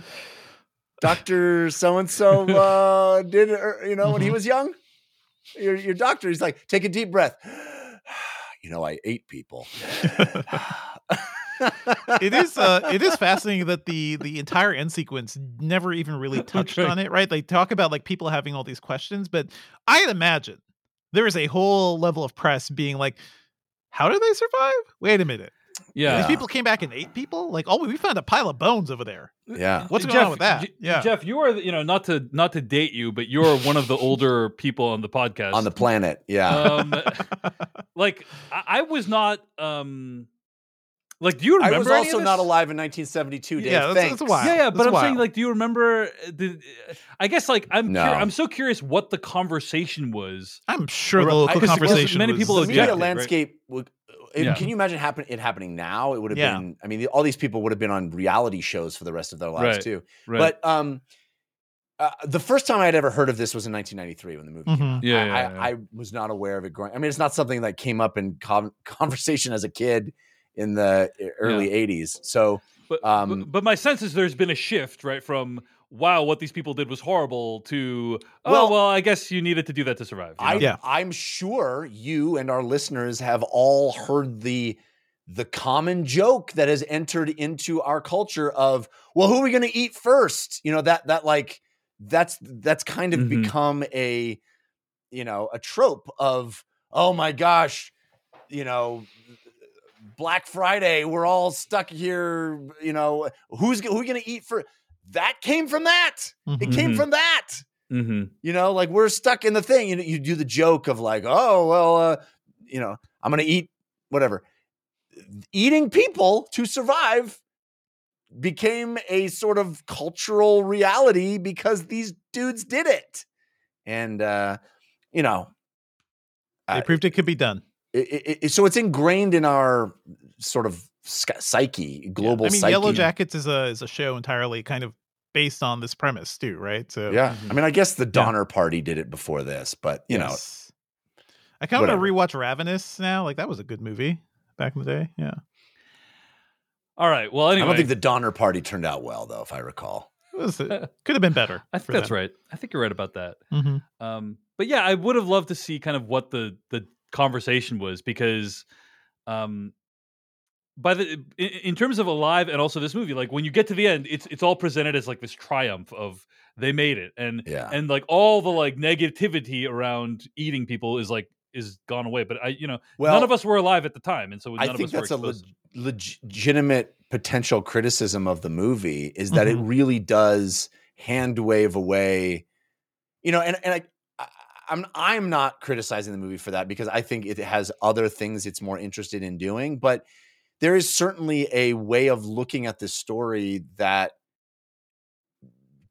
Doctor So and So did? You know, when he Mhm. was young, your your doctor, he's like, take a deep breath. <sighs> You know, I ate people. <laughs> it is uh it is fascinating that the the entire end sequence never even really <laughs> touched Okay. on it right they talk about like people having all these questions but i'd imagine there is a whole level of press being like how do they survive wait a minute Yeah. these people came back and ate people like oh we found a pile of bones over there Yeah. what's Jeff, going on with that J- yeah Jeff, you are, you know, not to not to date you, but you're one of the older people on the podcast. On the planet. Yeah. um, <laughs> like I, I was not um like do you remember I remember was any also of not alive in 1972, Dave. Yeah, that's- that's a while. Yeah, yeah, That's but I'm wild. saying like do you remember uh, the I guess like I'm No. cur- I'm so curious what the conversation was. i'm sure the local because conversation many was- people the objected, media right? landscape would it- Yeah. can you imagine happen it happening now it would have Yeah. been i mean all these people would have been on reality shows for the rest of their lives Right. too Right. but um uh, the first time I had ever heard of this was in 1993 when the movie came Mhm. out. Yeah, I, yeah, yeah. I was not aware of it growing. I mean, it's not something that came up in con- <laughs> conversation as a kid in the early 80s. So, But, um, but but my sense is there's been a shift, right? From wow, what these people did was horrible to oh Well- well, I guess you needed to do that to survive. you I, yeah. I'm sure you and our listeners have all heard the the common joke that has entered into our culture of, well, who are we going to eat first? You know that that like that's that's kind of Mhm. become a you know a trope of oh my gosh, you know. Black Friday, we're all stuck here. You know, who's who are we gonna eat for? That came from that. It Mhm. came Mhm. from that. Mm-hmm. You know, like we're stuck in the thing. You know, you do the joke of like, oh well, uh, you know, I'm gonna eat whatever. Eating people to survive became a sort of cultural reality because these dudes did it, and uh, you know, they uh, proved it could be done it, it, it- so it's ingrained in our sort of sc- psyche, Yeah. global i mean psyche. yellow jackets is a is a show entirely kind of based on this premise too right so Yeah, Mhm. I mean, I guess the Donner Party did it before this, but you know, I kind of want to rewatch Ravenous now. Like that was a good movie back in the day. Yeah. All right. Well, anyway, I don't think the Donner Party turned out well, though, if I recall. It was, it could have been better. I think that's them. right. I think you're right about that. Mhm. Um, but yeah, I would have loved to see kind of what the the conversation was because, um, by the in, terms of alive and also this movie, like when you get to the end, it's it's all presented as like this triumph of they made it, and Yeah. and like all the like negativity around eating people is like is gone away. But I, you know, Well, none of us were alive at the time, and so none I of think us were that's a legitimate potential criticism of the movie is that Mm-hmm. it really does hand wave away, you know, and and. I- I'm I'm not criticizing the movie for that because I think it has other things it's more interested in doing, but there is certainly a way of looking at this story that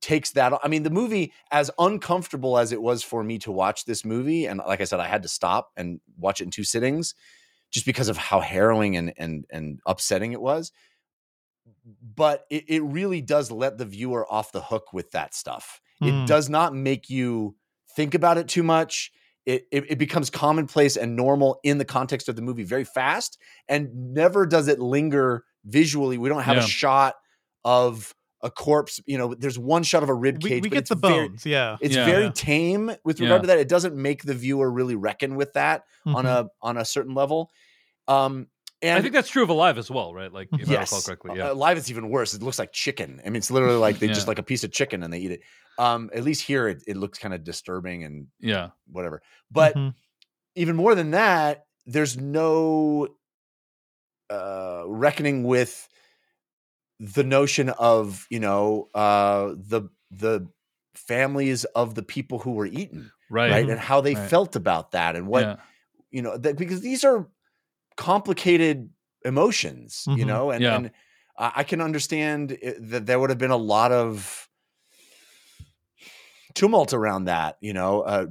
takes that I mean the movie as uncomfortable as it was for me to watch this movie and like I said I had to stop and watch it in two sittings just because of how harrowing and and and upsetting it was but it, it really does let the viewer off the hook with that stuff Mm. it does not make you think about it too much it, it it becomes commonplace and normal in the context of the movie very fast and never does it linger visually we don't have Yeah. a shot of a corpse you know there's one shot of a rib We, cage we but get it's the very- bones. yeah. it's Yeah. very Yeah. tame with regard Yeah. to that it doesn't make the viewer really reckon with that on Mhm. a on a certain level um and I think that's true of Alive as well, right? Like if I recall yes correctly, yeah. live it's even worse it looks like chicken i mean it's literally like they <laughs> just like a piece of chicken and they eat it um at least here it, it looks kind of disturbing and yeah. whatever but Mhm. even more than that there's no uh reckoning with the notion of you know uh the the families of the people who were eaten Right. right, and how they Right. felt about that and what Yeah. you know that because these are complicated emotions you Mhm. know and, Yeah. and I can understand it- that there would have been a lot of tumult around that you know uh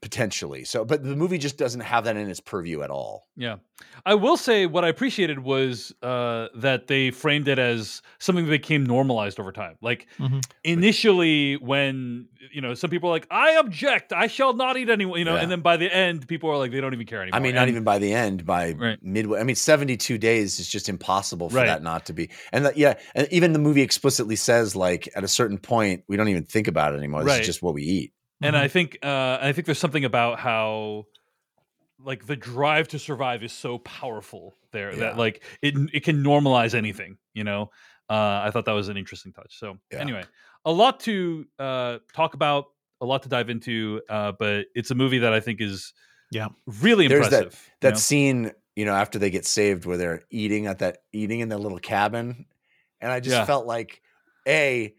potentially so but the movie just doesn't have that in its purview at all Yeah. I will say what I appreciated was uh, that they framed it as something that became normalized over time. Like Mhm. initially, when, you know, some people are like, I object, I shall not eat anyone, you know, Yeah. and then by the end, people are like, they don't even care anymore. i mean not And- even by the end by Right. midway i mean 72 days is just impossible for Right. that not to be and that, yeah and even the movie explicitly says like at a certain point we don't even think about it anymore this Right. is just what we eat and Mm-hmm. I think uh, I think there's something about how like the drive to survive is so powerful there Yeah. that like it it can normalize anything. You know, uh, I thought that was an interesting touch. So Yeah. anyway, a lot to uh, talk about, a lot to dive into, uh, but it's a movie that I think is Yeah. really There's impressive. you that know? scene you know after they get saved where they're eating at that eating in that little cabin and i just Yeah. felt like a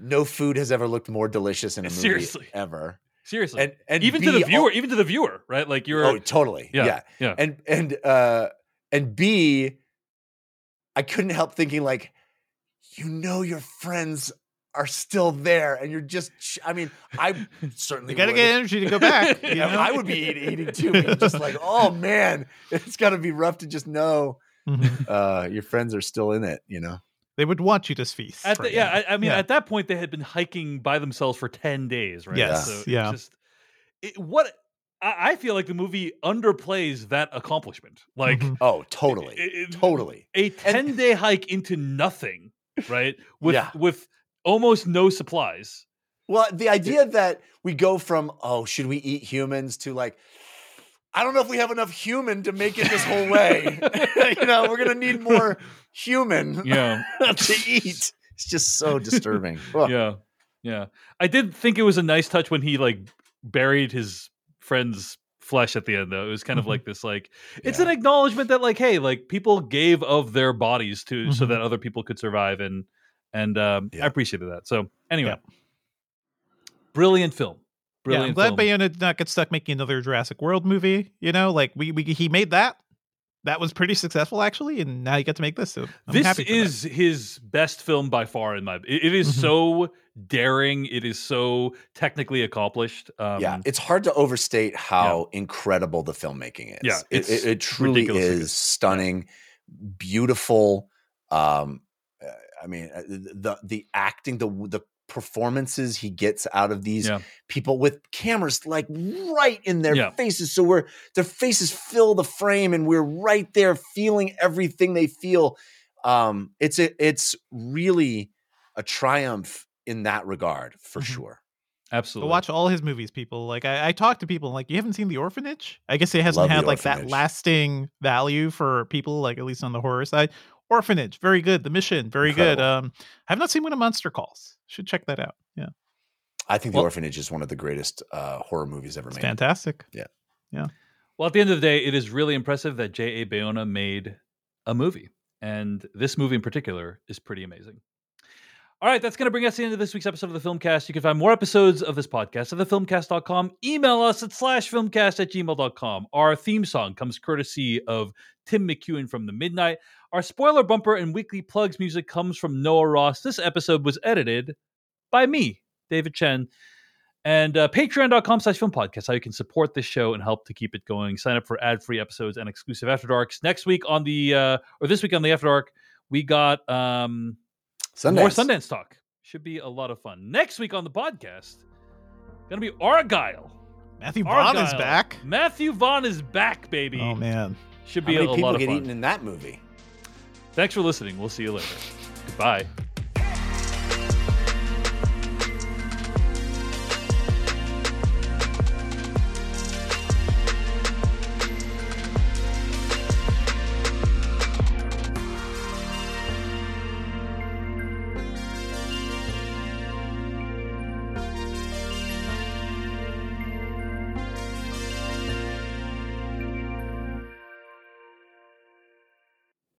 no food has ever looked more delicious in a movie Seriously. ever seriously, and and even to the viewer, al- even to the viewer, right? Like you're oh totally yeah, yeah, yeah. and and uh and b i couldn't help thinking like you know your friends are still there and you're just ch- i mean i certainly You got to would. get energy to go back. <laughs> You know? I would be eating, eating too. being just like, oh man, it's got to be rough to just know Mhm. uh, your friends are still in it. You know, They would want you to feast. At the, yeah, I, I mean, Yeah. at that point, they had been hiking by themselves for ten days, right? Yes, So yeah. Just it, what I, I feel like the movie underplays that accomplishment. Like Mhm. oh, totally, it- it- totally. a ten day hike into nothing, right? With Yeah. with almost no supplies. Well, the idea that we go from oh, should we eat humans to like, I don't know if we have enough human to make it this whole way. <laughs> <laughs> you know, we're gonna need more human <laughs> Yeah, to eat. It's just so disturbing. Yeah, yeah. I did think it was a nice touch when he like buried his friend's flesh at the end though it was kind of Mhm. like this like it's Yeah. an acknowledgement that like hey like people gave of their bodies to so Mhm. that other people could survive and and um Yeah. i appreciated that so anyway brilliant film Yeah, I'm glad film. Bayona did not get stuck making another Jurassic World movie. You know, like we, we he made that. That was pretty successful actually, and now you get to make this. So I'm this happy for that. is his best film by far in my it, it is Mhm. so daring it is so technically accomplished um yeah, it's hard to overstate how incredible the filmmaking is. Yeah, it, it's it, it truly is stunning, beautiful. Um, uh, I mean, uh, the the acting, the the performances he gets out of these Yeah. people with cameras like right in their Yeah. faces, so we're their faces fill the frame, and we're right there feeling everything they feel. um, it's a, it's really a triumph in that regard for Mhm. sure. So Absolutely. watch all his movies, people. Like I, I talk to people like you haven't seen The Orphanage. I guess it hasn't Love had like that lasting value for people, like at least on the horror side. Orphanage, very good. The Mission, very good. Um, I have not seen When a Monster Calls. Should check that out. Yeah, I think Well- The Orphanage is one of the greatest uh, horror movies ever made. fantastic. Yeah. Yeah. Well, at the end of the day, it is really impressive that J.A. Bayona made a movie. And this movie in particular is pretty amazing. All right, that's going to bring us to the end of this week's episode of the Filmcast. You can find more episodes of this podcast at thefilmcast.com. Email us at slash filmcast at gmail.com. Our theme song comes courtesy of Tim McEwan from The Midnight. Our spoiler bumper and weekly plugs music comes from Noah Ross. This episode was edited by me, David Chen. And uh, patreon.com slash film podcast, how you can support this show and help to keep it going. Sign up for ad free episodes and exclusive After Darks. Next week on the, uh, or this week on the After Dark, we got um, Sundance. more Sundance talk. Should be a lot of fun. Next week on the podcast, gonna be Argylle. Matthew Vaughn is back. Matthew Vaughn is back, baby. Oh man. Should How be a, many a people lot of get fun. eaten in that movie? Thanks for listening. We'll see you later. Goodbye.